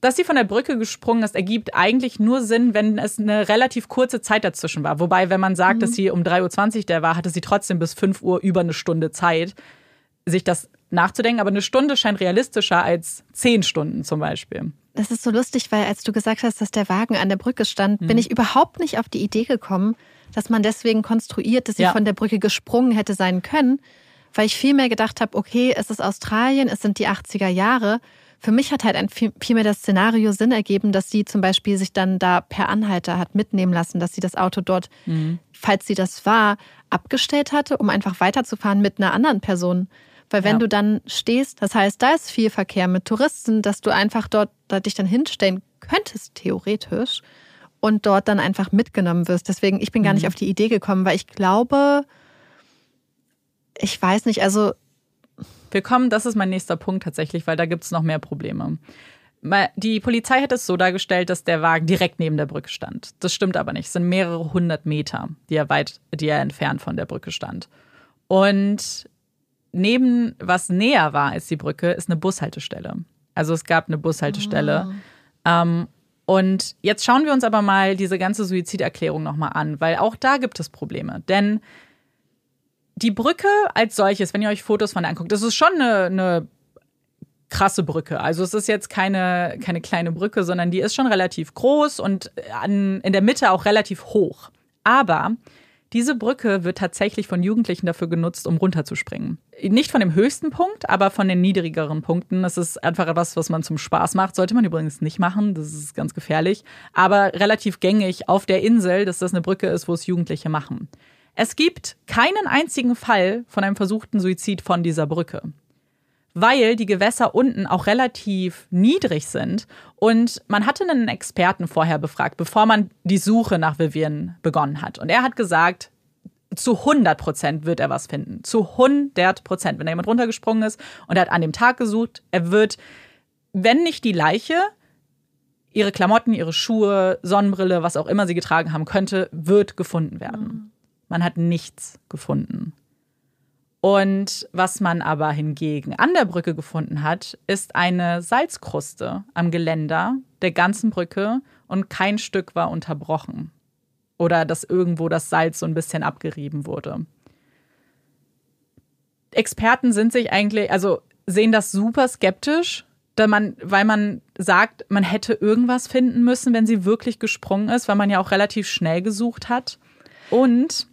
dass sie von der Brücke gesprungen ist, ergibt eigentlich nur Sinn, wenn es eine relativ kurze Zeit dazwischen war. Wobei, wenn man sagt, mhm. dass sie um 3.20 Uhr der war, hatte sie trotzdem bis 5 Uhr über eine Stunde Zeit, sich das nachzudenken. Aber eine Stunde scheint realistischer als zehn Stunden zum Beispiel. Das ist so lustig, weil als du gesagt hast, dass der Wagen an der Brücke stand, mhm. bin ich überhaupt nicht auf die Idee gekommen, dass man deswegen konstruiert, dass sie ja. von der Brücke gesprungen hätte sein können, weil ich vielmehr gedacht habe, okay, es ist Australien, es sind die 80er Jahre. Für mich hat halt ein vielmehr das Szenario Sinn ergeben, dass sie zum Beispiel sich dann da per Anhalter hat mitnehmen lassen, dass sie das Auto dort, mhm. falls sie das war, abgestellt hatte, um einfach weiterzufahren mit einer anderen Person. Weil wenn ja. du dann stehst, das heißt, da ist viel Verkehr mit Touristen, dass du einfach dort da dich dann hinstellen könntest, theoretisch, und dort dann einfach mitgenommen wirst. Deswegen, ich bin gar nicht mhm. auf die Idee gekommen, weil ich glaube, ich weiß nicht, also. Wir kommen, das ist mein nächster Punkt tatsächlich, weil da gibt es noch mehr Probleme. Die Polizei hat es so dargestellt, dass der Wagen direkt neben der Brücke stand. Das stimmt aber nicht. Es sind mehrere hundert Meter, die er weit, die er entfernt von der Brücke stand. Und neben, was näher war als die Brücke, ist eine Bushaltestelle. Also es gab eine Bushaltestelle. Oh. Ähm, und jetzt schauen wir uns aber mal diese ganze Suiziderklärung nochmal an, weil auch da gibt es Probleme. Denn die Brücke als solches, wenn ihr euch Fotos von anguckt, das ist schon eine, eine krasse Brücke. Also es ist jetzt keine, keine kleine Brücke, sondern die ist schon relativ groß und an, in der Mitte auch relativ hoch. Aber diese Brücke wird tatsächlich von Jugendlichen dafür genutzt, um runterzuspringen. Nicht von dem höchsten Punkt, aber von den niedrigeren Punkten. Das ist einfach etwas, was man zum Spaß macht. Sollte man übrigens nicht machen, das ist ganz gefährlich. Aber relativ gängig auf der Insel, dass das eine Brücke ist, wo es Jugendliche machen. Es gibt keinen einzigen Fall von einem versuchten Suizid von dieser Brücke weil die Gewässer unten auch relativ niedrig sind. Und man hatte einen Experten vorher befragt, bevor man die Suche nach Vivian begonnen hat. Und er hat gesagt, zu 100 Prozent wird er was finden. Zu 100 Prozent. Wenn da jemand runtergesprungen ist und er hat an dem Tag gesucht, er wird, wenn nicht die Leiche, ihre Klamotten, ihre Schuhe, Sonnenbrille, was auch immer sie getragen haben könnte, wird gefunden werden. Mhm. Man hat nichts gefunden. Und was man aber hingegen an der Brücke gefunden hat, ist eine Salzkruste am Geländer der ganzen Brücke und kein Stück war unterbrochen. Oder dass irgendwo das Salz so ein bisschen abgerieben wurde. Experten sind sich eigentlich, also sehen das super skeptisch, da man, weil man sagt, man hätte irgendwas finden müssen, wenn sie wirklich gesprungen ist, weil man ja auch relativ schnell gesucht hat. Und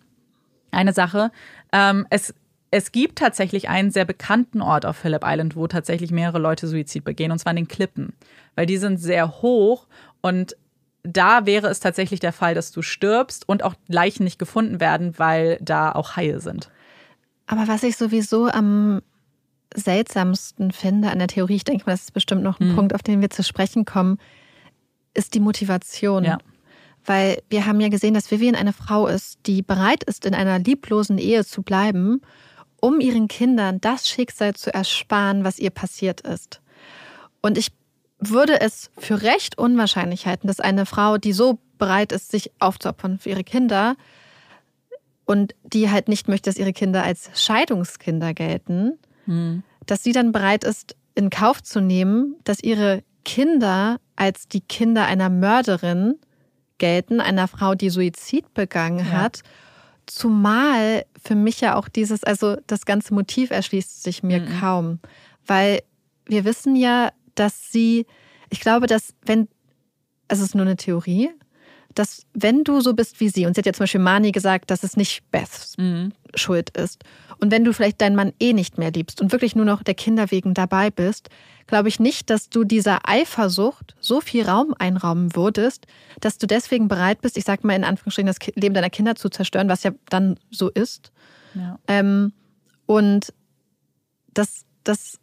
eine Sache. Ähm, es, es gibt tatsächlich einen sehr bekannten Ort auf Phillip Island, wo tatsächlich mehrere Leute Suizid begehen, und zwar in den Klippen. Weil die sind sehr hoch und da wäre es tatsächlich der Fall, dass du stirbst und auch Leichen nicht gefunden werden, weil da auch Haie sind. Aber was ich sowieso am seltsamsten finde an der Theorie, ich denke mal, das ist bestimmt noch ein mhm. Punkt, auf den wir zu sprechen kommen, ist die Motivation. Ja. Weil wir haben ja gesehen, dass Vivian eine Frau ist, die bereit ist, in einer lieblosen Ehe zu bleiben, um ihren Kindern das Schicksal zu ersparen, was ihr passiert ist. Und ich würde es für recht unwahrscheinlich halten, dass eine Frau, die so bereit ist, sich aufzuopfern für ihre Kinder und die halt nicht möchte, dass ihre Kinder als Scheidungskinder gelten, hm. dass sie dann bereit ist, in Kauf zu nehmen, dass ihre Kinder als die Kinder einer Mörderin gelten, einer Frau, die Suizid begangen ja. hat. Zumal für mich ja auch dieses, also das ganze Motiv erschließt sich mir mhm. kaum, weil wir wissen ja, dass sie, ich glaube, dass wenn, also es ist nur eine Theorie, dass wenn du so bist wie sie, und sie hat ja zum Beispiel Mani gesagt, dass es nicht Beths mhm. Schuld ist, und wenn du vielleicht deinen Mann eh nicht mehr liebst und wirklich nur noch der Kinder wegen dabei bist, glaube ich nicht, dass du dieser Eifersucht so viel Raum einrauben würdest, dass du deswegen bereit bist, ich sag mal in Anführungsstrichen, das Leben deiner Kinder zu zerstören, was ja dann so ist. Ja. Ähm, und das, das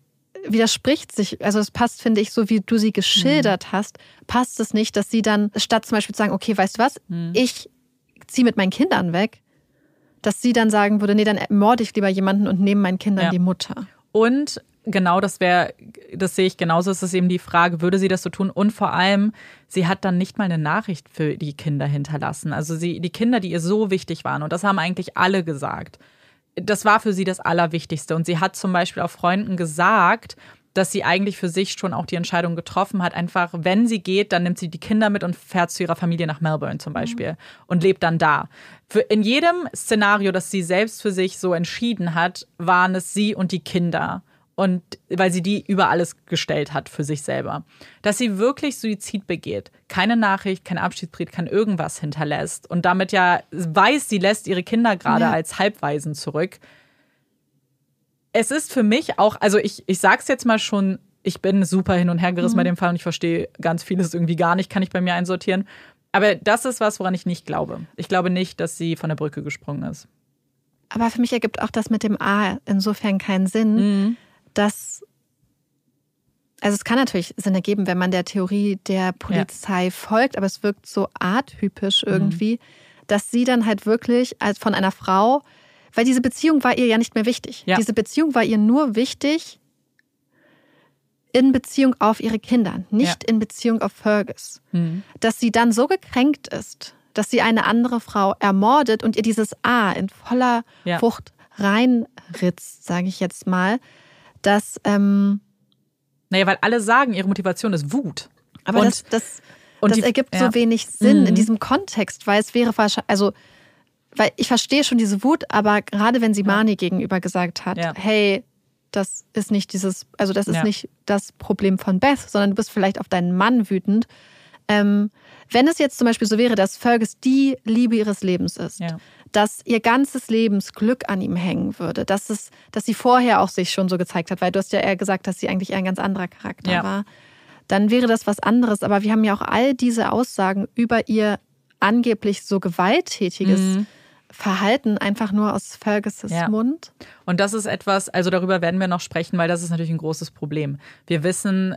widerspricht sich, also es passt, finde ich, so wie du sie geschildert mhm. hast, passt es nicht, dass sie dann statt zum Beispiel zu sagen, okay, weißt du was, mhm. ich ziehe mit meinen Kindern weg, dass sie dann sagen würde, nee, dann morde ich lieber jemanden und nehme meinen Kindern ja. die Mutter. Und genau, das wäre, das sehe ich genauso. Es ist eben die Frage, würde sie das so tun? Und vor allem, sie hat dann nicht mal eine Nachricht für die Kinder hinterlassen. Also sie, die Kinder, die ihr so wichtig waren, und das haben eigentlich alle gesagt. Das war für sie das Allerwichtigste. Und sie hat zum Beispiel auch Freunden gesagt, dass sie eigentlich für sich schon auch die Entscheidung getroffen hat, einfach, wenn sie geht, dann nimmt sie die Kinder mit und fährt zu ihrer Familie nach Melbourne zum Beispiel mhm. und lebt dann da. Für, in jedem Szenario, das sie selbst für sich so entschieden hat, waren es sie und die Kinder und weil sie die über alles gestellt hat für sich selber. Dass sie wirklich Suizid begeht, keine Nachricht, kein Abschiedsbrief, kein irgendwas hinterlässt und damit ja weiß, sie lässt ihre Kinder gerade ja. als Halbwaisen zurück. Es ist für mich auch, also ich, ich sag's jetzt mal schon, ich bin super hin und her gerissen mhm. bei dem Fall und ich verstehe ganz vieles irgendwie gar nicht, kann ich bei mir einsortieren. Aber das ist was, woran ich nicht glaube. Ich glaube nicht, dass sie von der Brücke gesprungen ist. Aber für mich ergibt auch das mit dem A insofern keinen Sinn, mhm dass also es kann natürlich Sinn ergeben, wenn man der Theorie der Polizei ja. folgt, aber es wirkt so atypisch irgendwie, mhm. dass sie dann halt wirklich als von einer Frau, weil diese Beziehung war ihr ja nicht mehr wichtig. Ja. Diese Beziehung war ihr nur wichtig in Beziehung auf ihre Kinder, nicht ja. in Beziehung auf Fergus. Mhm. Dass sie dann so gekränkt ist, dass sie eine andere Frau ermordet und ihr dieses A in voller Wucht reinritzt, sage ich jetzt mal dass. Ähm, naja, weil alle sagen, ihre Motivation ist Wut. Aber und, das, das, und das die, ergibt ja. so wenig Sinn mhm. in diesem Kontext, weil es wäre wahrscheinlich, also, weil ich verstehe schon diese Wut, aber gerade wenn sie Mani gegenüber gesagt hat, ja. hey, das ist nicht dieses, also das ist ja. nicht das Problem von Beth, sondern du bist vielleicht auf deinen Mann wütend. Ähm, wenn es jetzt zum Beispiel so wäre, dass Fergus die Liebe ihres Lebens ist, ja dass ihr ganzes Lebensglück an ihm hängen würde, dass, es, dass sie vorher auch sich schon so gezeigt hat, weil du hast ja eher gesagt, dass sie eigentlich eher ein ganz anderer Charakter ja. war, dann wäre das was anderes. Aber wir haben ja auch all diese Aussagen über ihr angeblich so gewalttätiges mhm. Verhalten einfach nur aus Fergus' ja. Mund. Und das ist etwas, also darüber werden wir noch sprechen, weil das ist natürlich ein großes Problem. Wir wissen,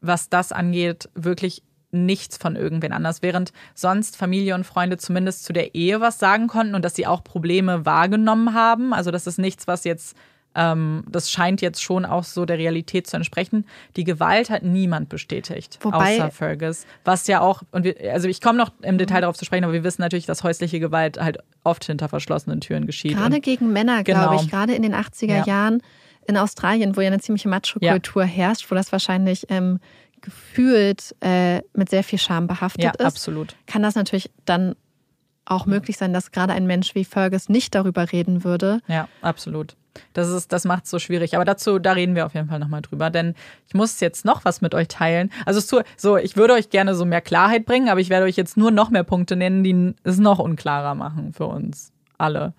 was das angeht, wirklich nichts von irgendwen anders, während sonst Familie und Freunde zumindest zu der Ehe was sagen konnten und dass sie auch Probleme wahrgenommen haben. Also das ist nichts, was jetzt, ähm, das scheint jetzt schon auch so der Realität zu entsprechen. Die Gewalt hat niemand bestätigt, Wobei, außer Fergus. Was ja auch, und wir, also ich komme noch im Detail darauf zu sprechen, aber wir wissen natürlich, dass häusliche Gewalt halt oft hinter verschlossenen Türen geschieht. Gerade und, gegen Männer, genau. glaube ich, gerade in den 80er ja. Jahren in Australien, wo ja eine ziemliche Macho-Kultur ja. herrscht, wo das wahrscheinlich ähm, gefühlt äh, mit sehr viel Scham behaftet ja, ist, absolut. kann das natürlich dann auch möglich sein, dass gerade ein Mensch wie Fergus nicht darüber reden würde. Ja, absolut. Das, ist, das macht es so schwierig. Aber dazu, da reden wir auf jeden Fall nochmal drüber. Denn ich muss jetzt noch was mit euch teilen. Also so, so, ich würde euch gerne so mehr Klarheit bringen, aber ich werde euch jetzt nur noch mehr Punkte nennen, die es noch unklarer machen für uns alle.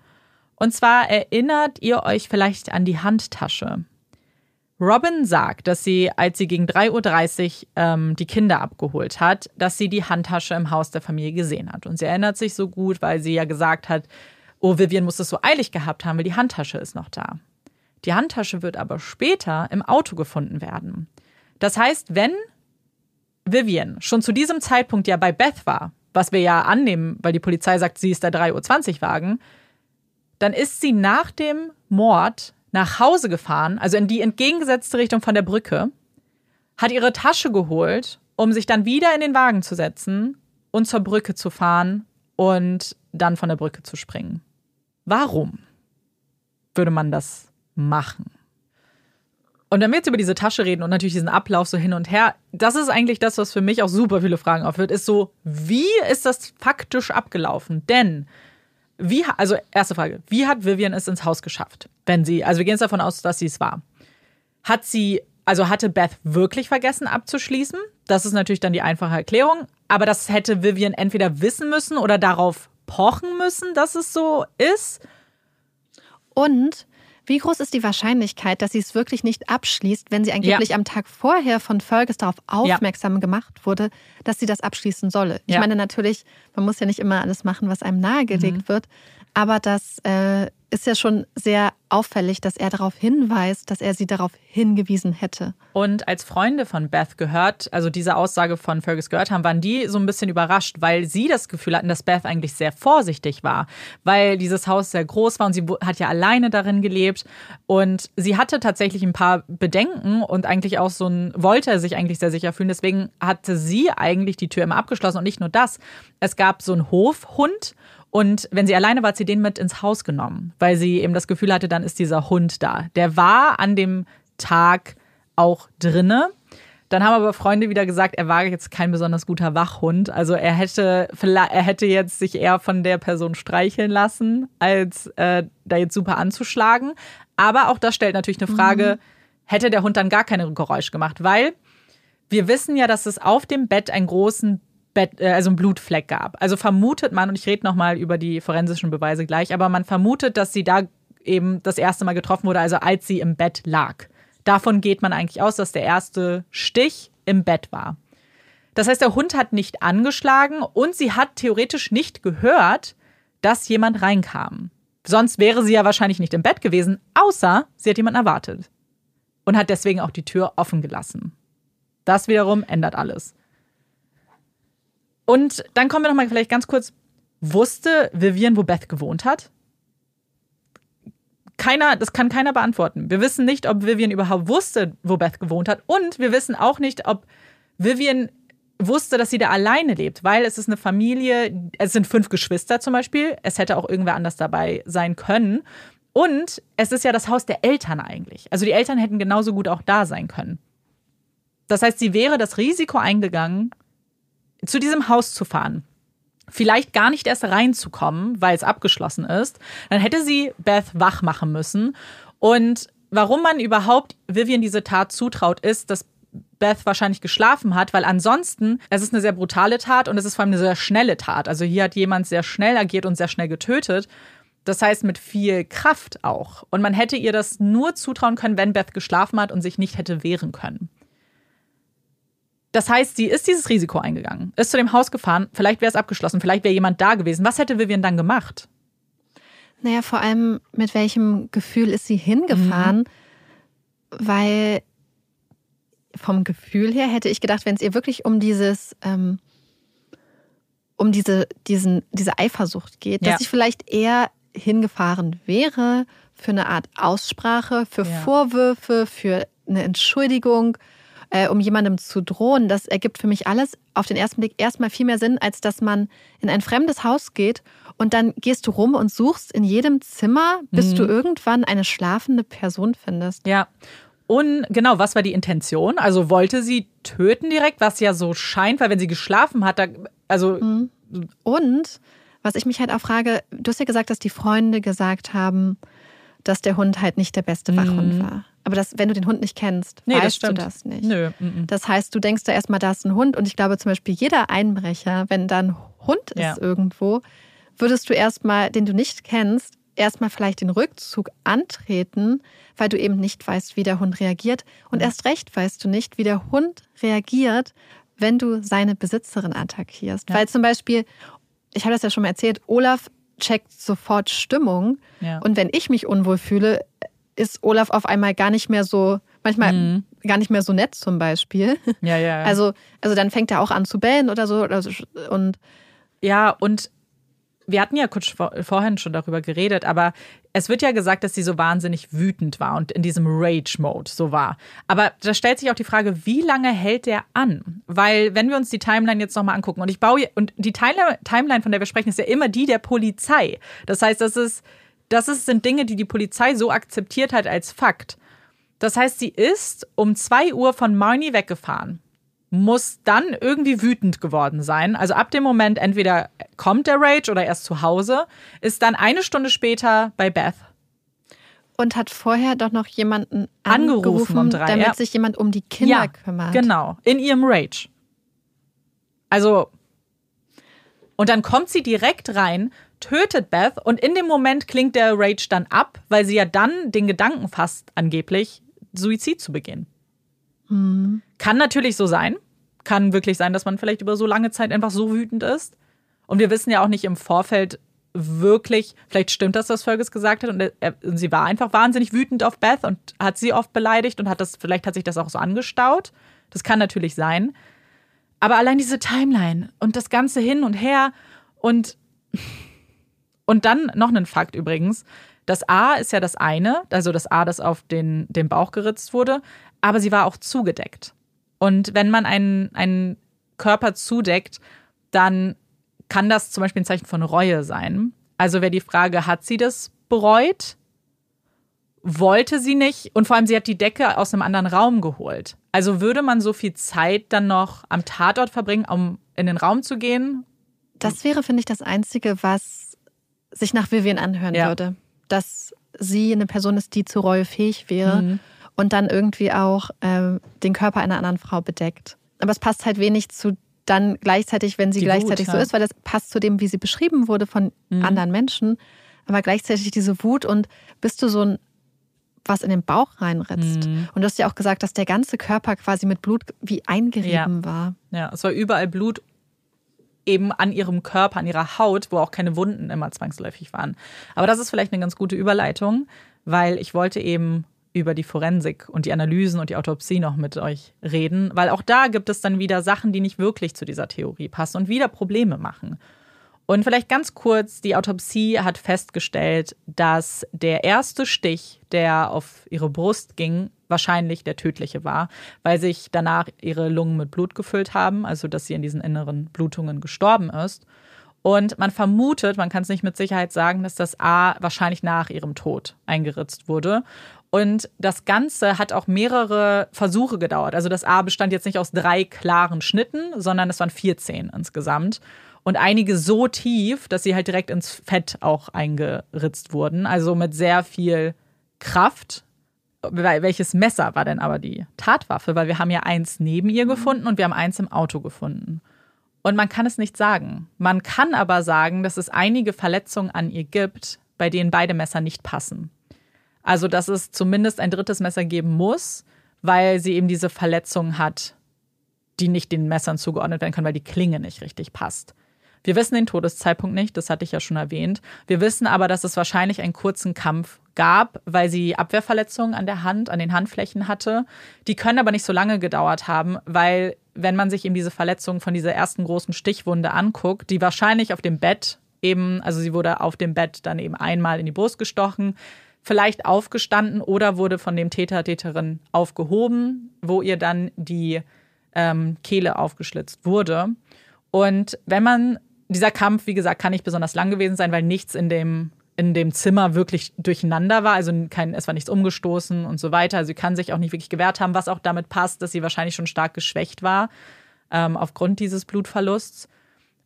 Und zwar erinnert ihr euch vielleicht an die Handtasche, Robin sagt, dass sie, als sie gegen 3.30 Uhr ähm, die Kinder abgeholt hat, dass sie die Handtasche im Haus der Familie gesehen hat. Und sie erinnert sich so gut, weil sie ja gesagt hat, oh, Vivian muss es so eilig gehabt haben, weil die Handtasche ist noch da. Die Handtasche wird aber später im Auto gefunden werden. Das heißt, wenn Vivian schon zu diesem Zeitpunkt ja bei Beth war, was wir ja annehmen, weil die Polizei sagt, sie ist der 3.20 Uhr Wagen, dann ist sie nach dem Mord nach Hause gefahren, also in die entgegengesetzte Richtung von der Brücke, hat ihre Tasche geholt, um sich dann wieder in den Wagen zu setzen und zur Brücke zu fahren und dann von der Brücke zu springen. Warum würde man das machen? Und wenn wir jetzt über diese Tasche reden und natürlich diesen Ablauf so hin und her, das ist eigentlich das, was für mich auch super viele Fragen aufwirft, ist so, wie ist das faktisch abgelaufen? Denn wie, also erste Frage, wie hat Vivian es ins Haus geschafft? Wenn sie, also wir gehen jetzt davon aus, dass sie es war. Hat sie, also hatte Beth wirklich vergessen abzuschließen? Das ist natürlich dann die einfache Erklärung. Aber das hätte Vivian entweder wissen müssen oder darauf pochen müssen, dass es so ist. Und wie groß ist die Wahrscheinlichkeit, dass sie es wirklich nicht abschließt, wenn sie angeblich ja. am Tag vorher von Fergus darauf aufmerksam ja. gemacht wurde, dass sie das abschließen solle? Ich ja. meine natürlich, man muss ja nicht immer alles machen, was einem nahegelegt mhm. wird. Aber das äh, ist ja schon sehr auffällig, dass er darauf hinweist, dass er sie darauf hingewiesen hätte. Und als Freunde von Beth gehört, also diese Aussage von Fergus gehört haben, waren die so ein bisschen überrascht, weil sie das Gefühl hatten, dass Beth eigentlich sehr vorsichtig war, weil dieses Haus sehr groß war und sie hat ja alleine darin gelebt und sie hatte tatsächlich ein paar Bedenken und eigentlich auch so ein, wollte sich eigentlich sehr sicher fühlen. Deswegen hatte sie eigentlich die Tür immer abgeschlossen und nicht nur das. Es gab so einen Hofhund und wenn sie alleine war, hat sie den mit ins Haus genommen, weil sie eben das Gefühl hatte, dann ist dieser Hund da. Der war an dem Tag auch drinne. Dann haben aber Freunde wieder gesagt, er war jetzt kein besonders guter Wachhund. Also er hätte, er hätte jetzt sich eher von der Person streicheln lassen, als äh, da jetzt super anzuschlagen. Aber auch das stellt natürlich eine Frage, mhm. hätte der Hund dann gar keine Geräusch gemacht? Weil wir wissen ja, dass es auf dem Bett einen großen Bett, äh, also einen Blutfleck gab. Also vermutet man, und ich rede nochmal über die forensischen Beweise gleich, aber man vermutet, dass sie da eben das erste Mal getroffen wurde, also als sie im Bett lag. Davon geht man eigentlich aus, dass der erste Stich im Bett war. Das heißt, der Hund hat nicht angeschlagen und sie hat theoretisch nicht gehört, dass jemand reinkam. Sonst wäre sie ja wahrscheinlich nicht im Bett gewesen, außer sie hat jemanden erwartet. Und hat deswegen auch die Tür offen gelassen. Das wiederum ändert alles. Und dann kommen wir noch mal vielleicht ganz kurz. Wusste Vivian, wo Beth gewohnt hat? Keiner, das kann keiner beantworten. Wir wissen nicht, ob Vivian überhaupt wusste, wo Beth gewohnt hat. Und wir wissen auch nicht, ob Vivian wusste, dass sie da alleine lebt, weil es ist eine Familie, es sind fünf Geschwister zum Beispiel. Es hätte auch irgendwer anders dabei sein können. Und es ist ja das Haus der Eltern eigentlich. Also die Eltern hätten genauso gut auch da sein können. Das heißt, sie wäre das Risiko eingegangen, zu diesem Haus zu fahren, vielleicht gar nicht erst reinzukommen, weil es abgeschlossen ist, dann hätte sie Beth wach machen müssen. Und warum man überhaupt Vivian diese Tat zutraut, ist, dass Beth wahrscheinlich geschlafen hat, weil ansonsten, es ist eine sehr brutale Tat und es ist vor allem eine sehr schnelle Tat. Also hier hat jemand sehr schnell agiert und sehr schnell getötet. Das heißt mit viel Kraft auch. Und man hätte ihr das nur zutrauen können, wenn Beth geschlafen hat und sich nicht hätte wehren können. Das heißt, sie ist dieses Risiko eingegangen, ist zu dem Haus gefahren, vielleicht wäre es abgeschlossen, vielleicht wäre jemand da gewesen. Was hätte Vivian dann gemacht? Naja, vor allem mit welchem Gefühl ist sie hingefahren? Mhm. Weil vom Gefühl her hätte ich gedacht, wenn es ihr wirklich um dieses, ähm, um diese, diesen, diese Eifersucht geht, ja. dass sie vielleicht eher hingefahren wäre für eine Art Aussprache, für ja. Vorwürfe, für eine Entschuldigung, äh, um jemandem zu drohen, das ergibt für mich alles auf den ersten Blick erstmal viel mehr Sinn, als dass man in ein fremdes Haus geht und dann gehst du rum und suchst in jedem Zimmer, bis mhm. du irgendwann eine schlafende Person findest. Ja. Und genau, was war die Intention? Also wollte sie töten direkt, was ja so scheint, weil wenn sie geschlafen hat, da, also. Mhm. Und was ich mich halt auch frage, du hast ja gesagt, dass die Freunde gesagt haben, dass der Hund halt nicht der beste Wachhund mhm. war. Aber das, wenn du den Hund nicht kennst, nee, weißt das du das nicht. Nö. M Das heißt, du denkst da erstmal, da ist ein Hund. Und ich glaube zum Beispiel, jeder Einbrecher, wenn da ein Hund ist ja. irgendwo, würdest du erstmal, den du nicht kennst, erstmal vielleicht den Rückzug antreten, weil du eben nicht weißt, wie der Hund reagiert. Und erst recht weißt du nicht, wie der Hund reagiert, wenn du seine Besitzerin attackierst. Ja. Weil zum Beispiel, ich habe das ja schon mal erzählt, Olaf checkt sofort Stimmung. Ja. Und wenn ich mich unwohl fühle, ist Olaf auf einmal gar nicht mehr so, manchmal mhm. gar nicht mehr so nett zum Beispiel. Ja, ja, ja. Also, also dann fängt er auch an zu bellen oder so. Und ja, und wir hatten ja kurz vorhin schon darüber geredet, aber es wird ja gesagt, dass sie so wahnsinnig wütend war und in diesem Rage-Mode so war. Aber da stellt sich auch die Frage, wie lange hält der an? Weil, wenn wir uns die Timeline jetzt nochmal angucken, und ich baue, und die Timeline, von der wir sprechen, ist ja immer die der Polizei. Das heißt, das ist das ist, sind Dinge, die die Polizei so akzeptiert hat als Fakt. Das heißt, sie ist um 2 Uhr von Marnie weggefahren, muss dann irgendwie wütend geworden sein. Also ab dem Moment, entweder kommt der Rage oder erst zu Hause, ist dann eine Stunde später bei Beth. Und hat vorher doch noch jemanden angerufen, angerufen um drei, damit ja. sich jemand um die Kinder ja, kümmert. Genau, in ihrem Rage. Also, und dann kommt sie direkt rein, tötet Beth und in dem Moment klingt der Rage dann ab, weil sie ja dann den Gedanken fasst, angeblich Suizid zu begehen. Mhm. Kann natürlich so sein. Kann wirklich sein, dass man vielleicht über so lange Zeit einfach so wütend ist. Und wir wissen ja auch nicht im Vorfeld, wirklich, vielleicht stimmt das, was Fergus gesagt hat, und er, sie war einfach wahnsinnig wütend auf Beth und hat sie oft beleidigt und hat das, vielleicht hat sich das auch so angestaut. Das kann natürlich sein. Aber allein diese Timeline und das Ganze hin und her und, und dann noch ein Fakt übrigens. Das A ist ja das eine, also das A, das auf den, den Bauch geritzt wurde, aber sie war auch zugedeckt. Und wenn man einen, einen Körper zudeckt, dann kann das zum Beispiel ein Zeichen von Reue sein. Also wäre die Frage, hat sie das bereut? Wollte sie nicht? Und vor allem, sie hat die Decke aus einem anderen Raum geholt. Also würde man so viel Zeit dann noch am Tatort verbringen, um in den Raum zu gehen? Das wäre, finde ich, das Einzige, was sich nach Vivian anhören ja. würde. Dass sie eine Person ist, die zur Reue fähig wäre mhm. und dann irgendwie auch äh, den Körper einer anderen Frau bedeckt. Aber es passt halt wenig zu dann gleichzeitig, wenn sie die gleichzeitig Wut, so ja. ist, weil das passt zu dem, wie sie beschrieben wurde von mhm. anderen Menschen, aber gleichzeitig diese Wut und bist du so ein was in den Bauch reinritzt. Mhm. Und du hast ja auch gesagt, dass der ganze Körper quasi mit Blut wie eingerieben ja. war. Ja, es war überall Blut eben an ihrem Körper, an ihrer Haut, wo auch keine Wunden immer zwangsläufig waren. Aber das ist vielleicht eine ganz gute Überleitung, weil ich wollte eben über die Forensik und die Analysen und die Autopsie noch mit euch reden, weil auch da gibt es dann wieder Sachen, die nicht wirklich zu dieser Theorie passen und wieder Probleme machen. Und vielleicht ganz kurz, die Autopsie hat festgestellt, dass der erste Stich, der auf ihre Brust ging, wahrscheinlich der tödliche war, weil sich danach ihre Lungen mit Blut gefüllt haben, also dass sie in diesen inneren Blutungen gestorben ist. Und man vermutet, man kann es nicht mit Sicherheit sagen, dass das A wahrscheinlich nach ihrem Tod eingeritzt wurde. Und das Ganze hat auch mehrere Versuche gedauert. Also das A bestand jetzt nicht aus drei klaren Schnitten, sondern es waren 14 insgesamt. Und einige so tief, dass sie halt direkt ins Fett auch eingeritzt wurden. Also mit sehr viel Kraft. Welches Messer war denn aber die Tatwaffe? Weil wir haben ja eins neben ihr gefunden und wir haben eins im Auto gefunden. Und man kann es nicht sagen. Man kann aber sagen, dass es einige Verletzungen an ihr gibt, bei denen beide Messer nicht passen. Also, dass es zumindest ein drittes Messer geben muss, weil sie eben diese Verletzung hat, die nicht den Messern zugeordnet werden können, weil die Klinge nicht richtig passt. Wir wissen den Todeszeitpunkt nicht, das hatte ich ja schon erwähnt. Wir wissen aber, dass es wahrscheinlich einen kurzen Kampf gab, weil sie Abwehrverletzungen an der Hand, an den Handflächen hatte. Die können aber nicht so lange gedauert haben, weil wenn man sich eben diese Verletzung von dieser ersten großen Stichwunde anguckt, die wahrscheinlich auf dem Bett eben, also sie wurde auf dem Bett dann eben einmal in die Brust gestochen, vielleicht aufgestanden oder wurde von dem Täter, Täterin aufgehoben, wo ihr dann die ähm, Kehle aufgeschlitzt wurde. Und wenn man, dieser Kampf, wie gesagt, kann nicht besonders lang gewesen sein, weil nichts in dem, in dem Zimmer wirklich durcheinander war. Also kein, es war nichts umgestoßen und so weiter. Also sie kann sich auch nicht wirklich gewehrt haben, was auch damit passt, dass sie wahrscheinlich schon stark geschwächt war ähm, aufgrund dieses Blutverlusts.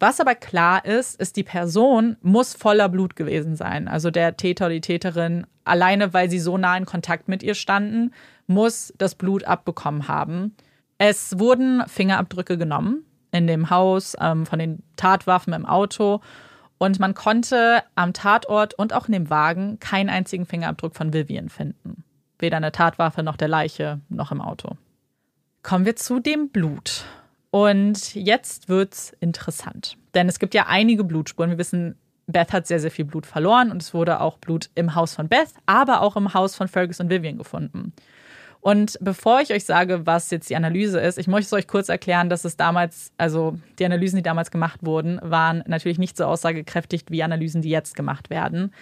Was aber klar ist, ist, die Person muss voller Blut gewesen sein. Also der Täter oder die Täterin, alleine weil sie so nah in Kontakt mit ihr standen, muss das Blut abbekommen haben. Es wurden Fingerabdrücke genommen in dem Haus, ähm, von den Tatwaffen im Auto. Und man konnte am Tatort und auch in dem Wagen keinen einzigen Fingerabdruck von Vivian finden. Weder eine Tatwaffe noch der Leiche noch im Auto. Kommen wir zu dem Blut. Und jetzt wird's interessant. Denn es gibt ja einige Blutspuren. Wir wissen, Beth hat sehr, sehr viel Blut verloren und es wurde auch Blut im Haus von Beth, aber auch im Haus von Fergus und Vivian gefunden. Und bevor ich euch sage, was jetzt die Analyse ist, ich möchte euch kurz erklären, dass es damals, also die Analysen, die damals gemacht wurden, waren natürlich nicht so aussagekräftig wie Analysen, die jetzt gemacht werden.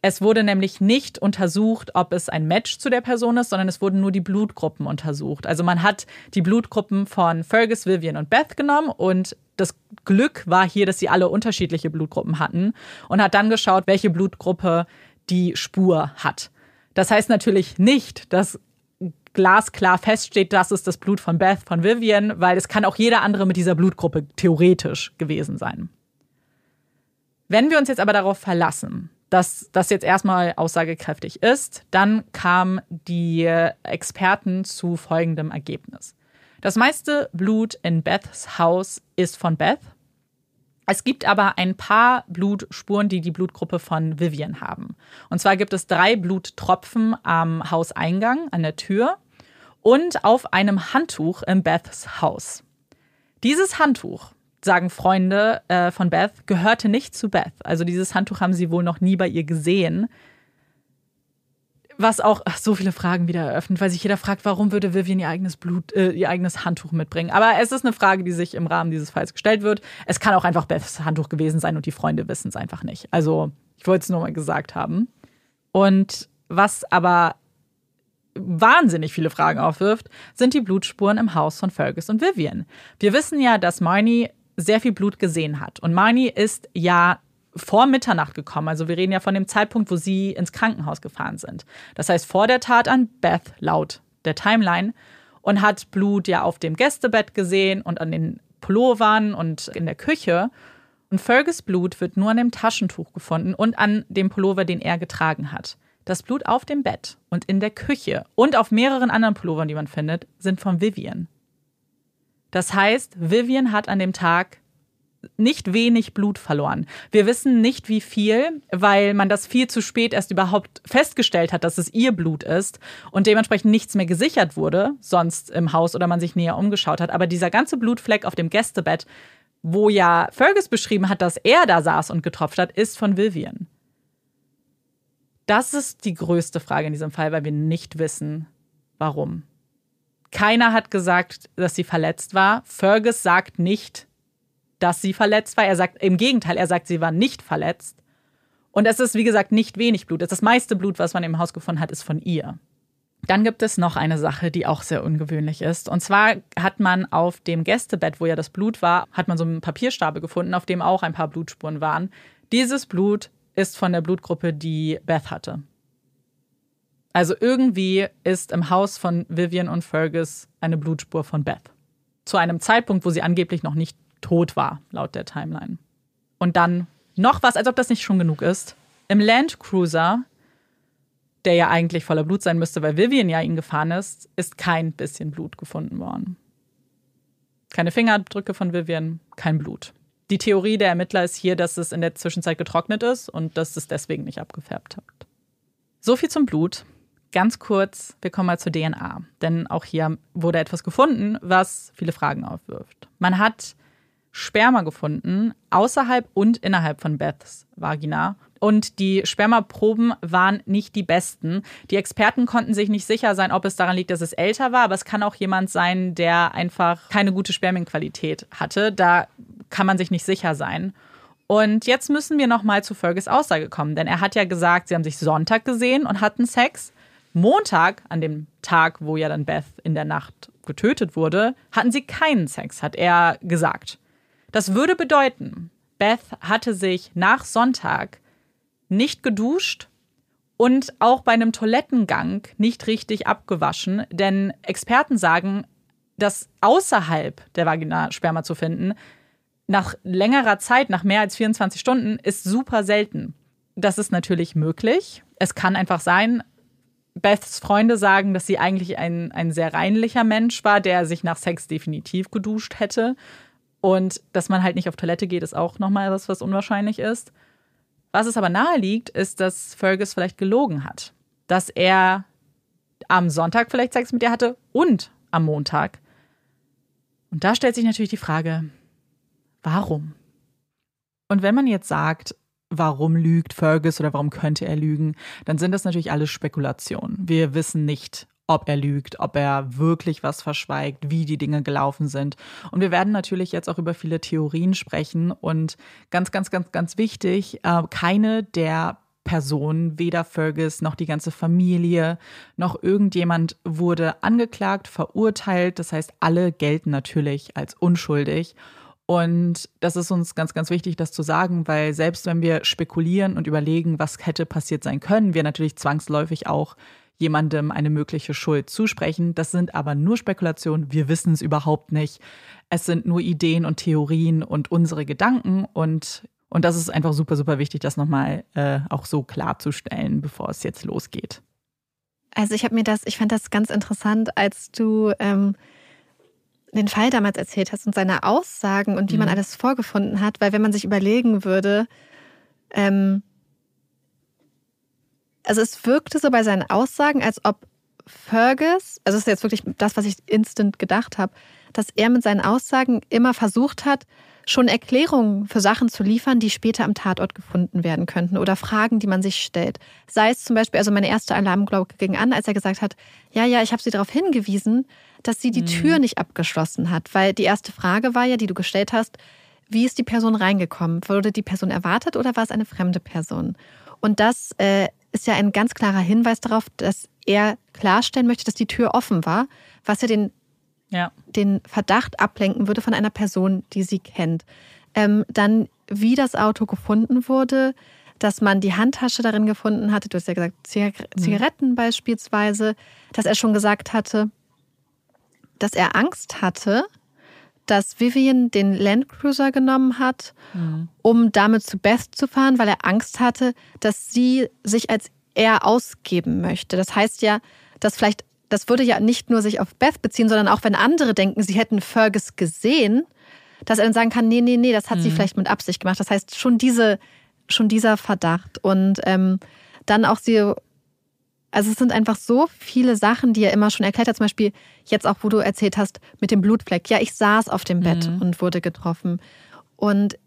Es wurde nämlich nicht untersucht, ob es ein Match zu der Person ist, sondern es wurden nur die Blutgruppen untersucht. Also man hat die Blutgruppen von Fergus, Vivian und Beth genommen und das Glück war hier, dass sie alle unterschiedliche Blutgruppen hatten und hat dann geschaut, welche Blutgruppe die Spur hat. Das heißt natürlich nicht, dass glasklar feststeht, das ist das Blut von Beth, von Vivian, weil es kann auch jeder andere mit dieser Blutgruppe theoretisch gewesen sein. Wenn wir uns jetzt aber darauf verlassen, dass das jetzt erstmal aussagekräftig ist, dann kamen die Experten zu folgendem Ergebnis. Das meiste Blut in Beths Haus ist von Beth. Es gibt aber ein paar Blutspuren, die die Blutgruppe von Vivian haben. Und zwar gibt es drei Bluttropfen am Hauseingang, an der Tür und auf einem Handtuch in Beths Haus. Dieses Handtuch sagen Freunde äh, von Beth, gehörte nicht zu Beth. Also dieses Handtuch haben sie wohl noch nie bei ihr gesehen. Was auch ach, so viele Fragen wieder eröffnet, weil sich jeder fragt, warum würde Vivian ihr eigenes Blut, äh, ihr eigenes Handtuch mitbringen. Aber es ist eine Frage, die sich im Rahmen dieses Falls gestellt wird. Es kann auch einfach Beths Handtuch gewesen sein und die Freunde wissen es einfach nicht. Also ich wollte es nur mal gesagt haben. Und was aber wahnsinnig viele Fragen aufwirft, sind die Blutspuren im Haus von Fergus und Vivian. Wir wissen ja, dass Marnie sehr viel Blut gesehen hat. Und Marnie ist ja vor Mitternacht gekommen. Also wir reden ja von dem Zeitpunkt, wo sie ins Krankenhaus gefahren sind. Das heißt vor der Tat an Beth laut der Timeline und hat Blut ja auf dem Gästebett gesehen und an den Pullovern und in der Küche. Und Fergus Blut wird nur an dem Taschentuch gefunden und an dem Pullover, den er getragen hat. Das Blut auf dem Bett und in der Küche und auf mehreren anderen Pullovern, die man findet, sind von Vivian. Das heißt, Vivian hat an dem Tag nicht wenig Blut verloren. Wir wissen nicht wie viel, weil man das viel zu spät erst überhaupt festgestellt hat, dass es ihr Blut ist und dementsprechend nichts mehr gesichert wurde, sonst im Haus oder man sich näher umgeschaut hat. Aber dieser ganze Blutfleck auf dem Gästebett, wo ja Fergus beschrieben hat, dass er da saß und getropft hat, ist von Vivian. Das ist die größte Frage in diesem Fall, weil wir nicht wissen, warum. Keiner hat gesagt, dass sie verletzt war. Fergus sagt nicht, dass sie verletzt war. Er sagt im Gegenteil, er sagt, sie war nicht verletzt. Und es ist, wie gesagt, nicht wenig Blut. Das meiste Blut, was man im Haus gefunden hat, ist von ihr. Dann gibt es noch eine Sache, die auch sehr ungewöhnlich ist. Und zwar hat man auf dem Gästebett, wo ja das Blut war, hat man so einen Papierstapel gefunden, auf dem auch ein paar Blutspuren waren. Dieses Blut ist von der Blutgruppe, die Beth hatte. Also irgendwie ist im Haus von Vivian und Fergus eine Blutspur von Beth. Zu einem Zeitpunkt, wo sie angeblich noch nicht tot war, laut der Timeline. Und dann noch was, als ob das nicht schon genug ist. Im Land Cruiser, der ja eigentlich voller Blut sein müsste, weil Vivian ja ihn gefahren ist, ist kein bisschen Blut gefunden worden. Keine Fingerabdrücke von Vivian, kein Blut. Die Theorie der Ermittler ist hier, dass es in der Zwischenzeit getrocknet ist und dass es deswegen nicht abgefärbt hat. So viel zum Blut. Ganz kurz, wir kommen mal zur DNA. Denn auch hier wurde etwas gefunden, was viele Fragen aufwirft. Man hat Sperma gefunden, außerhalb und innerhalb von Beths Vagina. Und die Spermaproben waren nicht die besten. Die Experten konnten sich nicht sicher sein, ob es daran liegt, dass es älter war, aber es kann auch jemand sein, der einfach keine gute Spermienqualität hatte. Da kann man sich nicht sicher sein. Und jetzt müssen wir nochmal zu Fergus Aussage kommen, denn er hat ja gesagt, sie haben sich Sonntag gesehen und hatten Sex. Montag, an dem Tag, wo ja dann Beth in der Nacht getötet wurde, hatten sie keinen Sex, hat er gesagt. Das würde bedeuten, Beth hatte sich nach Sonntag nicht geduscht und auch bei einem Toilettengang nicht richtig abgewaschen, denn Experten sagen, dass außerhalb der Vagina Sperma zu finden, nach längerer Zeit, nach mehr als 24 Stunden, ist super selten. Das ist natürlich möglich. Es kann einfach sein, Beths Freunde sagen, dass sie eigentlich ein, ein sehr reinlicher Mensch war, der sich nach Sex definitiv geduscht hätte. Und dass man halt nicht auf Toilette geht, ist auch nochmal was, was unwahrscheinlich ist. Was es aber nahe liegt, ist, dass Fergus vielleicht gelogen hat. Dass er am Sonntag vielleicht Sex mit ihr hatte und am Montag. Und da stellt sich natürlich die Frage, warum? Und wenn man jetzt sagt, warum lügt Fergus oder warum könnte er lügen, dann sind das natürlich alles Spekulationen. Wir wissen nicht, ob er lügt, ob er wirklich was verschweigt, wie die Dinge gelaufen sind. Und wir werden natürlich jetzt auch über viele Theorien sprechen und ganz, ganz, ganz, ganz wichtig, äh, keine der Personen, weder Fergus noch die ganze Familie noch irgendjemand wurde angeklagt, verurteilt. Das heißt, alle gelten natürlich als unschuldig. Und das ist uns ganz, ganz wichtig, das zu sagen, weil selbst wenn wir spekulieren und überlegen, was hätte passiert sein können, wir natürlich zwangsläufig auch jemandem eine mögliche Schuld zusprechen. Das sind aber nur Spekulationen. Wir wissen es überhaupt nicht. Es sind nur Ideen und Theorien und unsere Gedanken und und das ist einfach super, super wichtig, das nochmal äh, auch so klarzustellen, bevor es jetzt losgeht. Also ich habe mir das, ich fand das ganz interessant, als du ähm, den Fall damals erzählt hast und seine Aussagen und wie mhm. man alles vorgefunden hat, weil wenn man sich überlegen würde, ähm, also es wirkte so bei seinen Aussagen, als ob Fergus, also das ist jetzt wirklich das, was ich instant gedacht habe, dass er mit seinen Aussagen immer versucht hat, schon Erklärungen für Sachen zu liefern, die später am Tatort gefunden werden könnten oder Fragen, die man sich stellt. Sei es zum Beispiel, also meine erste Alarmglocke ging an, als er gesagt hat, ja, ja, ich habe sie darauf hingewiesen, dass sie die mhm. Tür nicht abgeschlossen hat, weil die erste Frage war ja, die du gestellt hast, wie ist die Person reingekommen? Wurde die Person erwartet oder war es eine fremde Person? Und das äh, ist ja ein ganz klarer Hinweis darauf, dass er klarstellen möchte, dass die Tür offen war, was ja den, ja. den Verdacht ablenken würde von einer Person, die sie kennt. Ähm, dann, wie das Auto gefunden wurde, dass man die Handtasche darin gefunden hatte, du hast ja gesagt, mhm. Zigaretten mhm. beispielsweise, dass er schon gesagt hatte, dass er Angst hatte, dass Vivian den Landcruiser genommen hat, mhm. um damit zu Beth zu fahren, weil er Angst hatte, dass sie sich als er ausgeben möchte. Das heißt ja, dass vielleicht, das würde ja nicht nur sich auf Beth beziehen, sondern auch wenn andere denken, sie hätten Fergus gesehen, dass er dann sagen kann, nee, nee, nee, das hat mhm. sie vielleicht mit Absicht gemacht. Das heißt, schon diese, schon dieser Verdacht. Und ähm, dann auch sie also es sind einfach so viele Sachen, die er immer schon erklärt hat. Zum Beispiel jetzt auch, wo du erzählt hast mit dem Blutfleck. Ja, ich saß auf dem Bett mhm. und wurde getroffen. Und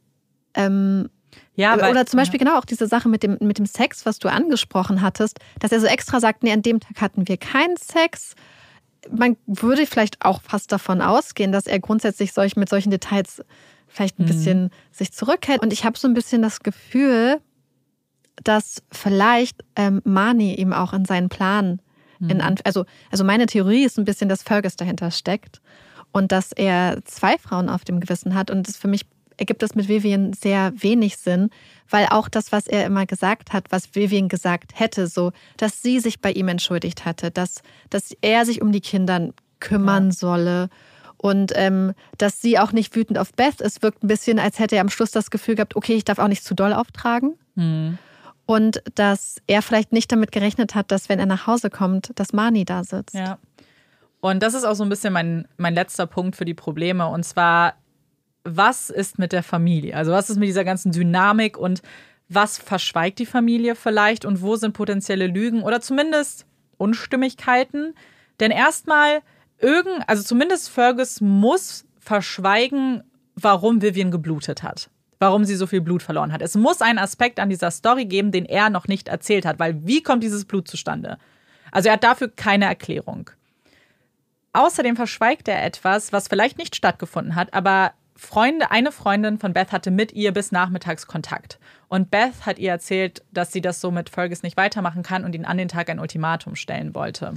ähm, ja, weil, oder zum Beispiel ja. genau auch diese Sache mit dem, mit dem Sex, was du angesprochen hattest, dass er so extra sagt, nee, an dem Tag hatten wir keinen Sex. Man würde vielleicht auch fast davon ausgehen, dass er grundsätzlich solch, mit solchen Details vielleicht ein mhm. bisschen sich zurückhält. Und ich habe so ein bisschen das Gefühl, dass vielleicht ähm, Mani ihm auch in seinen Plan, in mhm. also, also meine Theorie ist ein bisschen, dass Fergus dahinter steckt und dass er zwei Frauen auf dem Gewissen hat. Und das für mich ergibt das mit Vivian sehr wenig Sinn, weil auch das, was er immer gesagt hat, was Vivian gesagt hätte, so, dass sie sich bei ihm entschuldigt hatte, dass, dass er sich um die Kinder kümmern ja. solle und ähm, dass sie auch nicht wütend auf Beth ist, wirkt ein bisschen, als hätte er am Schluss das Gefühl gehabt, okay, ich darf auch nicht zu doll auftragen. Mhm und dass er vielleicht nicht damit gerechnet hat, dass wenn er nach Hause kommt, dass Mani da sitzt. Ja. Und das ist auch so ein bisschen mein, mein letzter Punkt für die Probleme. Und zwar, was ist mit der Familie? Also was ist mit dieser ganzen Dynamik und was verschweigt die Familie vielleicht und wo sind potenzielle Lügen oder zumindest Unstimmigkeiten? Denn erstmal, irgend, also zumindest Fergus muss verschweigen, warum Vivian geblutet hat warum sie so viel Blut verloren hat. Es muss einen Aspekt an dieser Story geben, den er noch nicht erzählt hat, weil wie kommt dieses Blut zustande? Also er hat dafür keine Erklärung. Außerdem verschweigt er etwas, was vielleicht nicht stattgefunden hat, aber Freunde, eine Freundin von Beth hatte mit ihr bis nachmittags Kontakt. Und Beth hat ihr erzählt, dass sie das so mit Fergus nicht weitermachen kann und ihn an den Tag ein Ultimatum stellen wollte.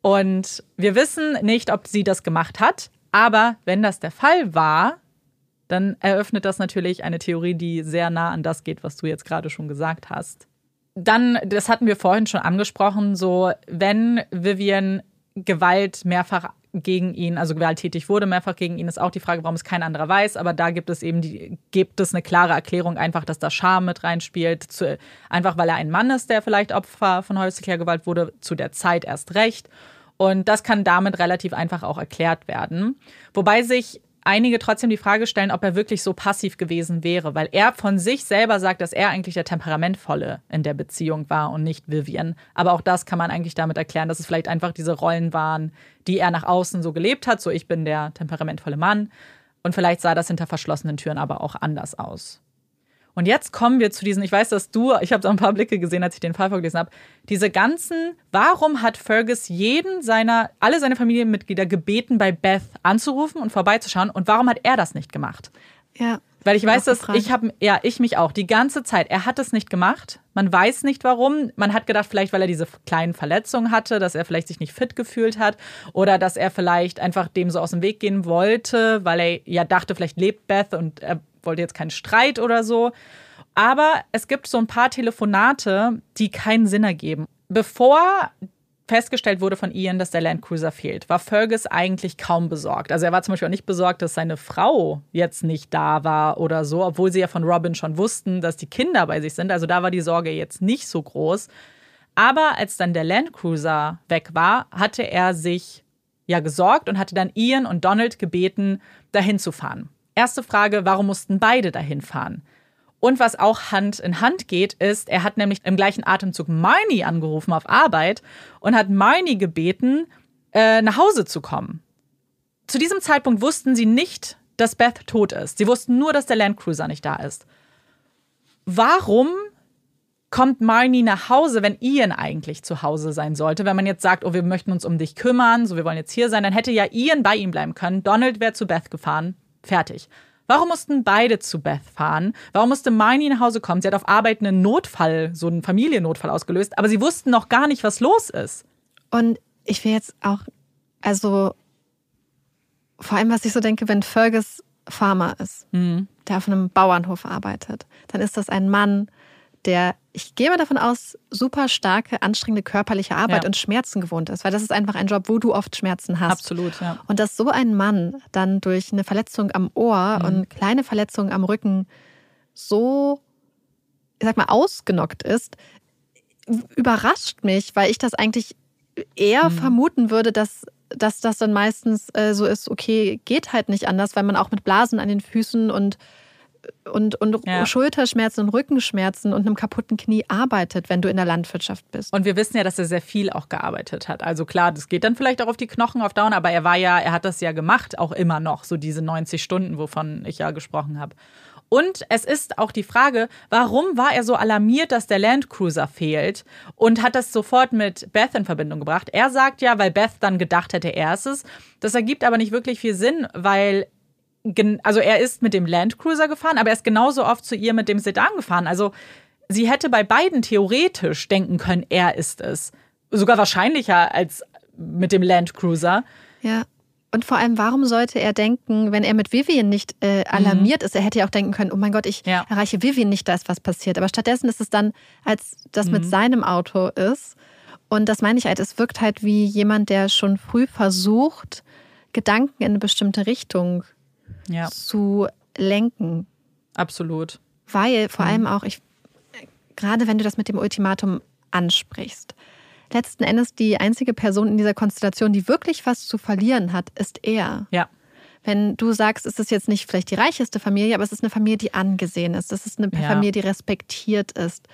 Und wir wissen nicht, ob sie das gemacht hat, aber wenn das der Fall war, dann eröffnet das natürlich eine Theorie, die sehr nah an das geht, was du jetzt gerade schon gesagt hast. Dann, das hatten wir vorhin schon angesprochen, so wenn Vivian Gewalt mehrfach gegen ihn, also gewalttätig wurde mehrfach gegen ihn, ist auch die Frage, warum es kein anderer weiß. Aber da gibt es eben die, gibt es eine klare Erklärung, einfach, dass da Scham mit reinspielt. Zu, einfach weil er ein Mann ist, der vielleicht Opfer von häuslicher Gewalt wurde, zu der Zeit erst recht. Und das kann damit relativ einfach auch erklärt werden. Wobei sich einige trotzdem die Frage stellen, ob er wirklich so passiv gewesen wäre, weil er von sich selber sagt, dass er eigentlich der Temperamentvolle in der Beziehung war und nicht Vivian. Aber auch das kann man eigentlich damit erklären, dass es vielleicht einfach diese Rollen waren, die er nach außen so gelebt hat. So, ich bin der temperamentvolle Mann. Und vielleicht sah das hinter verschlossenen Türen aber auch anders aus. Und jetzt kommen wir zu diesen, ich weiß, dass du, ich habe so ein paar Blicke gesehen, als ich den Fall vorgelesen habe, diese ganzen, warum hat Fergus jeden seiner, alle seine Familienmitglieder gebeten, bei Beth anzurufen und vorbeizuschauen und warum hat er das nicht gemacht? Ja. Weil ich weiß, dass ich habe, ja, ich mich auch, die ganze Zeit. Er hat es nicht gemacht. Man weiß nicht warum. Man hat gedacht, vielleicht, weil er diese kleinen Verletzungen hatte, dass er vielleicht sich nicht fit gefühlt hat oder dass er vielleicht einfach dem so aus dem Weg gehen wollte, weil er ja dachte, vielleicht lebt Beth und er wollte jetzt keinen Streit oder so. Aber es gibt so ein paar Telefonate, die keinen Sinn ergeben. Bevor festgestellt wurde von Ian, dass der Landcruiser fehlt, war Fergus eigentlich kaum besorgt. Also er war zum Beispiel auch nicht besorgt, dass seine Frau jetzt nicht da war oder so, obwohl sie ja von Robin schon wussten, dass die Kinder bei sich sind. Also da war die Sorge jetzt nicht so groß. Aber als dann der Landcruiser weg war, hatte er sich ja gesorgt und hatte dann Ian und Donald gebeten, dahin zu fahren. Erste Frage, warum mussten beide dahin fahren? Und was auch Hand in Hand geht, ist, er hat nämlich im gleichen Atemzug Marnie angerufen auf Arbeit und hat Marnie gebeten, äh, nach Hause zu kommen. Zu diesem Zeitpunkt wussten sie nicht, dass Beth tot ist. Sie wussten nur, dass der Landcruiser nicht da ist. Warum kommt Marnie nach Hause, wenn Ian eigentlich zu Hause sein sollte? Wenn man jetzt sagt, oh, wir möchten uns um dich kümmern, so wir wollen jetzt hier sein, dann hätte ja Ian bei ihm bleiben können. Donald wäre zu Beth gefahren. Fertig. Warum mussten beide zu Beth fahren? Warum musste Marnie nach Hause kommen? Sie hat auf Arbeit einen Notfall, so einen Familiennotfall ausgelöst, aber sie wussten noch gar nicht, was los ist. Und ich will jetzt auch, also vor allem, was ich so denke, wenn Fergus Farmer ist, Mhm. der auf einem Bauernhof arbeitet, dann ist das ein Mann, der, ich gehe mal davon aus, super starke, anstrengende körperliche Arbeit Ja. und Schmerzen gewohnt ist, weil das ist einfach ein Job, wo du oft Schmerzen hast. Absolut, ja. Und dass so ein Mann dann durch eine Verletzung am Ohr Mhm. und kleine Verletzungen am Rücken so, ich sag mal, ausgenockt ist, überrascht mich, weil ich das eigentlich eher Mhm. vermuten würde, dass, dass das dann meistens äh, so ist, okay, geht halt nicht anders, weil man auch mit Blasen an den Füßen und und, und Ja. Schulterschmerzen und Rückenschmerzen und einem kaputten Knie arbeitet, wenn du in der Landwirtschaft bist. Und wir wissen ja, dass er sehr viel auch gearbeitet hat. Also klar, das geht dann vielleicht auch auf die Knochen auf Dauer, aber er war ja, er hat das ja gemacht, auch immer noch, so diese 90 Stunden, wovon ich ja gesprochen habe. Und es ist auch die Frage, warum war er so alarmiert, dass der Landcruiser fehlt und hat das sofort mit Beth in Verbindung gebracht? Er sagt ja, weil Beth dann gedacht hätte, er ist es. Das ergibt aber nicht wirklich viel Sinn, weil also er ist mit dem Landcruiser gefahren, aber er ist genauso oft zu ihr mit dem Sedan gefahren. Also sie hätte bei beiden theoretisch denken können, er ist es. Sogar wahrscheinlicher als mit dem Landcruiser. Ja. Und vor allem, warum sollte er denken, wenn er mit Vivian nicht äh, alarmiert ist, er hätte ja auch denken können, oh mein Gott, ich Mhm. Ja. erreiche Vivian nicht, da ist was passiert. Aber stattdessen ist es dann, als das Mhm. mit seinem Auto ist. Und das meine ich halt, es wirkt halt wie jemand, der schon früh versucht, Gedanken in eine bestimmte Richtung Ja, zu lenken. absolut. Weil vor allem auch, ich, gerade wenn du das mit dem Ultimatum ansprichst, letzten Endes die einzige Person in dieser Konstellation, die wirklich was zu verlieren hat, ist er. Ja. Wenn du sagst, es ist jetzt nicht vielleicht die reicheste Familie, aber es ist eine Familie, die angesehen ist. Es ist eine Ja. Familie, die respektiert ist.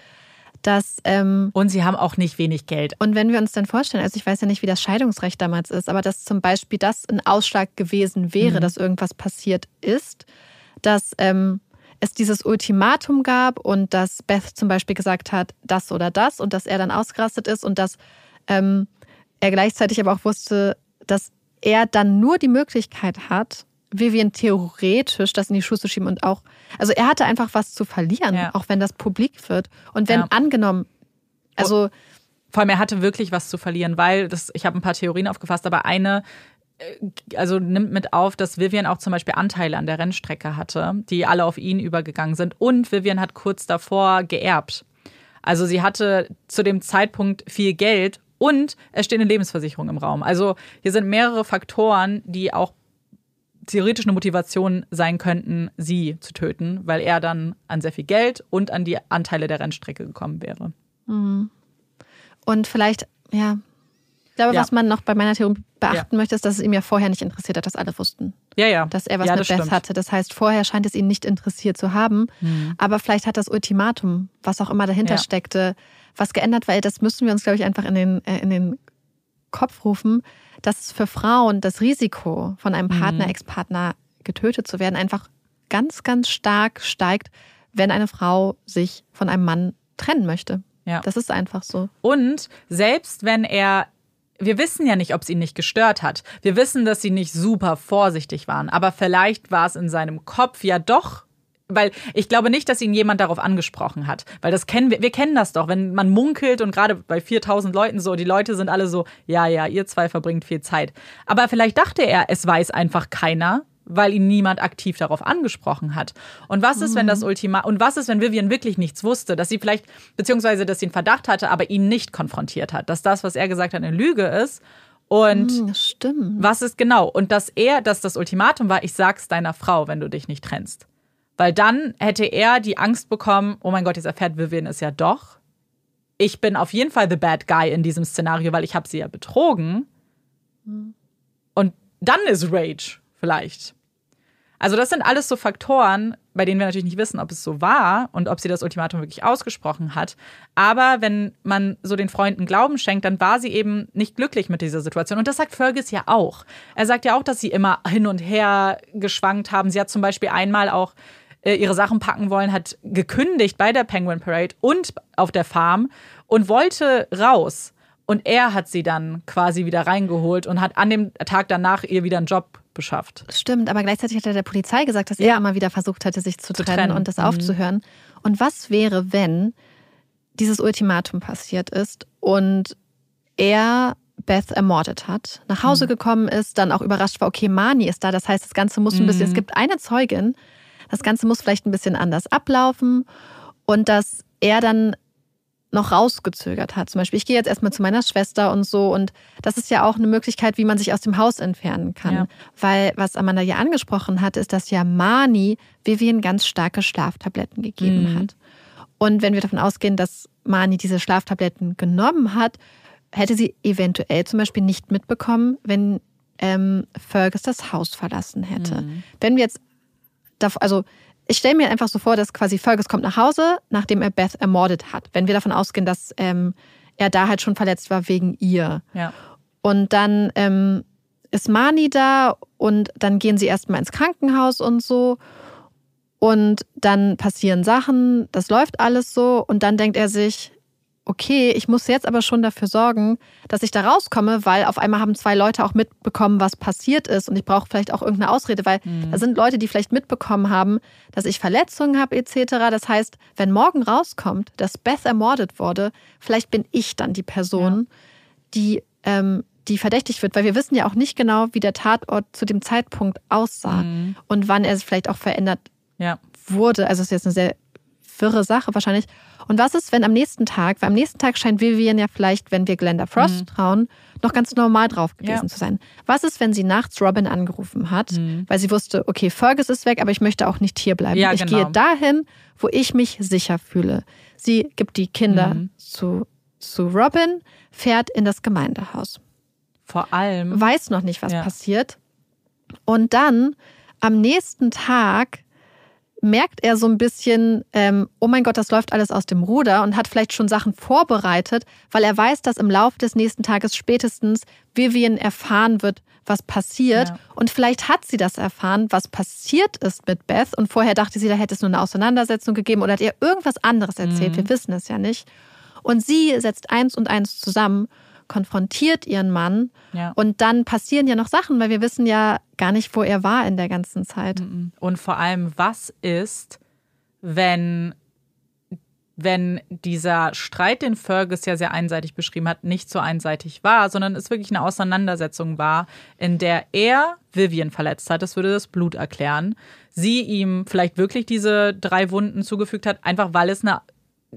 Dass, ähm, Und sie haben auch nicht wenig Geld. und wenn wir uns dann vorstellen, also ich weiß ja nicht, wie das Scheidungsrecht damals ist, aber dass zum Beispiel das ein Ausschlag gewesen wäre, dass irgendwas passiert ist, dass ähm, es dieses Ultimatum gab und dass Beth zum Beispiel gesagt hat, das oder das und dass er dann ausgerastet ist und dass ähm, er gleichzeitig aber auch wusste, dass er dann nur die Möglichkeit hat, Vivian theoretisch das in die Schuhe zu schieben und auch, also er hatte einfach was zu verlieren, Ja. auch wenn das publik wird. Und wenn Ja. angenommen, also Vor allem, er hatte wirklich was zu verlieren, weil das, ich habe ein paar Theorien aufgefasst, aber eine, äh, also nimmt mit auf, dass Vivian auch zum Beispiel Anteile an der Rennstrecke hatte, die alle auf ihn übergegangen sind. Und Vivian hat kurz davor geerbt. Also sie hatte zu dem Zeitpunkt viel Geld und es steht eine Lebensversicherung im Raum. Also hier sind mehrere Faktoren, die auch theoretisch eine Motivation sein könnten, sie zu töten, weil er dann an sehr viel Geld und an die Anteile der Rennstrecke gekommen wäre. Und vielleicht, ja. Ich glaube, Ja. was man noch bei meiner Theorie beachten möchte, ist, dass es ihm ja vorher nicht interessiert hat, dass alle wussten, Ja, ja. dass er was ja, mit Beth stimmt. hatte. Das heißt, vorher scheint es ihn nicht interessiert zu haben. Mhm. Aber vielleicht hat das Ultimatum, was auch immer dahinter Ja. steckte, was geändert, weil das müssen wir uns, glaube ich, einfach in den, äh, in den Kopf rufen, dass für Frauen das Risiko, von einem Partner, Mhm. Ex-Partner getötet zu werden, einfach ganz, ganz stark steigt, wenn eine Frau sich von einem Mann trennen möchte. Ja. Das ist einfach so. Und selbst wenn er, wir wissen ja nicht, ob es ihn nicht gestört hat. Wir wissen, dass sie nicht super vorsichtig waren, aber vielleicht war es in seinem Kopf ja doch. Weil ich glaube nicht, dass ihn jemand darauf angesprochen hat. Weil das kennen wir, wir kennen das doch, wenn man munkelt und gerade bei 4000 Leuten so, die Leute sind alle so, ja, ja, ihr zwei verbringt viel Zeit. Aber vielleicht dachte er, es weiß einfach keiner, weil ihn niemand aktiv darauf angesprochen hat. Und was ist, wenn das Ultima und was ist, wenn Vivian wirklich nichts wusste, dass sie vielleicht beziehungsweise dass sie einen Verdacht hatte, aber ihn nicht konfrontiert hat, dass das, was er gesagt hat, eine Lüge ist und Hm, das stimmt. was ist genau und dass er, dass das Ultimatum war, ich sag's deiner Frau, wenn du dich nicht trennst, weil dann hätte er die Angst bekommen, oh mein Gott, jetzt erfährt Vivian es ja doch. Ich bin auf jeden Fall the bad guy in diesem Szenario, weil ich habe sie ja betrogen. Und dann ist Rage vielleicht. Also das sind alles so Faktoren, bei denen wir natürlich nicht wissen, ob es so war und ob sie das Ultimatum wirklich ausgesprochen hat. Aber wenn man so den Freunden Glauben schenkt, dann war sie eben nicht glücklich mit dieser Situation. Und das sagt Fergus ja auch. Er sagt ja auch, dass sie immer hin und her geschwankt haben. Sie hat zum Beispiel einmal auch äh, ihre Sachen packen wollen, hat gekündigt bei der Penguin Parade und auf der Farm und wollte raus. Und er hat sie dann quasi wieder reingeholt und hat an dem Tag danach ihr wieder einen Job beschafft. Stimmt, aber gleichzeitig hat er der Polizei gesagt, dass er immer wieder versucht hatte, sich zu, Zu trennen, trennen. und das Mhm. aufzuhören. Und was wäre, wenn dieses Ultimatum passiert ist und er Beth ermordet hat, nach Mhm. Hause gekommen ist, dann auch überrascht war, okay, Mani ist da, das heißt, das Ganze muss ein bisschen, Mhm. es gibt eine Zeugin, das Ganze muss vielleicht ein bisschen anders ablaufen und dass er dann noch rausgezögert hat. Zum Beispiel, ich gehe jetzt erstmal zu meiner Schwester und so. Und das ist ja auch eine Möglichkeit, wie man sich aus dem Haus entfernen kann. Ja. Weil was Amanda ja angesprochen hat, ist, dass ja Mani Vivian ganz starke Schlaftabletten gegeben Mhm. hat. Und wenn wir davon ausgehen, dass Mani diese Schlaftabletten genommen hat, hätte sie eventuell zum Beispiel nicht mitbekommen, wenn ähm, Fergus das Haus verlassen hätte. Mhm. Wenn wir jetzt, also ich stelle mir einfach so vor, dass quasi Fergus kommt nach Hause, nachdem er Beth ermordet hat. Wenn wir davon ausgehen, dass ähm, er da halt schon verletzt war wegen ihr. Ja. Und dann ähm, ist Mani da und dann gehen sie erstmal ins Krankenhaus und so. Und dann passieren Sachen, das läuft alles so. Und dann denkt er sich, okay, ich muss jetzt aber schon dafür sorgen, dass ich da rauskomme, weil auf einmal haben zwei Leute auch mitbekommen, was passiert ist. Und ich brauche vielleicht auch irgendeine Ausrede, weil da sind Leute, die vielleicht mitbekommen haben, dass ich Verletzungen habe etc. Das heißt, wenn morgen rauskommt, dass Beth ermordet wurde, vielleicht bin ich dann die Person, die, ähm, die verdächtig wird, weil wir wissen ja auch nicht genau, wie der Tatort zu dem Zeitpunkt aussah und wann er vielleicht auch verändert Ja. wurde. Also es ist jetzt eine sehr wirre Sache wahrscheinlich. Und was ist, wenn am nächsten Tag, weil am nächsten Tag scheint Vivian ja vielleicht, wenn wir Glenda Frost trauen, noch ganz normal drauf gewesen Ja. zu sein. Was ist, wenn sie nachts Robin angerufen hat, weil sie wusste, okay, Fergus ist weg, aber ich möchte auch nicht hier bleiben. Ja, ich genau. gehe dahin, wo ich mich sicher fühle. Sie gibt die Kinder zu, zu Robin, fährt in das Gemeindehaus Vor allem. weiß noch nicht, was Ja. passiert. Und dann am nächsten Tag merkt er so ein bisschen, ähm, oh mein Gott, das läuft alles aus dem Ruder und hat vielleicht schon Sachen vorbereitet, weil er weiß, dass im Laufe des nächsten Tages spätestens Vivian erfahren wird, was passiert. Ja. Und vielleicht hat sie das erfahren, was passiert ist mit Beth. Und vorher dachte sie, da hätte es nur eine Auseinandersetzung gegeben oder hat ihr irgendwas anderes erzählt. Mhm. Wir wissen es ja nicht. Und sie setzt eins und eins zusammen, konfrontiert ihren Mann Ja. und dann passieren ja noch Sachen, weil wir wissen ja gar nicht, wo er war in der ganzen Zeit. Und vor allem, was ist, wenn, wenn dieser Streit, den Fergus ja sehr einseitig beschrieben hat, nicht so einseitig war, sondern es wirklich eine Auseinandersetzung war, in der er Vivian verletzt hat. Das würde das Blut erklären. Sie ihm vielleicht wirklich diese drei Wunden zugefügt hat, einfach weil es eine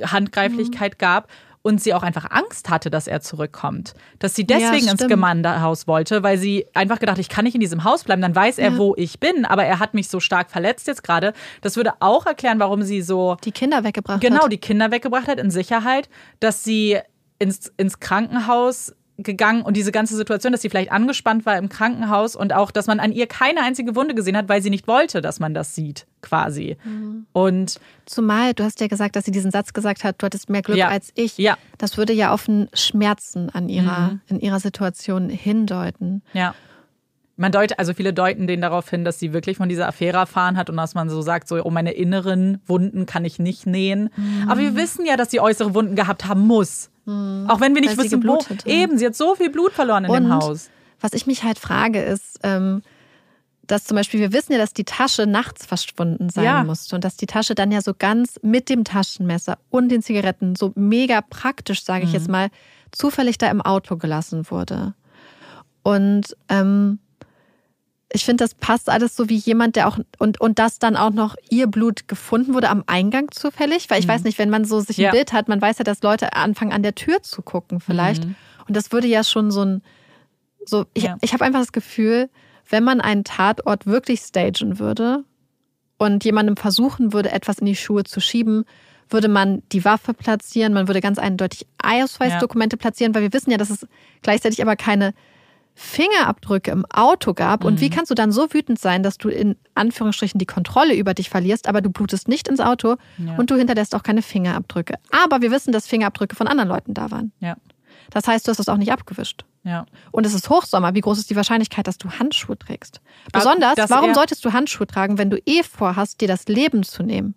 Handgreiflichkeit gab. Und sie auch einfach Angst hatte, dass er zurückkommt. Dass sie deswegen ins stimmt. Gemeindehaus wollte, weil sie einfach gedacht, ich kann nicht in diesem Haus bleiben, dann weiß er, Ja. wo ich bin, aber er hat mich so stark verletzt jetzt gerade. Das würde auch erklären, warum sie so Die Kinder weggebracht genau hat. die Kinder weggebracht hat in Sicherheit, dass sie ins, ins Krankenhaus gegangen und diese ganze Situation, dass sie vielleicht angespannt war im Krankenhaus und auch, dass man an ihr keine einzige Wunde gesehen hat, weil sie nicht wollte, dass man das sieht, quasi. Mhm. Und Zumal, du hast ja gesagt, dass sie diesen Satz gesagt hat, du hattest mehr Glück Ja. als ich. Ja. Das würde ja auf ein Schmerzen an ihrer, in ihrer Situation hindeuten. ja. Man deutet, also viele deuten den darauf hin, dass sie wirklich von dieser Affäre erfahren hat und dass man so sagt, so, oh, meine inneren Wunden kann ich nicht nähen. Mhm. Aber wir wissen ja, dass sie äußere Wunden gehabt haben muss. Auch wenn wir nicht Weil wissen, wo. Eben, sie hat so viel Blut verloren in dem Und Haus. was ich mich halt frage, ist, ähm, dass zum Beispiel, wir wissen ja, dass die Tasche nachts verschwunden sein Ja. musste und dass die Tasche dann ja so ganz mit dem Taschenmesser und den Zigaretten so mega praktisch, sage ich Mhm. jetzt mal, zufällig da im Auto gelassen wurde. Und ähm, ich finde, das passt alles so wie jemand, der auch und, und das dann auch noch ihr Blut gefunden wurde am Eingang zufällig, weil ich weiß nicht, wenn man so sich ein Mhm. Ja. Bild hat, man weiß ja, dass Leute anfangen an der Tür zu gucken vielleicht. Mhm. Und das würde ja schon so ein so ich, Ja. ich habe einfach das Gefühl, wenn man einen Tatort wirklich stagen würde und jemandem versuchen würde, etwas in die Schuhe zu schieben, würde man die Waffe platzieren, man würde ganz eindeutig Ausweisdokumente platzieren, weil wir wissen ja, dass es gleichzeitig aber keine Fingerabdrücke im Auto gab. Und wie kannst du dann so wütend sein, dass du in Anführungsstrichen die Kontrolle über dich verlierst, aber du blutest nicht ins Auto Ja. und du hinterlässt auch keine Fingerabdrücke. Aber wir wissen, dass Fingerabdrücke von anderen Leuten da waren. Ja, Das heißt, du hast es auch nicht abgewischt. ja. Und es ist Hochsommer. Wie groß ist die Wahrscheinlichkeit, dass du Handschuhe trägst? Besonders, warum solltest du Handschuhe tragen, wenn du eh vorhast, dir das Leben zu nehmen?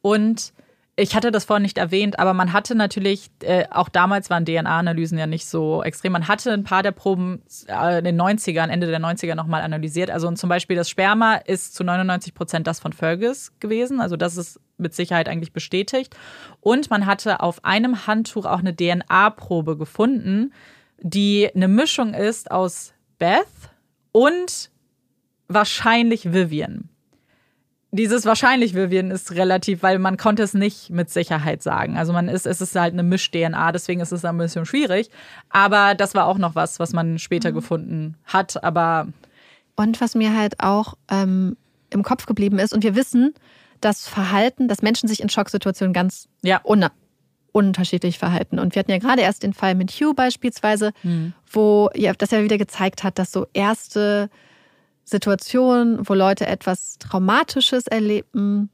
Und ich hatte das vorhin nicht erwähnt, aber man hatte natürlich, äh, auch damals waren DNA-Analysen ja nicht so extrem. Man hatte ein paar der Proben äh, in den 90ern, Ende der 90er nochmal analysiert. Also zum Beispiel das Sperma ist zu 99 Prozent das von Fergus gewesen. Also das ist mit Sicherheit eigentlich bestätigt. Und man hatte auf einem Handtuch auch eine DNA-Probe gefunden, die eine Mischung ist aus Beth und wahrscheinlich Vivian dieses wahrscheinlich Vivian ist relativ, weil man konnte es nicht mit Sicherheit sagen. Also man ist, es ist halt eine Misch-DNA, deswegen ist es ein bisschen schwierig. Aber das war auch noch was, was man später gefunden hat. Aber Und was mir halt auch ähm, im Kopf geblieben ist, und wir wissen, dass Verhalten, dass Menschen sich in Schocksituationen ganz ja, un unterschiedlich verhalten. Und wir hatten ja gerade erst den Fall mit Hugh beispielsweise, wo ja, das ja wieder gezeigt hat, dass so erste Situationen, wo Leute etwas Traumatisches erleben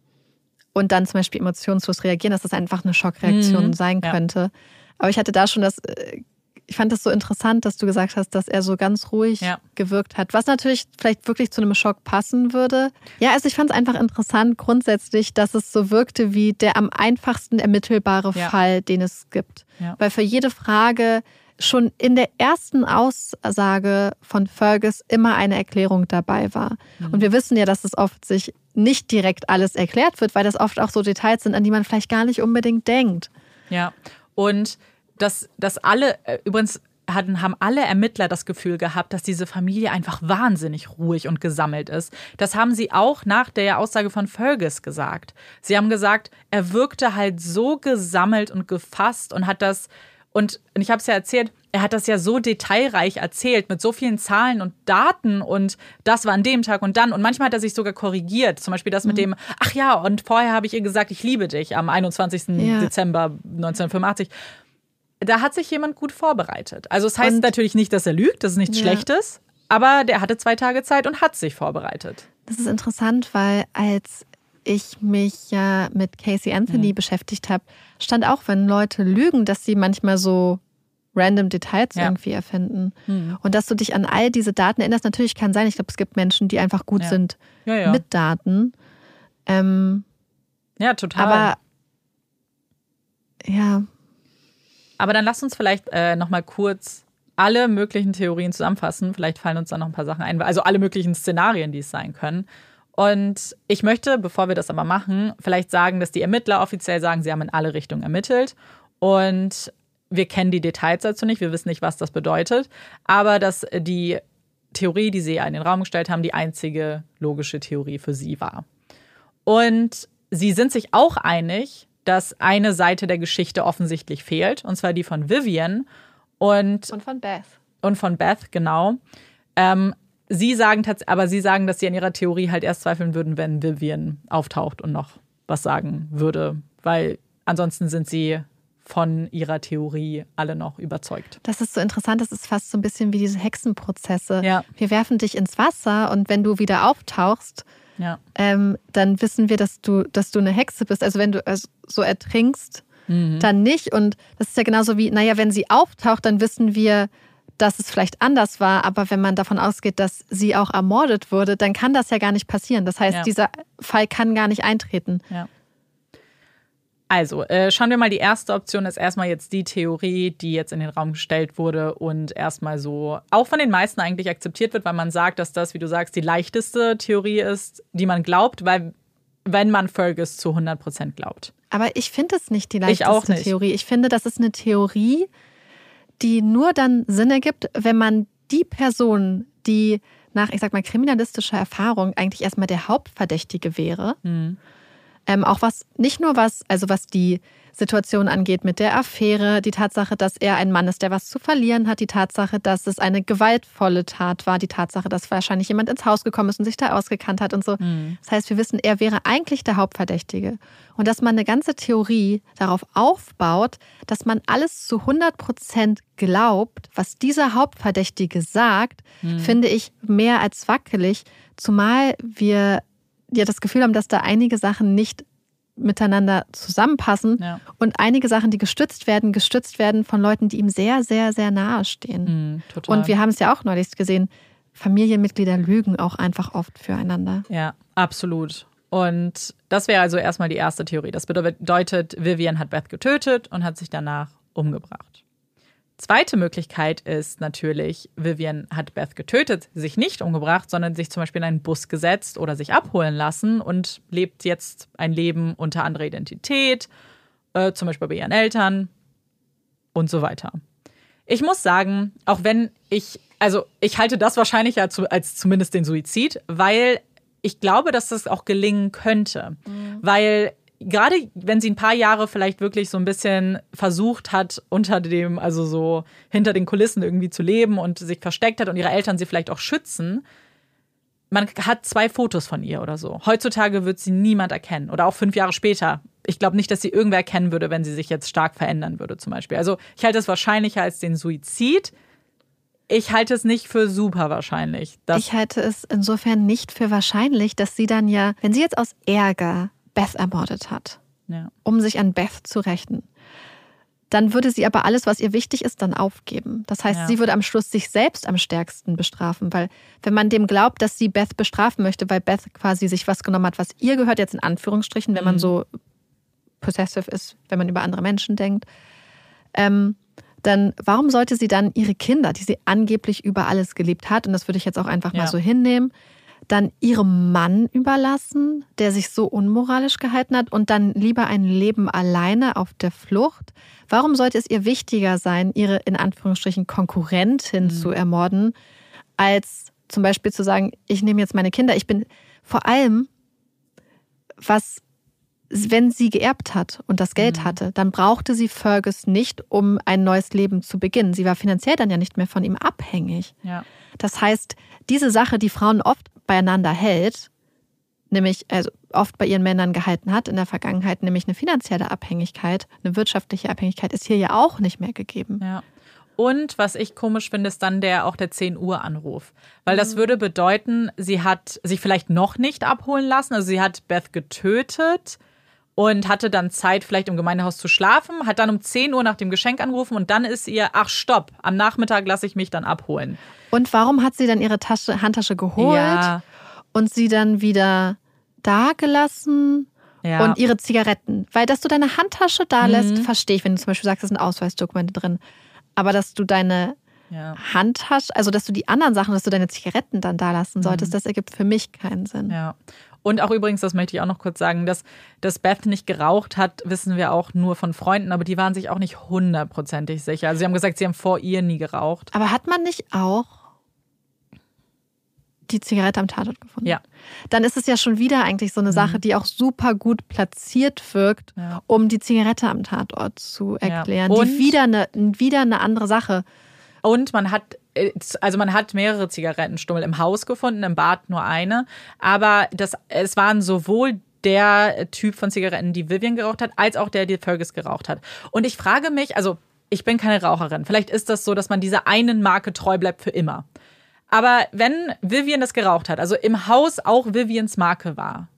und dann zum Beispiel emotionslos reagieren, dass das einfach eine Schockreaktion Mhm. sein Ja. könnte. Aber ich hatte da schon das, äh, ich fand das so interessant, dass du gesagt hast, dass er so ganz ruhig Ja. gewirkt hat, was natürlich vielleicht wirklich zu einem Schock passen würde. Ja, also ich fand es einfach interessant grundsätzlich, dass es so wirkte wie der am einfachsten ermittelbare Ja. Fall, den es gibt. Ja. Weil für jede Frage schon in der ersten Aussage von Fergus immer eine Erklärung dabei war. Mhm. Und wir wissen ja, dass es oft sich nicht direkt alles erklärt wird, weil das oft auch so Details sind, an die man vielleicht gar nicht unbedingt denkt. ja. Und dass, dass alle, äh, übrigens hatten, haben alle Ermittler das Gefühl gehabt, dass diese Familie einfach wahnsinnig ruhig und gesammelt ist. Das haben sie auch nach der Aussage von Fergus gesagt. Sie haben gesagt, er wirkte halt so gesammelt und gefasst und hat das, und und ich habe es ja erzählt, er hat das ja so detailreich erzählt, mit so vielen Zahlen und Daten und das war an dem Tag und dann. Und manchmal hat er sich sogar korrigiert. Zum Beispiel das mit dem, ach ja, und vorher habe ich ihr gesagt, ich liebe dich am 21. Ja. Dezember 1985 da hat sich jemand gut vorbereitet. Also es heißt Und- natürlich nicht, dass er lügt, das ist nichts Ja. Schlechtes, aber der hatte zwei Tage Zeit und hat sich vorbereitet. Das ist interessant, weil als ich mich ja mit Casey Anthony beschäftigt habe, stand auch, wenn Leute lügen, dass sie manchmal so random Details Ja. irgendwie erfinden. Und dass du dich an all diese Daten erinnerst, natürlich kann sein. Ich glaube, es gibt Menschen, die einfach gut Ja. sind Ja, ja. mit Daten. Ähm, ja, total. aber ja, Aber dann lass uns vielleicht äh, nochmal kurz alle möglichen Theorien zusammenfassen. Vielleicht fallen uns da noch ein paar Sachen ein. Also alle möglichen Szenarien, die es sein können. Und ich möchte, bevor wir das aber machen, vielleicht sagen, dass die Ermittler offiziell sagen, sie haben in alle Richtungen ermittelt. Und wir kennen die Details dazu nicht. Wir wissen nicht, was das bedeutet. Aber dass die Theorie, die sie ja in den Raum gestellt haben, die einzige logische Theorie für sie war. Und sie sind sich auch einig, dass eine Seite der Geschichte offensichtlich fehlt, und zwar die von Vivian und, und von Beth. und von Beth, genau. Ähm, sie sagen aber sie sagen, dass sie an ihrer Theorie halt erst zweifeln würden, wenn Vivian auftaucht und noch was sagen würde, weil ansonsten sind sie von ihrer Theorie alle noch überzeugt. Das ist so interessant, das ist fast so ein bisschen wie diese Hexenprozesse. Ja. Wir werfen dich ins Wasser und wenn du wieder auftauchst, Ja. ähm, dann wissen wir, dass du, dass du eine Hexe bist. Also wenn du also so ertrinkst, dann nicht. Und das ist ja genauso wie, naja, wenn sie auftaucht, dann wissen wir, dass es vielleicht anders war. Aber wenn man davon ausgeht, dass sie auch ermordet wurde, dann kann das ja gar nicht passieren. Das heißt, Ja. dieser Fall kann gar nicht eintreten. Ja. Also, äh, schauen wir mal, die erste Option ist erstmal jetzt die Theorie, die jetzt in den Raum gestellt wurde und erstmal so auch von den meisten eigentlich akzeptiert wird, weil man sagt, dass das, wie du sagst, die leichteste Theorie ist, die man glaubt, weil wenn man Fergus zu 100% glaubt. Aber ich finde es nicht die Ich leichteste auch nicht. Theorie. Ich finde, das ist eine Theorie, die nur dann Sinn ergibt, wenn man die Person, die nach, ich sag mal, kriminalistischer Erfahrung eigentlich erstmal der Hauptverdächtige wäre, Mhm. Ähm, auch was, nicht nur was, also was die Situation angeht mit der Affäre, die Tatsache, dass er ein Mann ist, der was zu verlieren hat, die Tatsache, dass es eine gewaltvolle Tat war, die Tatsache, dass wahrscheinlich jemand ins Haus gekommen ist und sich da ausgekannt hat und so. Mhm. Das heißt, wir wissen, er wäre eigentlich der Hauptverdächtige. Und dass man eine ganze Theorie darauf aufbaut, dass man alles zu 100 Prozent glaubt, was dieser Hauptverdächtige sagt, mhm. finde ich mehr als wackelig, zumal wir ja das Gefühl haben, dass da einige Sachen nicht miteinander zusammenpassen ja. und einige Sachen, die gestützt werden, gestützt werden von Leuten, die ihm sehr, sehr, sehr nahe stehen. Mm, und wir haben es ja auch neulich gesehen, Familienmitglieder lügen auch einfach oft füreinander. Ja, absolut. Und das wäre also erstmal die erste Theorie. Das bedeutet, Vivian hat Beth getötet und hat sich danach umgebracht. Zweite Möglichkeit ist natürlich, Vivian hat Beth getötet, sich nicht umgebracht, sondern sich zum Beispiel in einen Bus gesetzt oder sich abholen lassen und lebt jetzt ein Leben unter anderer Identität, äh, zum Beispiel bei ihren Eltern und so weiter. Ich muss sagen, auch wenn ich, also ich halte das wahrscheinlich als, als zumindest den Suizid, weil ich glaube, dass das auch gelingen könnte. Mhm. Weil gerade wenn sie ein paar Jahre vielleicht wirklich so ein bisschen versucht hat, unter dem, also so hinter den Kulissen irgendwie zu leben und sich versteckt hat und ihre Eltern sie vielleicht auch schützen, man hat zwei Fotos von ihr oder so. Heutzutage wird sie niemand erkennen. Oder auch fünf Jahre später. Ich glaube nicht, dass sie irgendwer erkennen würde, wenn sie sich jetzt stark verändern würde, zum Beispiel. Also ich halte es wahrscheinlicher als den Suizid. Ich halte es nicht für super wahrscheinlich. Ich halte es insofern nicht für wahrscheinlich, dass sie dann ja, wenn sie jetzt aus Ärger Beth ermordet hat, ja. um sich an Beth zu rächen. Dann würde sie aber alles, was ihr wichtig ist, dann aufgeben. Das heißt, ja. sie würde am Schluss sich selbst am stärksten bestrafen, weil wenn man dem glaubt, dass sie Beth bestrafen möchte, weil Beth quasi sich was genommen hat, was ihr gehört, jetzt in Anführungsstrichen, wenn mhm. man so possessive ist, wenn man über andere Menschen denkt, ähm, dann warum sollte sie dann ihre Kinder, die sie angeblich über alles geliebt hat, und das würde ich jetzt auch einfach ja. mal so hinnehmen, dann ihrem Mann überlassen, der sich so unmoralisch gehalten hat und dann lieber ein Leben alleine auf der Flucht? Warum sollte es ihr wichtiger sein, ihre in Anführungsstrichen Konkurrentin mhm. zu ermorden, als zum Beispiel zu sagen, ich nehme jetzt meine Kinder. Ich bin vor allem, was, wenn sie geerbt hat und das Geld mhm. hatte, dann brauchte sie Fergus nicht, um ein neues Leben zu beginnen. Sie war finanziell dann ja nicht mehr von ihm abhängig. Ja. Das heißt, diese Sache, die Frauen oft beieinander hält, nämlich also oft bei ihren Männern gehalten hat in der Vergangenheit, nämlich eine finanzielle Abhängigkeit, eine wirtschaftliche Abhängigkeit, ist hier ja auch nicht mehr gegeben. Ja. Und was ich komisch finde, ist dann der auch der 10 Uhr Anruf. Weil das mhm. würde bedeuten, sie hat sich vielleicht noch nicht abholen lassen. Also sie hat Beth getötet und hatte dann Zeit, vielleicht im Gemeindehaus zu schlafen, hat dann um 10 Uhr nach dem Geschenk angerufen und dann ist ihr, ach stopp, am Nachmittag lasse ich mich dann abholen. Und warum hat sie dann ihre Tasche, Handtasche geholt ja. und sie dann wieder da gelassen? Ja. Und ihre Zigaretten. Weil, dass du deine Handtasche da lässt, mhm. verstehe ich, wenn du zum Beispiel sagst, da sind Ausweisdokumente drin. Aber dass du deine ja. Handtasche, also dass du die anderen Sachen, dass du deine Zigaretten dann da lassen solltest, mhm. das ergibt für mich keinen Sinn. Ja. Und auch übrigens, das möchte ich auch noch kurz sagen, dass, dass Beth nicht geraucht hat, wissen wir auch nur von Freunden, aber die waren sich auch nicht hundertprozentig sicher. Also sie haben gesagt, sie haben vor ihr nie geraucht. Aber hat man nicht auch die Zigarette am Tatort gefunden? Ja. Dann ist es ja schon wieder eigentlich so eine Sache, mhm. die auch super gut platziert wirkt, ja. um die Zigarette am Tatort zu erklären. Ja. die wieder eine, wieder eine andere Sache. Und man hat also man hat mehrere Zigarettenstummel im Haus gefunden, im Bad nur eine, aber das, es waren sowohl der Typ von Zigaretten, die Vivian geraucht hat, als auch der, die Fergus geraucht hat. Und ich frage mich, also ich bin keine Raucherin, vielleicht ist das so, dass man dieser einen Marke treu bleibt für immer. Aber wenn Vivian das geraucht hat, also im Haus auch Vivians Marke war,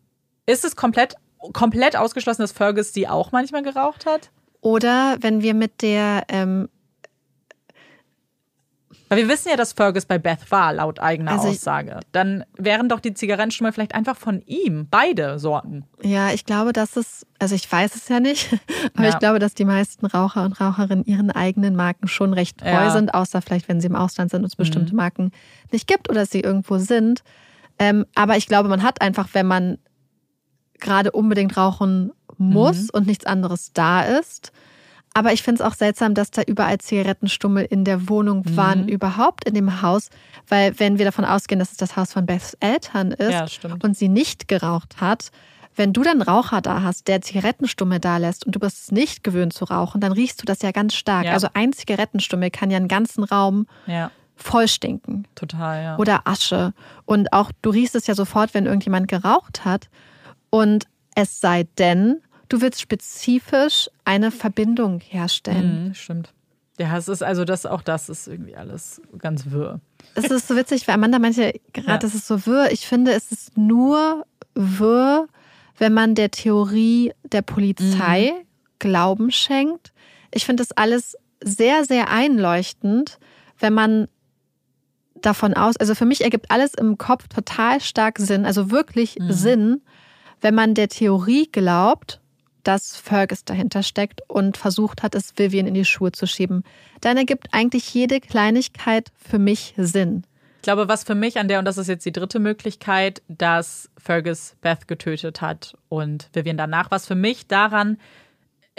ist es komplett, komplett ausgeschlossen, dass Fergus die auch manchmal geraucht hat? Oder wenn wir mit der ähm, weil wir wissen ja, dass Fergus bei Beth war, laut eigener also Aussage. Dann wären doch die Zigarettenstummel vielleicht einfach von ihm, beide Sorten. Ja, ich glaube, dass es, also ich weiß es ja nicht, aber ja. ich glaube, dass die meisten Raucher und Raucherinnen ihren eigenen Marken schon recht treu ja. sind, außer vielleicht, wenn sie im Ausland sind und es mhm. bestimmte Marken nicht gibt oder sie irgendwo sind. Ähm, aber ich glaube, man hat einfach, wenn man gerade unbedingt rauchen muss mhm. und nichts anderes da ist, aber ich finde es auch seltsam, dass da überall Zigarettenstummel in der Wohnung mhm. waren, überhaupt in dem Haus. Weil wenn wir davon ausgehen, dass es das Haus von Beths Eltern ist ja, und sie nicht geraucht hat, wenn du dann Raucher da hast, der Zigarettenstummel da lässt und du bist es nicht gewöhnt zu rauchen, dann riechst du das ja ganz stark. Ja. Also ein Zigarettenstummel kann ja einen ganzen Raum Ja, voll stinken. total, ja. Oder Asche. Und auch du riechst es ja sofort, wenn irgendjemand geraucht hat. Und es sei denn, du willst spezifisch eine Verbindung herstellen. Mhm, stimmt. Ja, es ist also das, auch das ist irgendwie alles ganz wirr. Es ist so witzig, weil Amanda meinte gerade, Ja. es ist so wirr. Ich finde, es ist nur wirr, wenn man der Theorie der Polizei Mhm. Glauben schenkt. Ich finde das alles sehr, sehr einleuchtend, wenn man davon aus, also für mich ergibt alles im Kopf total stark Sinn, also wirklich Mhm. Sinn, wenn man der Theorie glaubt, dass Fergus dahinter steckt und versucht hat, es Vivian in die Schuhe zu schieben. Dann ergibt eigentlich jede Kleinigkeit für mich Sinn. Ich glaube, was für mich an der, und das ist jetzt die dritte Möglichkeit, dass Fergus Beth getötet hat und Vivian danach, was für mich daran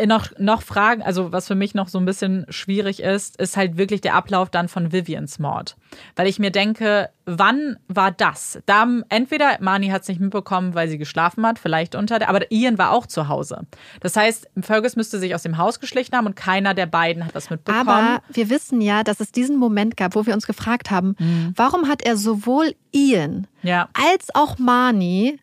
noch, noch Fragen, also was für mich noch so ein bisschen schwierig ist, ist halt wirklich der Ablauf dann von Vivians Mord. Weil ich mir denke, wann war das? Da entweder Marnie hat es nicht mitbekommen, weil sie geschlafen hat, vielleicht unter der, aber Ian war auch zu Hause. Das heißt, Fergus müsste sich aus dem Haus geschlichen haben und keiner der beiden hat das mitbekommen. Aber wir wissen ja, dass es diesen Moment gab, wo wir uns gefragt haben, warum hat er sowohl Ian ja, als auch Marnie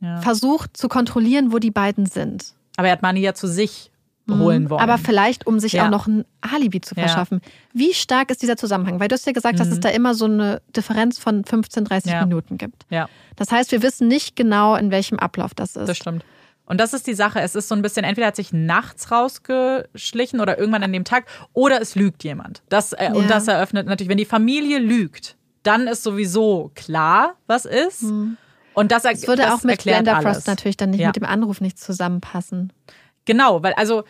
Ja. versucht zu kontrollieren, wo die beiden sind? Aber er hat Marnie ja zu sich holen wollen. Aber vielleicht, um sich Ja. auch noch ein Alibi zu Ja. verschaffen. Wie stark ist dieser Zusammenhang? Weil du hast ja gesagt, dass es da immer so eine Differenz von 15, 30 Mhm. Ja. Minuten gibt. ja. Das heißt, wir wissen nicht genau, in welchem Ablauf das ist. Das stimmt. Und das ist die Sache. Es ist so ein bisschen, entweder hat sich nachts rausgeschlichen oder irgendwann an dem Tag, oder es lügt jemand. Das, äh, Ja. Und das eröffnet natürlich, wenn die Familie lügt, dann ist sowieso klar, was ist. Und das, Es würde das auch mit Glenda alles. Frost natürlich dann nicht Ja. mit dem Anruf nicht zusammenpassen. Genau, weil also,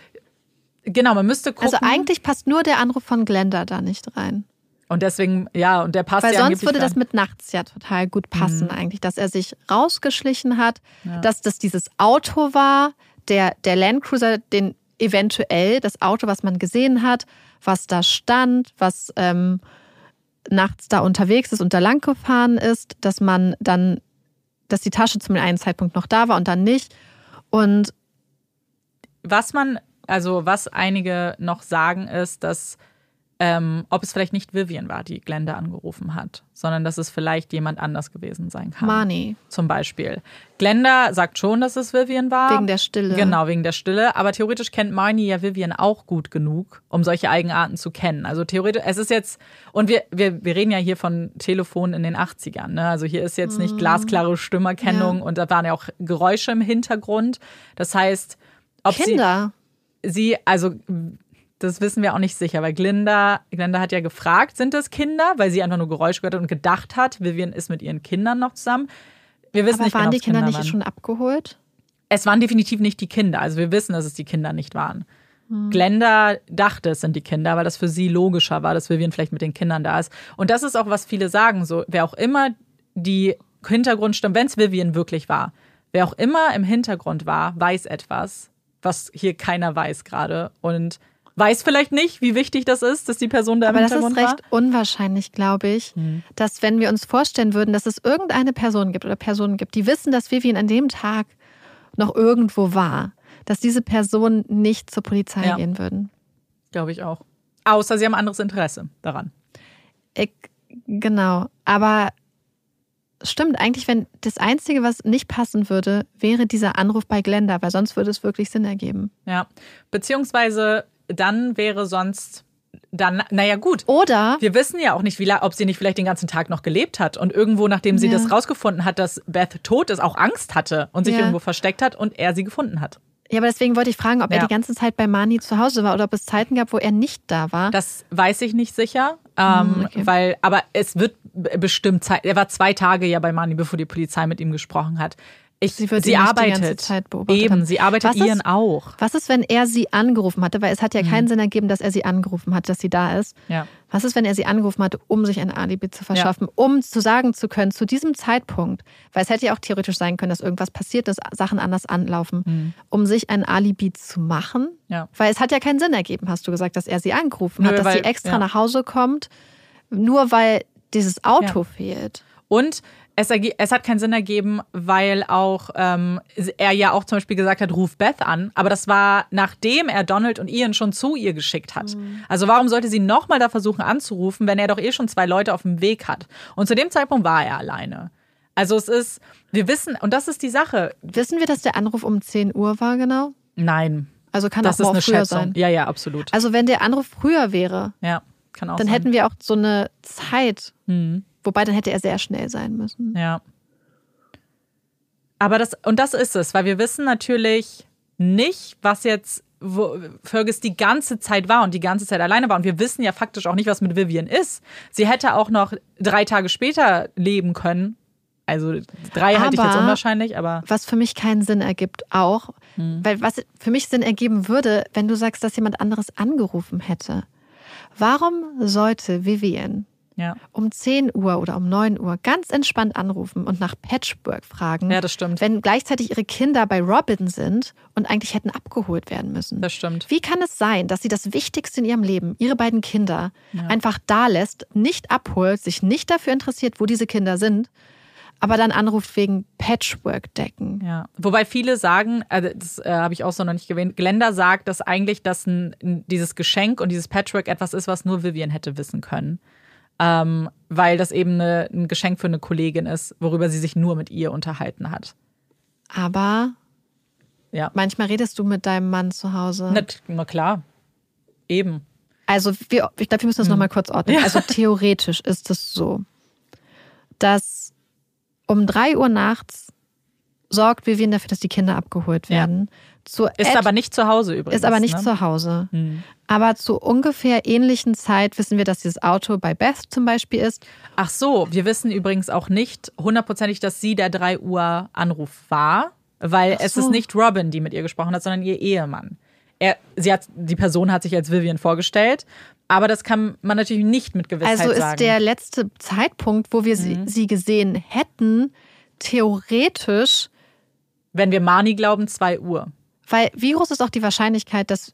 genau, man müsste gucken. Also eigentlich passt nur der Anruf von Glenda da nicht rein. Und deswegen, ja, und der passt Weil ja sonst würde das rein. mit nachts ja total gut passen, Mhm. eigentlich, dass er sich rausgeschlichen hat, dass das dieses Auto war, der, der Landcruiser, den eventuell das Auto, was man gesehen hat, was da stand, was ähm, nachts da unterwegs ist und da lang gefahren ist, dass man dann, dass die Tasche zum einen Zeitpunkt noch da war und dann nicht. Und Was man, also was einige noch sagen, ist, dass ähm, ob es vielleicht nicht Vivian war, die Glenda angerufen hat, sondern dass es vielleicht jemand anders gewesen sein kann. Marnie, Zum Beispiel. Glenda sagt schon, dass es Vivian war. wegen der Stille. Genau, wegen der Stille. Aber theoretisch kennt Marnie ja Vivian auch gut genug, um solche Eigenarten zu kennen. Also theoretisch, es ist jetzt, und wir, wir, wir reden ja hier von Telefonen in den 80ern. Ne? Also hier ist jetzt nicht glasklare Stimmerkennung Mhm. Ja. und da waren ja auch Geräusche im Hintergrund. Das heißt, ob sie Kinder. sie, also das wissen wir auch nicht sicher, weil Glinda, Glenda hat ja gefragt, sind das Kinder, weil sie einfach nur Geräusche gehört hat und gedacht hat, Vivian ist mit ihren Kindern noch zusammen. Wir wissen Aber nicht waren genau, die ob's Kinder nicht schon abgeholt? Es waren definitiv nicht die Kinder. Also wir wissen, dass es die Kinder nicht waren. Glenda dachte, es sind die Kinder, weil das für sie logischer war, dass Vivian vielleicht mit den Kindern da ist. Und das ist auch, was viele sagen. So, wer auch immer die Hintergrundstimme, wenn es Vivian wirklich war, wer auch immer im Hintergrund war, weiß etwas, was hier keiner weiß gerade. Und weiß vielleicht nicht, wie wichtig das ist, dass die Person da im Aber das ist Hintergrund recht unwahrscheinlich, glaube ich, Hm. dass wenn wir uns vorstellen würden, dass es irgendeine Person gibt oder Personen gibt, die wissen, dass Vivian an dem Tag noch irgendwo war, dass diese Personen nicht zur Polizei Ja. gehen würden. war. Glaube ich auch. Außer sie haben anderes Interesse daran. Ich, genau. Aber stimmt, eigentlich, wenn das Einzige, was nicht passen würde, wäre dieser Anruf bei Glenda, weil sonst würde es wirklich Sinn ergeben. Ja. Beziehungsweise dann wäre sonst dann, naja, gut. Oder Wir wissen ja auch nicht, wie, ob sie nicht vielleicht den ganzen Tag noch gelebt hat und irgendwo, nachdem sie Ja. das rausgefunden hat, dass Beth tot ist, auch Angst hatte und sich Ja. irgendwo versteckt hat und er sie gefunden hat. Ja, aber deswegen wollte ich fragen, ob er Ja. die ganze Zeit bei Mani zu Hause war oder ob es Zeiten gab, wo er nicht da war. Das weiß ich nicht sicher, ähm, Hm, okay. weil, aber es wird bestimmt Zeit. Er war zwei Tage ja bei Mani, bevor die Polizei mit ihm gesprochen hat. Ich, Sie sie arbeitet. Eben, haben. sie arbeitet Was ist- Ian auch. Was ist, wenn er sie angerufen hatte? Weil es hat ja Mhm. keinen Sinn ergeben, dass er sie angerufen hat, dass sie da ist. Ja. Was ist, wenn er sie angerufen hatte, um sich ein Alibi zu verschaffen, um zu sagen zu können, zu diesem Zeitpunkt, weil es hätte ja auch theoretisch sein können, dass irgendwas passiert ist, Sachen anders anlaufen, um sich ein Alibi zu machen? Mhm. Ja. Weil es hat ja keinen Sinn ergeben, hast du gesagt, dass er sie angerufen Nö, hat, dass weil- sie extra ja. nach Hause kommt, nur weil dieses Auto Ja. fehlt. Und es, es hat keinen Sinn ergeben, weil auch ähm, er ja auch zum Beispiel gesagt hat, ruf Beth an. Aber das war, nachdem er Donald und Ian schon zu ihr geschickt hat. Also warum sollte sie nochmal da versuchen anzurufen, wenn er doch eh schon zwei Leute auf dem Weg hat? Und zu dem Zeitpunkt war er alleine. Also es ist, wir wissen, und das ist die Sache. Wissen wir, dass der Anruf um 10 Uhr war genau? Nein, Also kann das auch ist eine früher Schätzung. sein. Ja, ja, absolut. Also wenn der Anruf früher wäre, Ja, kann auch dann sein. hätten wir auch so eine Zeit. Mhm. Wobei dann hätte er sehr schnell sein müssen. Ja. Aber das, und das ist es, weil wir wissen natürlich nicht, was jetzt wo Fergus die ganze Zeit war und die ganze Zeit alleine war. Und wir wissen ja faktisch auch nicht, was mit Vivian ist. Sie hätte auch noch drei Tage später leben können. Also drei halte ich jetzt Aber- unwahrscheinlich, aber Was für mich keinen Sinn ergibt auch, Hm. weil was für mich Sinn ergeben würde, wenn du sagst, dass jemand anderes angerufen hätte. Warum sollte Vivian ja. um 10 Uhr oder um 9 Uhr ganz entspannt anrufen und nach Patchwork fragen, Ja, das stimmt. wenn gleichzeitig ihre Kinder bei Robin sind und eigentlich hätten abgeholt werden müssen? Das stimmt. Wie kann es sein, dass sie das Wichtigste in ihrem Leben, ihre beiden Kinder, einfach da lässt, nicht abholt, sich nicht dafür interessiert, wo diese Kinder sind, aber dann anruft wegen Patchwork-Decken? Ja, wobei viele sagen, also das äh, habe ich auch so noch nicht gewähnt, Glenda sagt, dass eigentlich das ein, dieses Geschenk und dieses Patchwork etwas ist, was nur Vivian hätte wissen können. Ähm, weil das eben eine, ein Geschenk für eine Kollegin ist, worüber sie sich nur mit ihr unterhalten hat. Aber Ja, manchmal redest du mit deinem Mann zu Hause. na, na klar. Eben. Also wir, ich glaube, wir müssen das noch nochmal kurz ordnen. Also theoretisch ist es so, dass um 3 Uhr nachts sorgt Vivian dafür, dass die Kinder abgeholt Ja. Zu Ist aber nicht zu Hause übrigens. ist aber nicht ne? zu Hause. Aber zu ungefähr ähnlichen Zeit wissen wir, dass dieses Auto bei Beth zum Beispiel ist. Ach so, wir wissen übrigens auch nicht hundertprozentig, dass sie der 3 Uhr Anruf war, weil es so. ist nicht Robin, die mit ihr gesprochen hat, sondern ihr Ehemann. Er, sie hat, die Person hat sich als Vivian vorgestellt, aber das kann man natürlich nicht mit Gewissheit Also ist sagen. Mhm. der letzte Zeitpunkt, wo wir sie, sie gesehen hätten, theoretisch, Wenn wir Marnie glauben, 2 Uhr. Weil wie groß ist auch die Wahrscheinlichkeit, dass,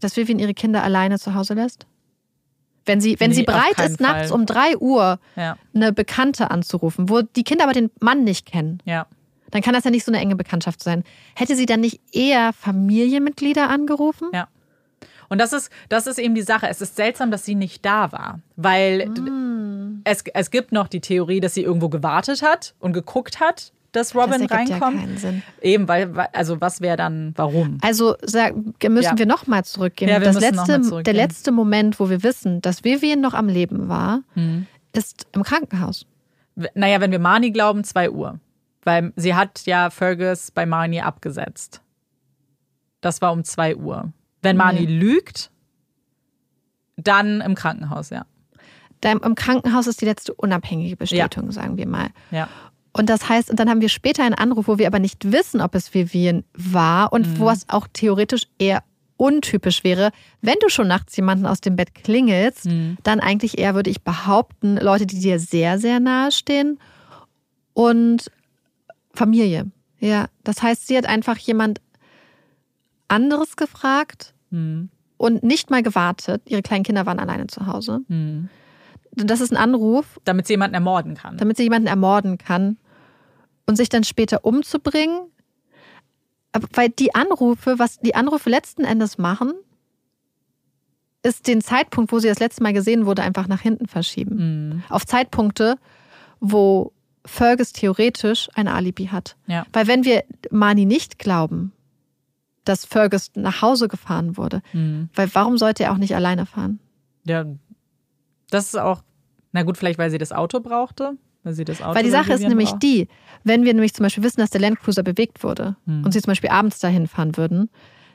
dass Vivian ihre Kinder alleine zu Hause lässt? Wenn sie, wenn Nee, sie bereit ist, nachts Fall. um 3 Uhr Ja, eine Bekannte anzurufen, wo die Kinder aber den Mann nicht kennen, ja. dann kann das ja nicht so eine enge Bekanntschaft sein. Hätte sie dann nicht eher Familienmitglieder angerufen? Ja. Und das ist, das ist eben die Sache. Es ist seltsam, dass sie nicht da war, weil Mm. es, es gibt noch die Theorie, dass sie irgendwo gewartet hat und geguckt hat, dass Robin das ja reinkommt. keinen Sinn. Eben, weil, also was wäre dann, warum? Also sag, müssen Ja. wir nochmal zurückgehen. Ja, wir das letzte, mal zurückgehen. der letzte Moment, wo wir wissen, dass Vivian noch am Leben war, Mhm. ist im Krankenhaus. Naja, wenn wir Marnie glauben, 2 Uhr. Weil sie hat ja Fergus bei Marnie abgesetzt. Das war um 2 Uhr. Wenn Marnie lügt, dann im Krankenhaus, ja. Da im Krankenhaus ist die letzte unabhängige Bestätigung, sagen wir mal. Ja. Und das heißt, und dann haben wir später einen Anruf, wo wir aber nicht wissen, ob es Vivian war und Mhm. wo es auch theoretisch eher untypisch wäre, wenn du schon nachts jemanden aus dem Bett klingelst, Mhm. dann eigentlich eher, würde ich behaupten, Leute, die dir sehr, sehr nahe stehen und Familie. Ja, das heißt, sie hat einfach jemand anderes gefragt Mhm. und nicht mal gewartet. Ihre kleinen Kinder waren alleine zu Hause. Mhm. Das ist ein Anruf, Damit sie jemanden ermorden kann. damit sie jemanden ermorden kann und sich dann später umzubringen. Aber weil die Anrufe, was die Anrufe letzten Endes machen, ist den Zeitpunkt, wo sie das letzte Mal gesehen wurde, einfach nach hinten verschieben. Mhm. Auf Zeitpunkte, wo Fergus theoretisch ein Alibi hat. Ja. Weil wenn wir Mani nicht glauben, dass Fergus nach Hause gefahren wurde, Mhm. weil warum sollte er auch nicht alleine fahren? Ja. Das ist auch, na gut, vielleicht weil sie das Auto brauchte. Weil sie das Auto Weil die Sache ist nämlich braucht. die, wenn wir nämlich zum Beispiel wissen, dass der Landcruiser bewegt wurde Hm. und sie zum Beispiel abends dahin fahren würden,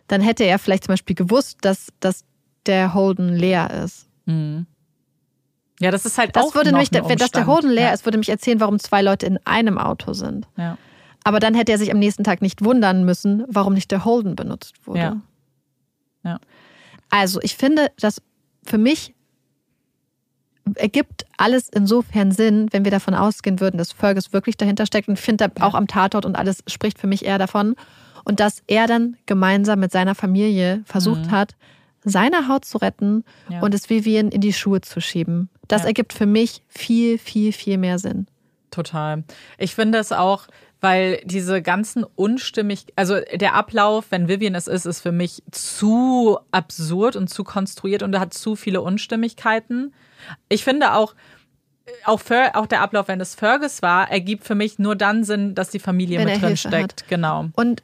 dann hätte er vielleicht zum Beispiel gewusst, dass, dass der Holden leer ist. Mhm. Ja, das ist halt Das auch würde nämlich, wenn dass der. Holden leer ja. ist, würde mich erzählen, warum zwei Leute in einem Auto sind. Ja. Aber dann hätte er sich am nächsten Tag nicht wundern müssen, warum nicht der Holden benutzt wurde. Ja. Ja. Also ich finde, dass für mich ergibt alles insofern Sinn, wenn wir davon ausgehen würden, dass Fergus wirklich dahinter steckt. Und finde auch am Tatort und alles spricht für mich eher davon. Und dass er dann gemeinsam mit seiner Familie versucht hat, seine Haut zu retten Ja. und es Vivian in die Schuhe zu schieben. Das Ja. ergibt für mich viel, viel, viel mehr Sinn. Total. Ich finde es auch, weil diese ganzen unstimmig, also der Ablauf, wenn Vivian es ist, ist für mich zu absurd und zu konstruiert und er hat zu viele Unstimmigkeiten. Ich finde auch, auch, Fer, auch der Ablauf, wenn es Fergus war, ergibt für mich nur dann Sinn, dass die Familie Wenn mit drin Hilfe steckt. hat. Genau. Und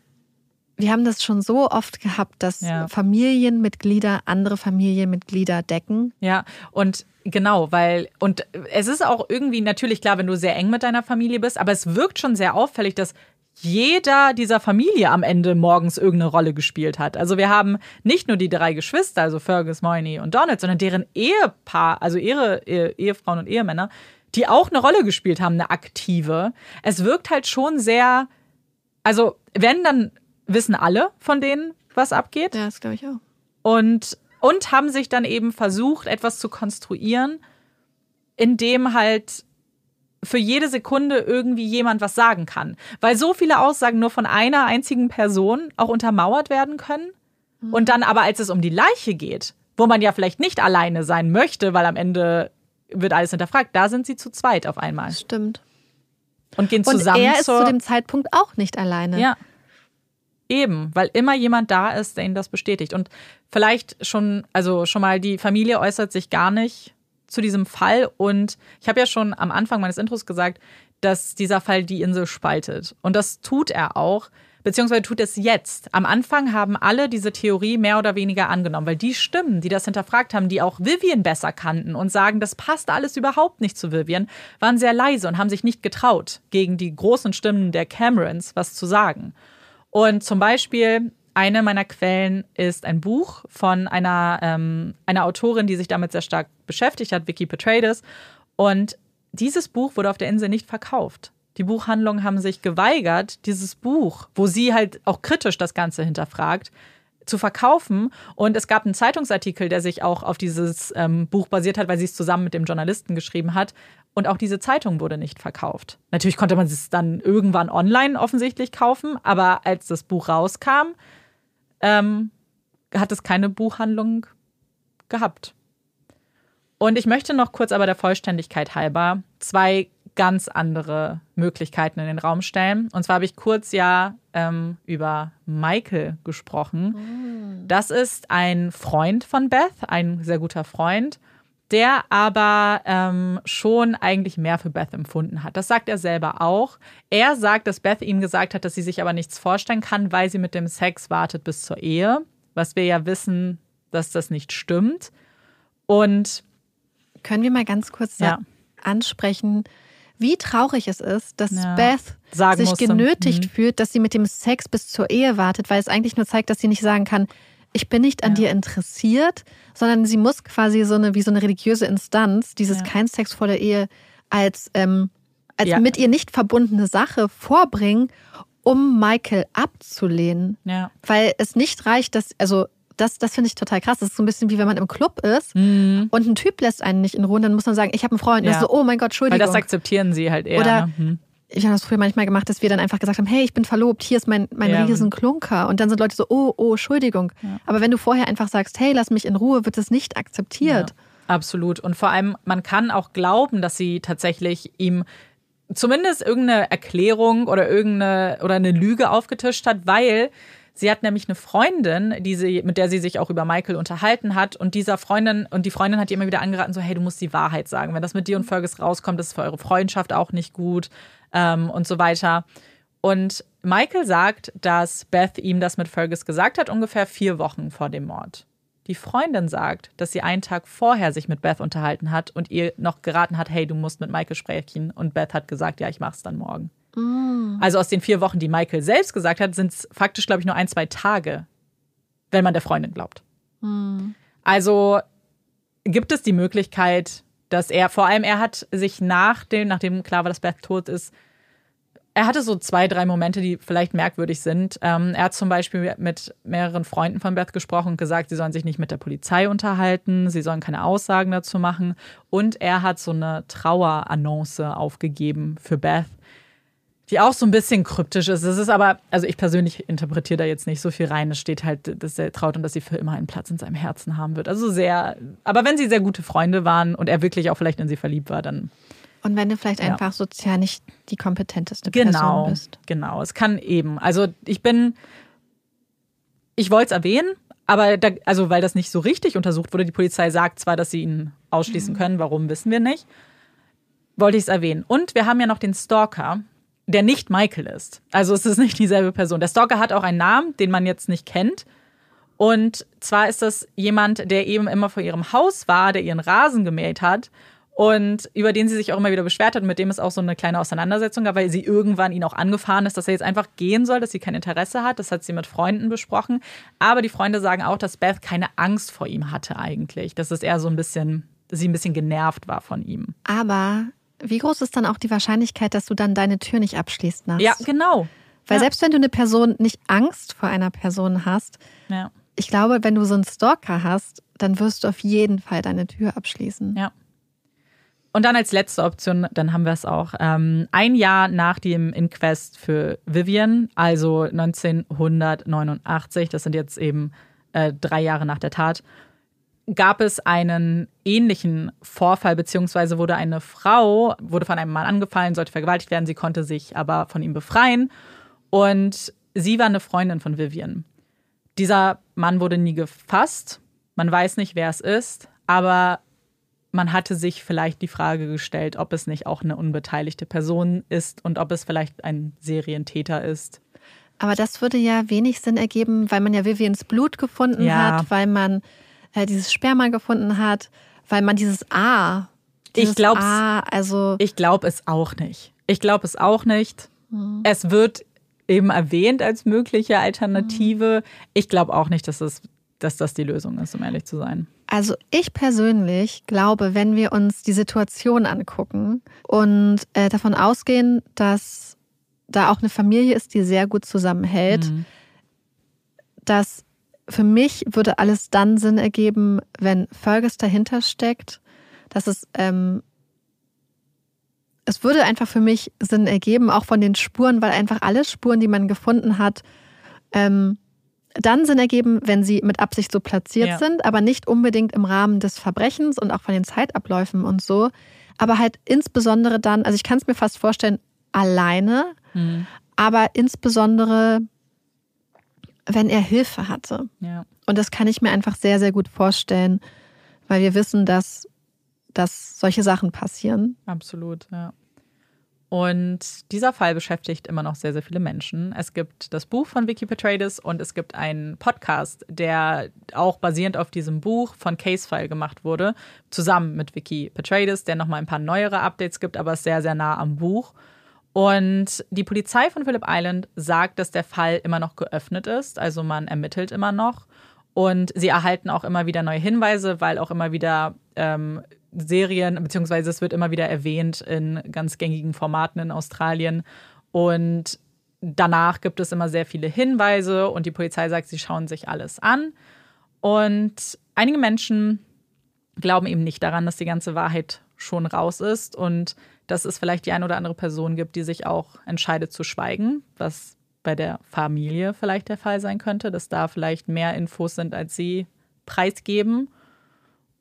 wir haben das schon so oft gehabt, dass Ja. Familienmitglieder andere Familienmitglieder decken. Ja, und genau, weil, und es ist auch irgendwie natürlich klar, wenn du sehr eng mit deiner Familie bist, aber es wirkt schon sehr auffällig, dass jeder dieser Familie am Ende morgens irgendeine Rolle gespielt hat. Also wir haben nicht nur die drei Geschwister, also Fergus, Moyni und Donald, sondern deren Ehepaar, also ihre Ehe- Ehefrauen und Ehemänner, die auch eine Rolle gespielt haben, eine aktive. Es wirkt halt schon sehr, also wenn, dann wissen alle von denen, was abgeht Ja, das glaube ich auch. und, und haben sich dann eben versucht, etwas zu konstruieren, in dem halt für jede Sekunde irgendwie jemand was sagen kann. Weil so viele Aussagen nur von einer einzigen Person auch untermauert werden können. Und dann aber, als es um die Leiche geht, wo man ja vielleicht nicht alleine sein möchte, weil am Ende wird alles hinterfragt, da sind sie zu zweit auf einmal Stimmt. und gehen Und zusammen er ist zu dem Zeitpunkt auch nicht alleine. ja. Eben, weil immer jemand da ist, der ihnen das bestätigt. Und vielleicht schon, also schon mal, die Familie äußert sich gar nicht zu diesem Fall. Und ich habe ja schon am Anfang meines Intros gesagt, dass dieser Fall die Insel spaltet. Und das tut er auch, beziehungsweise tut es jetzt. Am Anfang haben alle diese Theorie mehr oder weniger angenommen, weil die Stimmen, die das hinterfragt haben, die auch Vivian besser kannten und sagen, das passt alles überhaupt nicht zu Vivian, waren sehr leise und haben sich nicht getraut, gegen die großen Stimmen der Camerons was zu sagen. Und zum Beispiel eine meiner Quellen ist ein Buch von einer, ähm, einer Autorin, die sich damit sehr stark beschäftigt hat, Vicky Petraeus. Und dieses Buch wurde auf der Insel nicht verkauft. Die Buchhandlungen haben sich geweigert, dieses Buch, wo sie halt auch kritisch das Ganze hinterfragt, zu verkaufen. Und es gab einen Zeitungsartikel, der sich auch auf dieses ähm, Buch basiert hat, weil sie es zusammen mit dem Journalisten geschrieben hat. Und auch diese Zeitung wurde nicht verkauft. Natürlich konnte man es dann irgendwann online offensichtlich kaufen, aber als das Buch rauskam, ähm, hat es keine Buchhandlung gehabt. Und ich möchte noch kurz aber der Vollständigkeit halber zwei ganz andere Möglichkeiten in den Raum stellen. Und zwar habe ich kurz ja ähm, über Michael gesprochen. Das ist ein Freund von Beth, ein sehr guter Freund, der aber ähm, schon eigentlich mehr für Beth empfunden hat. Das sagt er selber auch. Er sagt, dass Beth ihm gesagt hat, dass sie sich aber nichts vorstellen kann, weil sie mit dem Sex wartet bis zur Ehe. Was wir ja wissen, dass das nicht stimmt. Und Können wir mal ganz kurz Ja. ansprechen, wie traurig es ist, dass Ja. Beth sich musste. genötigt Mhm. fühlt, dass sie mit dem Sex bis zur Ehe wartet, weil es eigentlich nur zeigt, dass sie nicht sagen kann, ich bin nicht an Ja. dir interessiert, sondern sie muss quasi so eine, wie so eine religiöse Instanz, dieses Ja. kein Sex vor der Ehe als, ähm, als Ja. mit ihr nicht verbundene Sache vorbringen, um Michael abzulehnen. ja. Weil es nicht reicht, dass, also das, das finde ich total krass. Das ist so ein bisschen wie wenn man im Club ist Mhm. und ein Typ lässt einen nicht in Ruhe, dann muss man sagen, ich habe einen Freund. Und Ja. das ist so, oh mein Gott, Weil Entschuldigung. das akzeptieren sie halt eher. Oder- ne? Hm. Ich habe das früher manchmal gemacht, dass wir dann einfach gesagt haben, hey, ich bin verlobt, hier ist mein, mein Ja. riesen Klunker. Und dann sind Leute so, oh, oh, Entschuldigung. Aber wenn du vorher einfach sagst, hey, lass mich in Ruhe, wird das nicht akzeptiert. Absolut. Und vor allem, man kann auch glauben, dass sie tatsächlich ihm zumindest irgendeine Erklärung oder irgendeine oder eine Lüge aufgetischt hat, weil sie hat nämlich eine Freundin, die sie, mit der sie sich auch über Michael unterhalten hat. Und dieser Freundin, und die Freundin hat ihr immer wieder angeraten, so, hey, du musst die Wahrheit sagen. Wenn das mit dir und Fergus rauskommt, das ist für eure Freundschaft auch nicht gut ähm, und so weiter. Und Michael sagt, dass Beth ihm das mit Fergus gesagt hat, ungefähr vier Wochen vor dem Mord. Die Freundin sagt, dass sie einen Tag vorher sich mit Beth unterhalten hat und ihr noch geraten hat, hey, du musst mit Michael sprechen. Und Beth hat gesagt, ja, ich mach's dann morgen. Also aus den vier Wochen, die Michael selbst gesagt hat, sind es faktisch, glaube ich, nur ein, zwei Tage, wenn man der Freundin glaubt. Also gibt es die Möglichkeit, dass er, vor allem er hat sich nach dem, nachdem klar war, dass Beth tot ist, er hatte so zwei, drei Momente, die vielleicht merkwürdig sind. Ähm, er hat zum Beispiel mit mehreren Freunden von Beth gesprochen und gesagt, sie sollen sich nicht mit der Polizei unterhalten, sie sollen keine Aussagen dazu machen. Und er hat so eine Trauerannonce aufgegeben für Beth, die auch so ein bisschen kryptisch ist. Es ist aber, also ich persönlich interpretiere da jetzt nicht so viel rein. Es steht halt, dass er traut und dass sie für immer einen Platz in seinem Herzen haben wird. Also sehr, aber wenn sie sehr gute Freunde waren und er wirklich auch vielleicht in sie verliebt war, dann Und wenn du vielleicht Ja. einfach sozial nicht die kompetenteste Genau, Person bist. genau. Es kann eben. Also ich bin, ich wollte es erwähnen, aber da, also weil das nicht so richtig untersucht wurde, die Polizei sagt zwar, dass sie ihn ausschließen können, warum wissen wir nicht, wollte ich es erwähnen. Und wir haben ja noch den Stalker, der nicht Michael ist. Also es ist nicht dieselbe Person. Der Stalker hat auch einen Namen, den man jetzt nicht kennt. Und zwar ist das jemand, der eben immer vor ihrem Haus war, der ihren Rasen gemäht hat und über den sie sich auch immer wieder beschwert hat und mit dem es auch so eine kleine Auseinandersetzung gab, weil sie irgendwann ihn auch angefahren ist, dass er jetzt einfach gehen soll, dass sie kein Interesse hat. Das hat sie mit Freunden besprochen. Aber die Freunde sagen auch, dass Beth keine Angst vor ihm hatte eigentlich. Dass es eher so ein bisschen, dass sie ein bisschen genervt war von ihm. Aber wie groß ist dann auch die Wahrscheinlichkeit, dass du dann deine Tür nicht abschließt nachts? Ja, genau. Weil ja. selbst wenn du eine Person nicht Angst vor einer Person hast, Ja. ich glaube, wenn du so einen Stalker hast, dann wirst du auf jeden Fall deine Tür abschließen. Ja. Und dann als letzte Option, dann haben wir es auch, ähm, ein Jahr nach dem Inquest für Vivian, also 1989, das sind jetzt eben äh, drei Jahre nach der Tat, gab es einen ähnlichen Vorfall, beziehungsweise wurde eine Frau, wurde von einem Mann angefallen, sollte vergewaltigt werden, sie konnte sich aber von ihm befreien und sie war eine Freundin von Vivian. Dieser Mann wurde nie gefasst, man weiß nicht, wer es ist, aber man hatte sich vielleicht die Frage gestellt, ob es nicht auch eine unbeteiligte Person ist und ob es vielleicht ein Serientäter ist. Aber das würde ja wenig Sinn ergeben, weil man ja Vivians Blut gefunden Ja. hat, weil man äh, dieses Sperma gefunden hat, weil man dieses A. Dieses glaub's. A, also Ich glaube es auch nicht. Ich glaube es auch nicht. Es wird eben erwähnt als mögliche Alternative. Ich glaube auch nicht, dass, es, dass das die Lösung ist, um ehrlich zu sein. Also ich persönlich glaube, wenn wir uns die Situation angucken und äh, davon ausgehen, dass da auch eine Familie ist, die sehr gut zusammenhält, dass für mich würde alles dann Sinn ergeben, wenn Fergus dahinter steckt, dass es ähm, es würde einfach für mich Sinn ergeben, auch von den Spuren, weil einfach alle Spuren, die man gefunden hat, ähm, dann Sinn ergeben, wenn sie mit Absicht so platziert Ja. sind, aber nicht unbedingt im Rahmen des Verbrechens und auch von den Zeitabläufen und so. Aber halt insbesondere dann, also ich kann es mir fast vorstellen, alleine, aber insbesondere, wenn er Hilfe hatte. Ja. Und das kann ich mir einfach sehr, sehr gut vorstellen, weil wir wissen, dass, dass solche Sachen passieren. Absolut, ja. Und dieser Fall beschäftigt immer noch sehr, sehr viele Menschen. Es gibt das Buch von Vicky Petraeus und es gibt einen Podcast, der auch basierend auf diesem Buch von Casefile gemacht wurde, zusammen mit Vicky Petraeus, der nochmal ein paar neuere Updates gibt, aber sehr, sehr nah am Buch. Und die Polizei von Phillip Island sagt, dass der Fall immer noch geöffnet ist, also man ermittelt immer noch. Und sie erhalten auch immer wieder neue Hinweise, weil auch immer wieder ähm, Serien, beziehungsweise es wird immer wieder erwähnt in ganz gängigen Formaten in Australien. Und danach gibt es immer sehr viele Hinweise und die Polizei sagt, sie schauen sich alles an. Und einige Menschen glauben eben nicht daran, dass die ganze Wahrheit schon raus ist und dass es vielleicht die eine oder andere Person gibt, die sich auch entscheidet zu schweigen, was bei der Familie vielleicht der Fall sein könnte, dass da vielleicht mehr Infos sind, als sie preisgeben.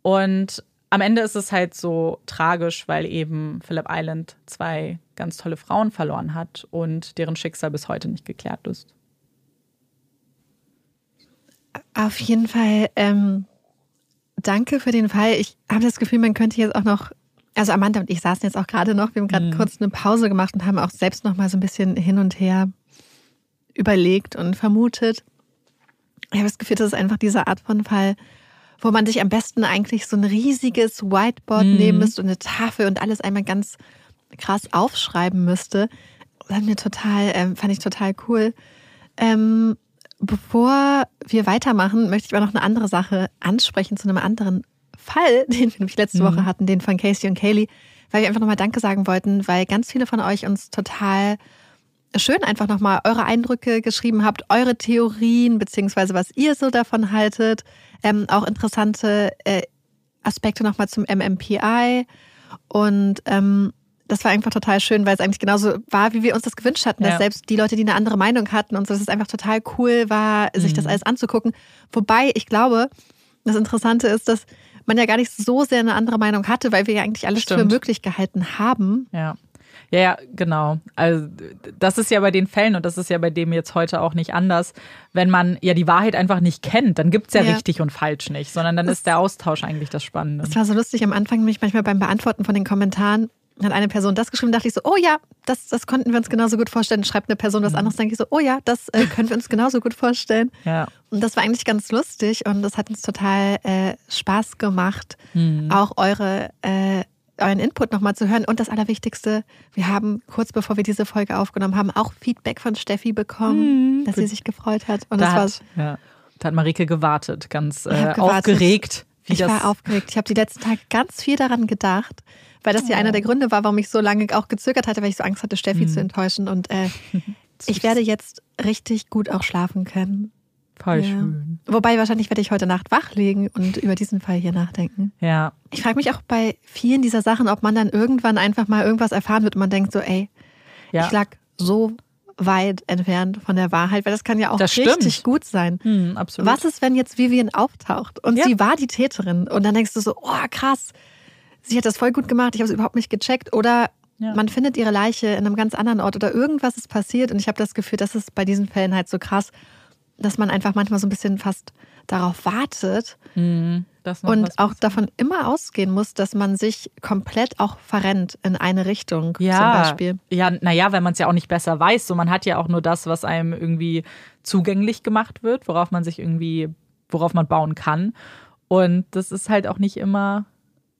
Und am Ende ist es halt so tragisch, weil eben Phillip Island zwei ganz tolle Frauen verloren hat und deren Schicksal bis heute nicht geklärt ist. Auf jeden Fall, ähm, danke für den Fall. Ich habe das Gefühl, man könnte jetzt auch noch, also Amanda und ich saßen jetzt auch gerade noch, wir haben gerade kurz eine Pause gemacht und haben auch selbst noch mal so ein bisschen hin und her überlegt und vermutet. Ich habe das Gefühl, das ist einfach diese Art von Fall, wo man sich am besten eigentlich so ein riesiges Whiteboard nehmen müsste und eine Tafel und alles einmal ganz krass aufschreiben müsste. Das mir total, ähm, fand ich total cool. Ähm, bevor wir weitermachen, möchte ich aber noch eine andere Sache ansprechen zu einem anderen Fall, den wir nämlich letzte Woche hatten, den von Casey und Kaylee, weil wir einfach nochmal Danke sagen wollten, weil ganz viele von euch uns total schön einfach nochmal eure Eindrücke geschrieben habt, eure Theorien, beziehungsweise was ihr so davon haltet. Ähm, auch interessante äh, Aspekte nochmal zum MMPI. Und ähm, das war einfach total schön, weil es eigentlich genauso war, wie wir uns das gewünscht hatten, dass Ja. selbst die Leute, die eine andere Meinung hatten und so, dass es einfach total cool war, sich das alles anzugucken. Wobei ich glaube, das Interessante ist, dass man ja gar nicht so sehr eine andere Meinung hatte, weil wir ja eigentlich alles Stimmt. für möglich gehalten haben. Ja. Ja, ja, genau. Also das ist ja bei den Fällen und das ist ja bei dem jetzt heute auch nicht anders. Wenn man ja die Wahrheit einfach nicht kennt, dann gibt's ja, Ja. richtig und falsch nicht, sondern dann ist der Austausch eigentlich das Spannende. Es war so lustig am Anfang, mich manchmal beim Beantworten von den Kommentaren hat eine Person das geschrieben, dachte ich so, oh ja, das, das konnten wir uns genauso gut vorstellen. Schreibt eine Person was Mhm. anderes, denke ich so, oh ja, das äh, können wir uns genauso gut vorstellen. Ja. Und das war eigentlich ganz lustig und das hat uns total äh, Spaß gemacht, Mhm. auch eure, äh, euren Input nochmal zu hören. Und das Allerwichtigste, wir haben kurz bevor wir diese Folge aufgenommen haben, auch Feedback von Steffi bekommen, dass sie sich gefreut hat. Und Mhm. Da das war hat, ja, da hat Marike gewartet, ganz äh, gewartet. aufgeregt. Wie ich war aufgeregt. Ich habe die letzten Tage ganz viel daran gedacht, weil das ja einer der Gründe war, warum ich so lange auch gezögert hatte, weil ich so Angst hatte, Steffi Mhm. zu enttäuschen. Und äh, ich werde jetzt richtig gut auch schlafen können. Voll Ja. schön. Wobei wahrscheinlich werde ich heute Nacht wach liegen und über diesen Fall hier nachdenken. Ja. Ich frage mich auch bei vielen dieser Sachen, ob man dann irgendwann einfach mal irgendwas erfahren wird und man denkt so, ey, ja. ich lag so weit entfernt von der Wahrheit, weil das kann ja auch Das richtig stimmt. gut sein. Hm, absolut. Was ist, wenn jetzt Vivian auftaucht und Ja. sie war die Täterin und dann denkst du so, oh krass, sie hat das voll gut gemacht, ich habe es überhaupt nicht gecheckt oder Ja. man findet ihre Leiche in einem ganz anderen Ort oder irgendwas ist passiert und ich habe das Gefühl, das ist bei diesen Fällen halt so krass, dass man einfach manchmal so ein bisschen fast darauf wartet Hm, noch und auch davon immer ausgehen muss, dass man sich komplett auch verrennt in eine Richtung ja, zum Beispiel. Ja, naja, wenn man es ja auch nicht besser weiß. So, man hat ja auch nur das, was einem irgendwie zugänglich gemacht wird, worauf man sich irgendwie, worauf man bauen kann. Und das ist halt auch nicht immer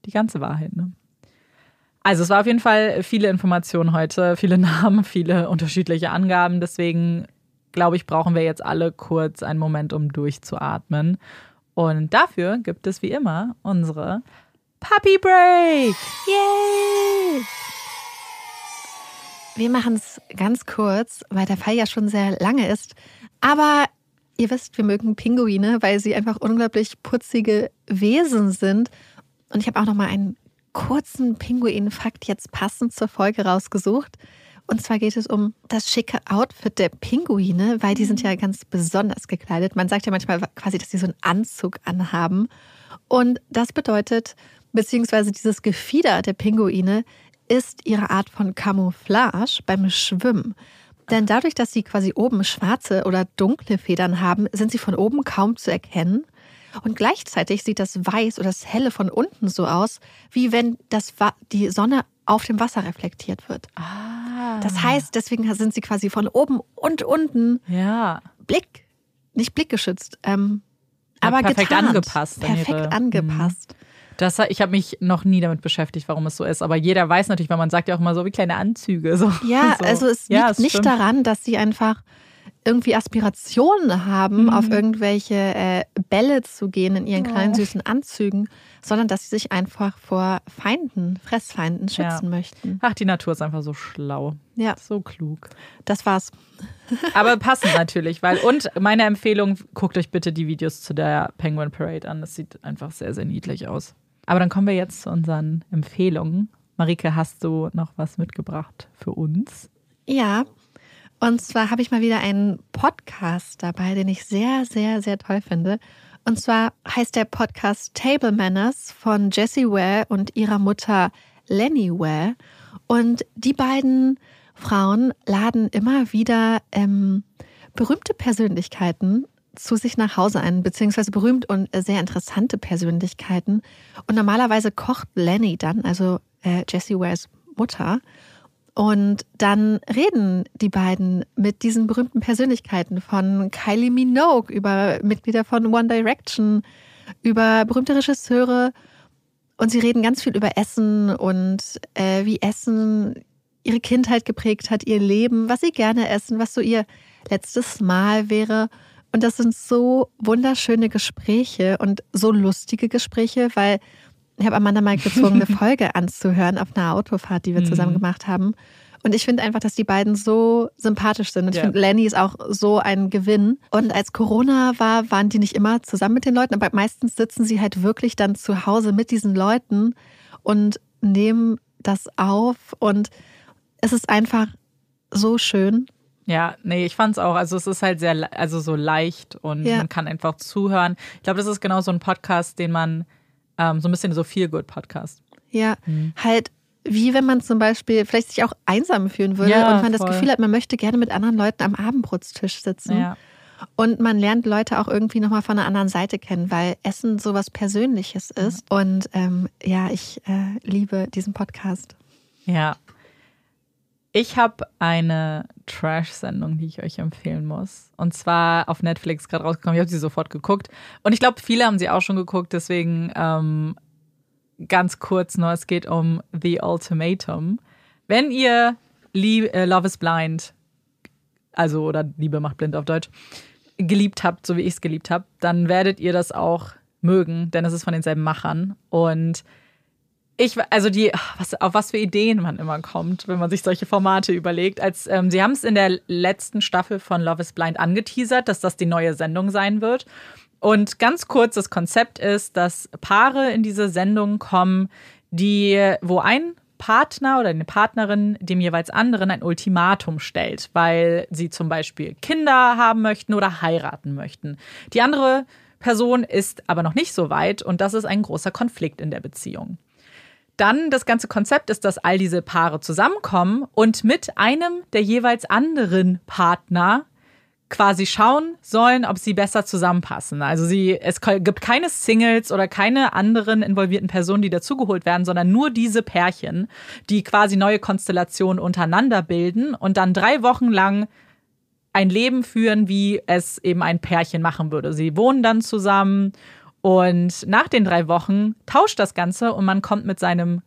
die ganze Wahrheit. Ne? Also es war auf jeden Fall viele Informationen heute, viele Namen, viele unterschiedliche Angaben. Deswegen glaube ich, brauchen wir jetzt alle kurz einen Moment, um durchzuatmen. Und dafür gibt es wie immer unsere Puppy Break. Yay! Wir machen es ganz kurz, weil der Fall ja schon sehr lange ist. Aber ihr wisst, wir mögen Pinguine, weil sie einfach unglaublich putzige Wesen sind. Und ich habe auch noch mal einen kurzen Pinguin-Fakt jetzt passend zur Folge rausgesucht. Und zwar geht es um das schicke Outfit der Pinguine, weil die sind ja ganz besonders gekleidet. Man sagt ja manchmal quasi, dass sie so einen Anzug anhaben. Und das bedeutet, beziehungsweise dieses Gefieder der Pinguine ist ihre Art von Camouflage beim Schwimmen. Denn dadurch, dass sie quasi oben schwarze oder dunkle Federn haben, sind sie von oben kaum zu erkennen. Und gleichzeitig sieht das Weiß oder das Helle von unten so aus, wie wenn das, die Sonne auf dem Wasser reflektiert wird. Ah. Das heißt, deswegen sind sie quasi von oben und unten Ja. Blick, nicht blickgeschützt, ähm, Ja, aber perfekt getarnt, angepasst an Perfekt ihre- angepasst. Das, ich habe mich noch nie damit beschäftigt, warum es so ist. Aber jeder weiß natürlich, weil man sagt ja auch immer so wie kleine Anzüge. So. Ja, so. also es Ja, liegt nicht stimmt. daran, dass sie einfach irgendwie Aspirationen haben, Mhm. auf irgendwelche äh, Bälle zu gehen in ihren kleinen Oh. süßen Anzügen, sondern dass sie sich einfach vor Feinden, Fressfeinden schützen Ja. möchten. Ach, die Natur ist einfach so schlau. Ja, So klug. das war's. Aber passend natürlich, weil und meine Empfehlung, guckt euch bitte die Videos zu der Penguin Parade an. Das sieht einfach sehr, sehr niedlich aus. Aber dann kommen wir jetzt zu unseren Empfehlungen. Marike, hast du noch was mitgebracht für uns? Ja, und zwar habe ich mal wieder einen Podcast dabei, den ich sehr, sehr, sehr toll finde. Und zwar heißt der Podcast Table Manners von Jessie Ware und ihrer Mutter Lenny Ware. Und die beiden Frauen laden immer wieder ähm, berühmte Persönlichkeiten zu sich nach Hause ein, beziehungsweise berühmt und sehr interessante Persönlichkeiten. Und normalerweise kocht Lenny dann, also äh, Jessie Wares Mutter, und dann reden die beiden mit diesen berühmten Persönlichkeiten von Kylie Minogue über Mitglieder von One Direction, über berühmte Regisseure. Und sie reden ganz viel über Essen und äh, wie Essen ihre Kindheit geprägt hat, ihr Leben, was sie gerne essen, was so ihr letztes Mal wäre. Und das sind so wunderschöne Gespräche und so lustige Gespräche, weil ich habe Amanda mal gezwungen, eine Folge anzuhören auf einer Autofahrt, die wir zusammen gemacht haben. Und ich finde einfach, dass die beiden so sympathisch sind. Und ich Ja. finde, Lenny ist auch so ein Gewinn. Und als Corona war, waren die nicht immer zusammen mit den Leuten, aber meistens sitzen sie halt wirklich dann zu Hause mit diesen Leuten und nehmen das auf. Und es ist einfach so schön. Ja, nee, ich fand's auch. Also es ist halt sehr, also so leicht und Ja. man kann einfach zuhören. Ich glaube, das ist genau so ein Podcast, den man Ähm, so ein bisschen so Feel-Good-Podcast. Ja, halt wie wenn man zum Beispiel vielleicht sich auch einsam fühlen würde Ja, und man das voll. Gefühl hat, man möchte gerne mit anderen Leuten am Abendbrotstisch sitzen. Ja. Und man lernt Leute auch irgendwie nochmal von einer anderen Seite kennen, weil Essen sowas Persönliches ist. Und ähm, ja, ich äh, liebe diesen Podcast. Ja. Ich habe eine Trash-Sendung, die ich euch empfehlen muss. Und zwar auf Netflix gerade rausgekommen. Ich habe sie sofort geguckt. Und ich glaube, viele haben sie auch schon geguckt. Deswegen ähm, ganz kurz nur, es geht um The Ultimatum. Wenn ihr Lie äh, Love is Blind, also oder Liebe macht blind auf Deutsch, geliebt habt, so wie ich es geliebt habe, dann werdet ihr das auch mögen, denn es ist von denselben Machern. Und ich, also die, was, auf was für Ideen man immer kommt, wenn man sich solche Formate überlegt. Als ähm, sie haben es in der letzten Staffel von Love is Blind angeteasert, dass das die neue Sendung sein wird. Und ganz kurz, das Konzept ist, dass Paare in diese Sendung kommen, die, wo ein Partner oder eine Partnerin dem jeweils anderen ein Ultimatum stellt, weil sie zum Beispiel Kinder haben möchten oder heiraten möchten. Die andere Person ist aber noch nicht so weit und das ist ein großer Konflikt in der Beziehung. Dann das ganze Konzept ist, dass all diese Paare zusammenkommen und mit einem der jeweils anderen Partner quasi schauen sollen, ob sie besser zusammenpassen. Also sie, es gibt keine Singles oder keine anderen involvierten Personen, die dazugeholt werden, sondern nur diese Pärchen, die quasi neue Konstellationen untereinander bilden und dann drei Wochen lang ein Leben führen, wie es eben ein Pärchen machen würde. Sie wohnen dann zusammen und nach den drei Wochen tauscht das Ganze und man kommt mit seinem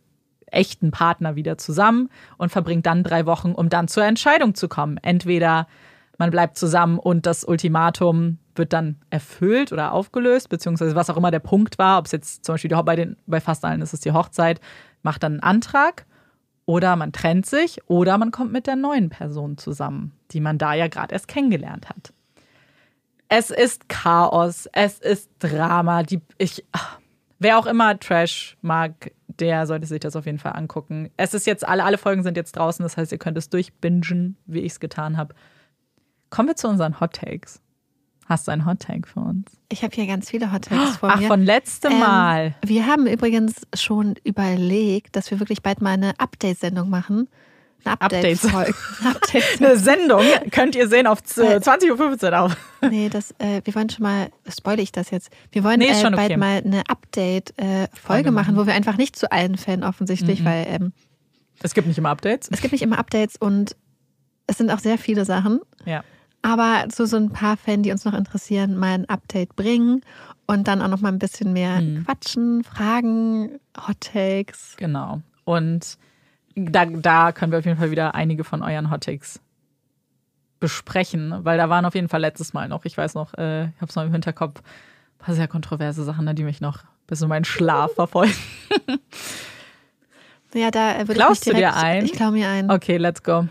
echten Partner wieder zusammen und verbringt dann drei Wochen, um dann zur Entscheidung zu kommen. Entweder man bleibt zusammen und das Ultimatum wird dann erfüllt oder aufgelöst, beziehungsweise was auch immer der Punkt war, ob es jetzt zum Beispiel bei, den, bei fast allen ist es die Hochzeit, macht dann einen Antrag oder man trennt sich oder man kommt mit der neuen Person zusammen, die man da ja gerade erst kennengelernt hat. Es ist Chaos, es ist Drama. Die, ich, ach, wer auch immer Trash mag, der sollte sich das auf jeden Fall angucken. Es ist jetzt, alle, alle Folgen sind jetzt draußen, das heißt, ihr könnt es durchbingen, wie ich es getan habe. Kommen wir zu unseren Hot Takes. Hast du einen Hot Take für uns? Ich habe hier ganz viele Hot Takes vor Ach, mir. von letztem Ähm, Mal. Wir haben übrigens schon überlegt, dass wir wirklich bald mal eine Update-Sendung machen. Eine Updates. Update-Folge. Update Eine Sendung könnt ihr sehen auf Weil- 20.15 Uhr auf. nee, das, äh, wir wollen schon mal, spoile ich das jetzt? Wir wollen Nee, äh, schon bald okay. mal eine Update-Folge machen, wo wir einfach nicht zu allen Mhm. offensichtlich, weil ähm, Es gibt nicht immer Updates. es gibt nicht immer Updates und es sind auch sehr viele Sachen. Ja. Aber zu so ein paar Fans, die uns noch interessieren, mal ein Update bringen und dann auch noch mal ein bisschen mehr Mhm. quatschen, Fragen, Hot Takes. Genau. Und da, da können wir auf jeden Fall wieder einige von euren Hottakes besprechen, weil da waren auf jeden Fall letztes Mal noch, ich weiß noch, äh, ich habe es noch im Hinterkopf, ein paar sehr kontroverse Sachen, ne, die mich noch bis in meinen Schlaf verfolgen. Ja, da äh, würde Klaust ich du mich dir direkt, ein? Ich klaue mir ein. Okay, let's go.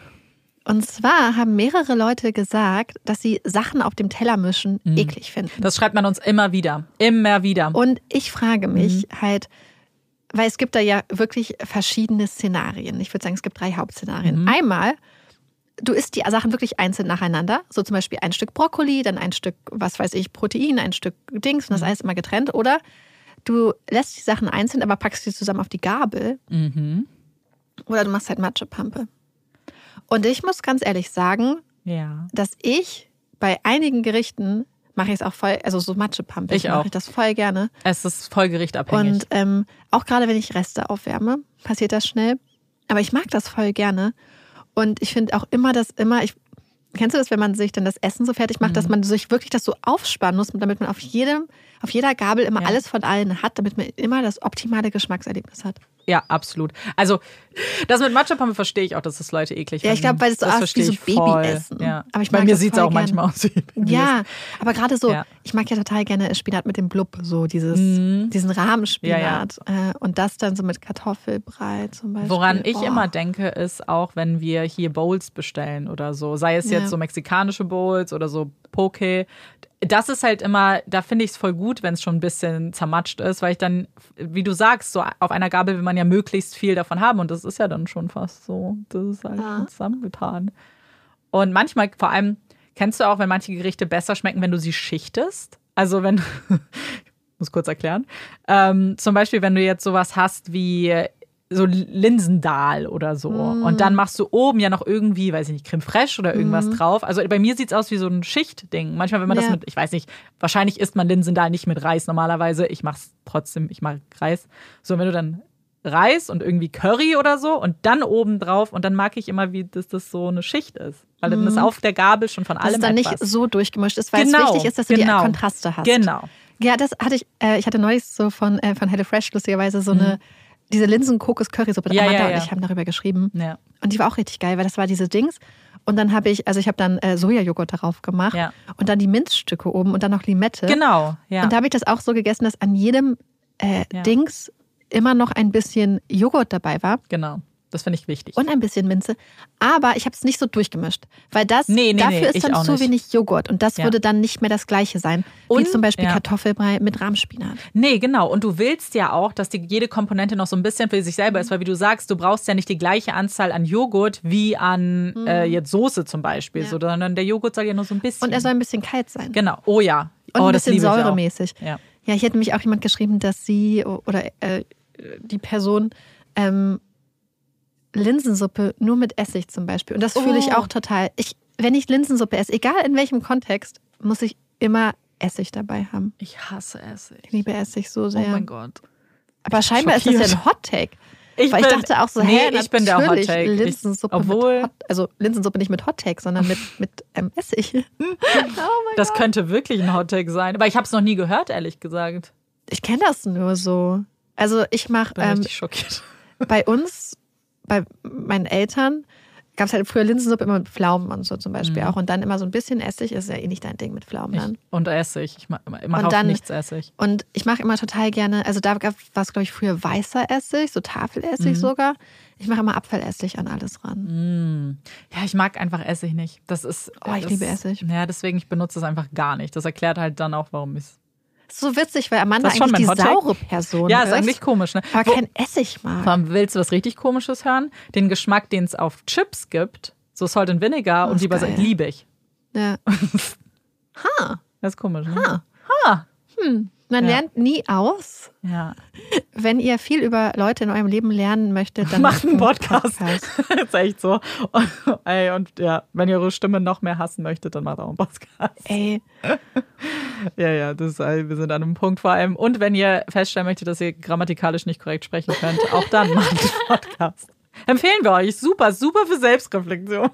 Und zwar haben mehrere Leute gesagt, dass sie Sachen auf dem Teller mischen Mhm. eklig finden. Das schreibt man uns immer wieder. Immer wieder. Und ich frage mich Mhm. halt, weil es gibt da ja wirklich verschiedene Szenarien. Ich würde sagen, es gibt drei Hauptszenarien. Mhm. Einmal, du isst die Sachen wirklich einzeln nacheinander. So zum Beispiel ein Stück Brokkoli, dann ein Stück, was weiß ich, Protein, ein Stück Dings und das alles immer getrennt. Oder du lässt die Sachen einzeln, aber packst sie zusammen auf die Gabel. Mhm. Oder du machst halt Matschepampe. Und ich muss ganz ehrlich sagen, Ja. dass ich bei einigen Gerichten mache ich es auch voll, also so Matschepampe, Ich auch. mache ich das voll gerne. Es ist folgerichtabhängig. Und ähm, auch gerade wenn ich Reste aufwärme, passiert das schnell. Aber ich mag das voll gerne. Und ich finde auch immer, dass immer, ich, kennst du das, wenn man sich dann das Essen so fertig macht, dass Mhm. man sich wirklich das so aufsparen muss, damit man auf jedem, auf jeder Gabel immer Ja. alles von allen hat, damit man immer das optimale Geschmackserlebnis hat. Ja, absolut. Also, das mit Matcha-Pampe verstehe ich auch, dass das Leute eklig Ja, ich finden. glaube, weil es so Das aussieht wie so. Babyessen. Ja. Aber ich Bei mir sieht es auch gern. manchmal aus wie. Ja, aber gerade so, Ja. ich mag ja total gerne Spinat mit dem Blub, so dieses, Mhm. diesen Rahmenspinat. Äh, und das dann so mit Kartoffelbrei zum Beispiel. Woran ich Oh. immer denke, ist auch, wenn wir hier Bowls bestellen oder so, sei es Ja. jetzt so mexikanische Bowls oder so Poke. Das ist halt immer, da finde ich es voll gut, wenn es schon ein bisschen zermatscht ist, weil ich dann, wie du sagst, so auf einer Gabel will man ja möglichst viel davon haben und das ist ja dann schon fast so, das ist halt Ja. zusammengetan. Und manchmal, vor allem, kennst du auch, wenn manche Gerichte besser schmecken, wenn du sie schichtest? Also wenn, Muss kurz erklären. Ähm, zum Beispiel, wenn du jetzt sowas hast wie so Linsendahl oder so. Mm. Und dann machst du oben ja noch irgendwie, weiß ich nicht, Creme Fraiche oder irgendwas drauf. Also bei mir sieht es aus wie so ein Schichtding. Manchmal, wenn man das Ja. mit, ich weiß nicht, wahrscheinlich isst man Linsendahl nicht mit Reis normalerweise. Ich mach's trotzdem, ich mag Reis. So, wenn du dann Reis und irgendwie Curry oder so und dann oben drauf und dann mag ich immer, wie dass das so eine Schicht ist. Weil dann ist auf der Gabel schon von Dass allem es dann etwas. nicht so durchgemischt ist, weil Genau, es wichtig ist, dass du genau. die Kontraste hast. Genau. Ja, das hatte ich, äh, ich hatte neulich so von, äh, von HelloFresh lustigerweise so eine, diese Linsen-Kokos-Currysuppe. Ja, Amanda ja, und ja. ich haben darüber geschrieben. Ja. Und die war auch richtig geil, weil das war diese Dings. Und dann habe ich, also ich habe dann äh, Sojajoghurt darauf gemacht Ja. und dann die Minzstücke oben und dann noch Limette. Genau, ja. Und da habe ich das auch so gegessen, dass an jedem äh. Dings immer noch ein bisschen Joghurt dabei war genau. Das finde ich wichtig. und ein bisschen Minze. Aber ich habe es nicht so durchgemischt, weil das Nee, nee, dafür nee, ist dann zu nicht. wenig Joghurt und das Ja. würde dann nicht mehr das gleiche sein. Wie Und- zum Beispiel ja. Kartoffelbrei mit Rahmspinat. Nee, genau. Und du willst ja auch, dass die, jede Komponente noch so ein bisschen für sich selber ist, weil wie du sagst, du brauchst ja nicht die gleiche Anzahl an Joghurt wie an äh, jetzt Soße zum Beispiel, Mhm. Ja. sondern der Joghurt soll ja nur so ein bisschen. Und er soll ein bisschen kalt sein. genau. Oh ja. Und oh, ein bisschen säuremäßig. Ja. Ja, hier hat nämlich auch jemand geschrieben, dass sie oder äh, die Person ähm, Linsensuppe nur mit Essig zum Beispiel. Und das fühle ich Oh. auch total. Ich, wenn ich Linsensuppe esse, egal in welchem Kontext, muss ich immer Essig dabei haben. Ich hasse Essig. Ich liebe Essig so Oh sehr. mein Gott. Aber scheinbar ist das ja schockiert. ein Hot Take. Ich Weil ich dachte auch so, nee, hä, ich bin der Hot natürlich Take. Ich- Linsensuppe obwohl- Hot, also Linsensuppe nicht mit Hot Take, sondern mit, mit ähm, Essig. oh mein Das könnte wirklich ein Hottake sein. Aber ich habe es noch nie gehört, ehrlich gesagt. Ich kenne das nur so. Also ich mache Bin ähm, richtig schockiert. bei uns, bei meinen Eltern, gab es halt früher Linsensuppe immer mit Pflaumen und so zum Beispiel auch. Und dann immer so ein bisschen Essig, ist ja eh nicht dein Ding mit Pflaumen dann. Ich, und Essig. Ich mache mach Und auch dann- nichts Essig. Und ich mache immer total gerne, also da war es, glaube ich, früher weißer Essig, so Tafelessig sogar. Ich mache immer Apfelessig an alles ran. Ja, ich mag einfach Essig nicht. Das ist. Oh, ich das, liebe Essig. Ja, deswegen ich benutze es einfach gar nicht. Das erklärt halt dann auch, warum ich es. So witzig, weil Amanda Das ist schon eigentlich die Hottake. saure Person Ja, ist. ist eigentlich komisch, ne? aber Wo- kein Essig mag. Allem willst du was richtig Komisches hören? Den Geschmack, den es auf Chips gibt, so Salt and Vinegar Oh, und ist lieber liebe ich. Ja. Ha, Das ist komisch, ne? ha. Ha. Man Ja. lernt nie aus. Ja. Wenn ihr viel über Leute in eurem Leben lernen möchtet, dann Macht einen Podcast. Podcast. das ist echt so. Und, ey, und ja, wenn ihr eure Stimme noch mehr hassen möchtet, dann macht auch einen Podcast. Ey, Ja, ja, das ist, wir sind an einem Punkt vor allem. Und wenn ihr feststellen möchtet, dass ihr grammatikalisch nicht korrekt sprechen könnt, auch dann macht einen Podcast. Empfehlen wir euch. Super, super für Selbstreflexion.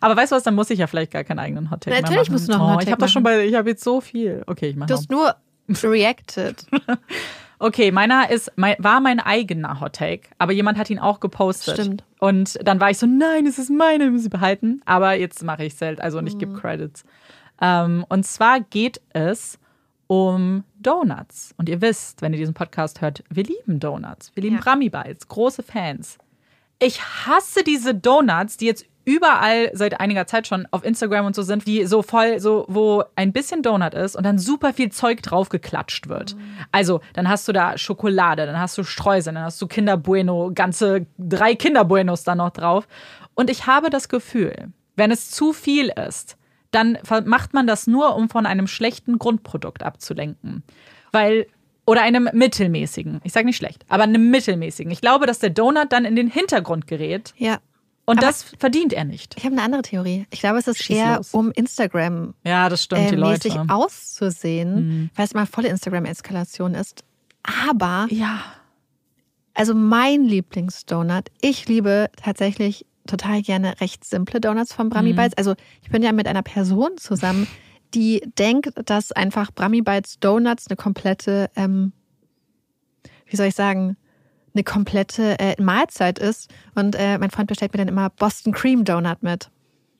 Aber weißt du was, dann muss ich ja vielleicht gar keinen eigenen Hottake mehr Natürlich machen. musst du noch einen oh, Hottake Ich habe das schon bei, ich habe jetzt so viel. Okay, ich mache du hast nur reacted. Okay, meiner ist, mein, war mein eigener Hottake, aber jemand hat ihn auch gepostet. Stimmt. Und dann war ich so, nein, es ist meine, ich muss sie behalten. Aber jetzt mache ich es halt, also und ich Mhm. gebe Credits. Ähm, und zwar geht es um Donuts. Und ihr wisst, wenn ihr diesen Podcast hört, wir lieben Donuts. Wir lieben Ja. Brami Bites, große Fans. Ich hasse diese Donuts, die jetzt überall seit einiger Zeit schon auf Instagram und so sind, die so voll, so, wo ein bisschen Donut ist und dann super viel Zeug draufgeklatscht wird. Also, dann hast du da Schokolade, dann hast du Streusel, dann hast du Kinder Bueno, ganze drei Kinder Buenos da noch drauf. Und ich habe das Gefühl, wenn es zu viel ist, dann macht man das nur, um von einem schlechten Grundprodukt abzulenken. Weil, oder einem mittelmäßigen. Ich sage nicht schlecht, aber einem mittelmäßigen. Ich glaube, dass der Donut dann in den Hintergrund gerät Ja. Und Aber- das verdient er nicht. Ich habe eine andere Theorie. Ich glaube, es ist Schieß eher los. um Instagram Ja, das stimmt, äh, die mäßig Leute. Mhm. auszusehen, weil es mal volle Instagram-Eskalation ist. Aber, Ja. also mein Lieblingsdonut, ich liebe tatsächlich total gerne recht simple Donuts von Mhm. Brami Bites. Also ich bin ja mit einer Person zusammen, die denkt, dass einfach Brami Bites Donuts eine komplette, ähm, wie soll ich sagen, eine komplette äh, Mahlzeit ist. Und äh, mein Freund bestellt mir dann immer Boston Cream Donut mit.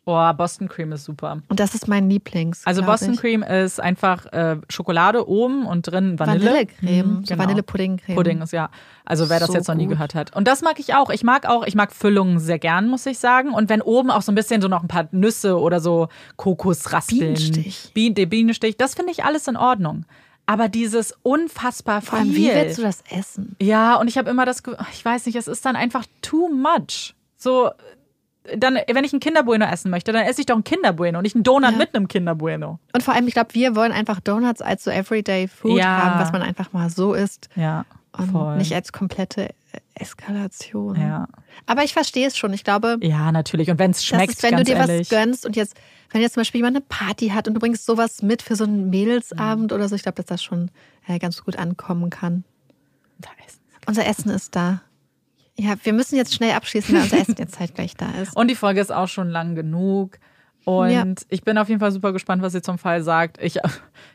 Boah, Boston Cream ist super. Und das ist mein Lieblings. Also Boston ich. Cream ist einfach äh, Schokolade oben und drin Vanille. Vanillecreme, Mhm, so Vanillepuddingcreme. Pudding ist ja. Also wer das So jetzt noch nie gut. gehört hat. Und das mag ich auch. Ich mag auch, ich mag Füllungen sehr gern, muss ich sagen. Und wenn oben auch so ein bisschen so noch ein paar Nüsse oder so Kokosraspeln. Bienenstich. Bien, der Bienenstich, das finde ich alles in Ordnung. Aber dieses unfassbar Vor allem, viel. wie willst du das essen? Ja, und ich habe immer das, Ge- ich weiß nicht, es ist dann einfach too much. So, dann, wenn ich ein Kinderbueno essen möchte, dann esse ich doch ein Kinderbueno und nicht einen Donut Ja. mit einem Kinderbueno. Und vor allem, ich glaube, wir wollen einfach Donuts als so Everyday Food Ja. haben, was man einfach mal so isst Ja, und voll. nicht als komplette Eskalation. ja. Aber ich verstehe es schon. Ich glaube, ja, natürlich. Und wenn es schmeckt, ist, wenn du dir ehrlich. was gönnst und jetzt, wenn jetzt zum Beispiel jemand eine Party hat und du bringst sowas mit für so einen Mädelsabend oder so, ich glaube, dass das schon äh, ganz gut ankommen kann. Ist- Unser Essen ist da. Ja, wir müssen jetzt schnell abschließen, weil unser Essen jetzt halt gleich da ist. Und die Folge ist auch schon lang genug. Und Ja. ich bin auf jeden Fall super gespannt, was ihr zum Fall sagt. Ich, ich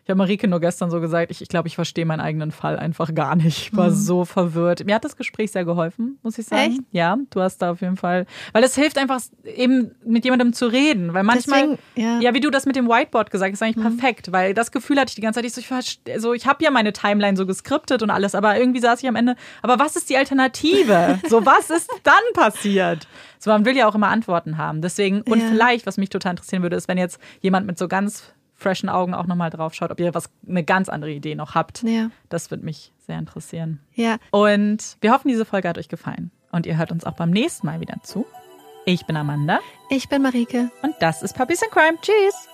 habe Marike nur gestern so gesagt, ich, ich glaube, ich verstehe meinen eigenen Fall einfach gar nicht. Ich war so verwirrt. Mir hat das Gespräch sehr geholfen, muss ich sagen. Mhm. Echt? Ja, du hast da auf jeden Fall. Weil es hilft einfach eben mit jemandem zu reden. Weil manchmal, Deswegen, ja. Mhm. wie du das mit dem Whiteboard gesagt hast, ist eigentlich perfekt. Weil das Gefühl hatte ich die ganze Zeit, ich so, ich, so, ich habe ja meine Timeline so geskriptet und alles, aber irgendwie saß ich am Ende, aber was ist die Alternative? so, was ist dann passiert? So, man will ja auch immer Antworten haben. Deswegen, und Ja. vielleicht, was mich total interessieren würde, ist, wenn jetzt jemand mit so ganz freshen Augen auch nochmal drauf schaut, ob ihr was, eine ganz andere Idee noch habt. Ja. Das würde mich sehr interessieren. Ja, Und wir hoffen, diese Folge hat euch gefallen. Und ihr hört uns auch beim nächsten Mal wieder zu. Ich bin Amanda ich bin Marike. und das ist Puppies in Crime. Tschüss.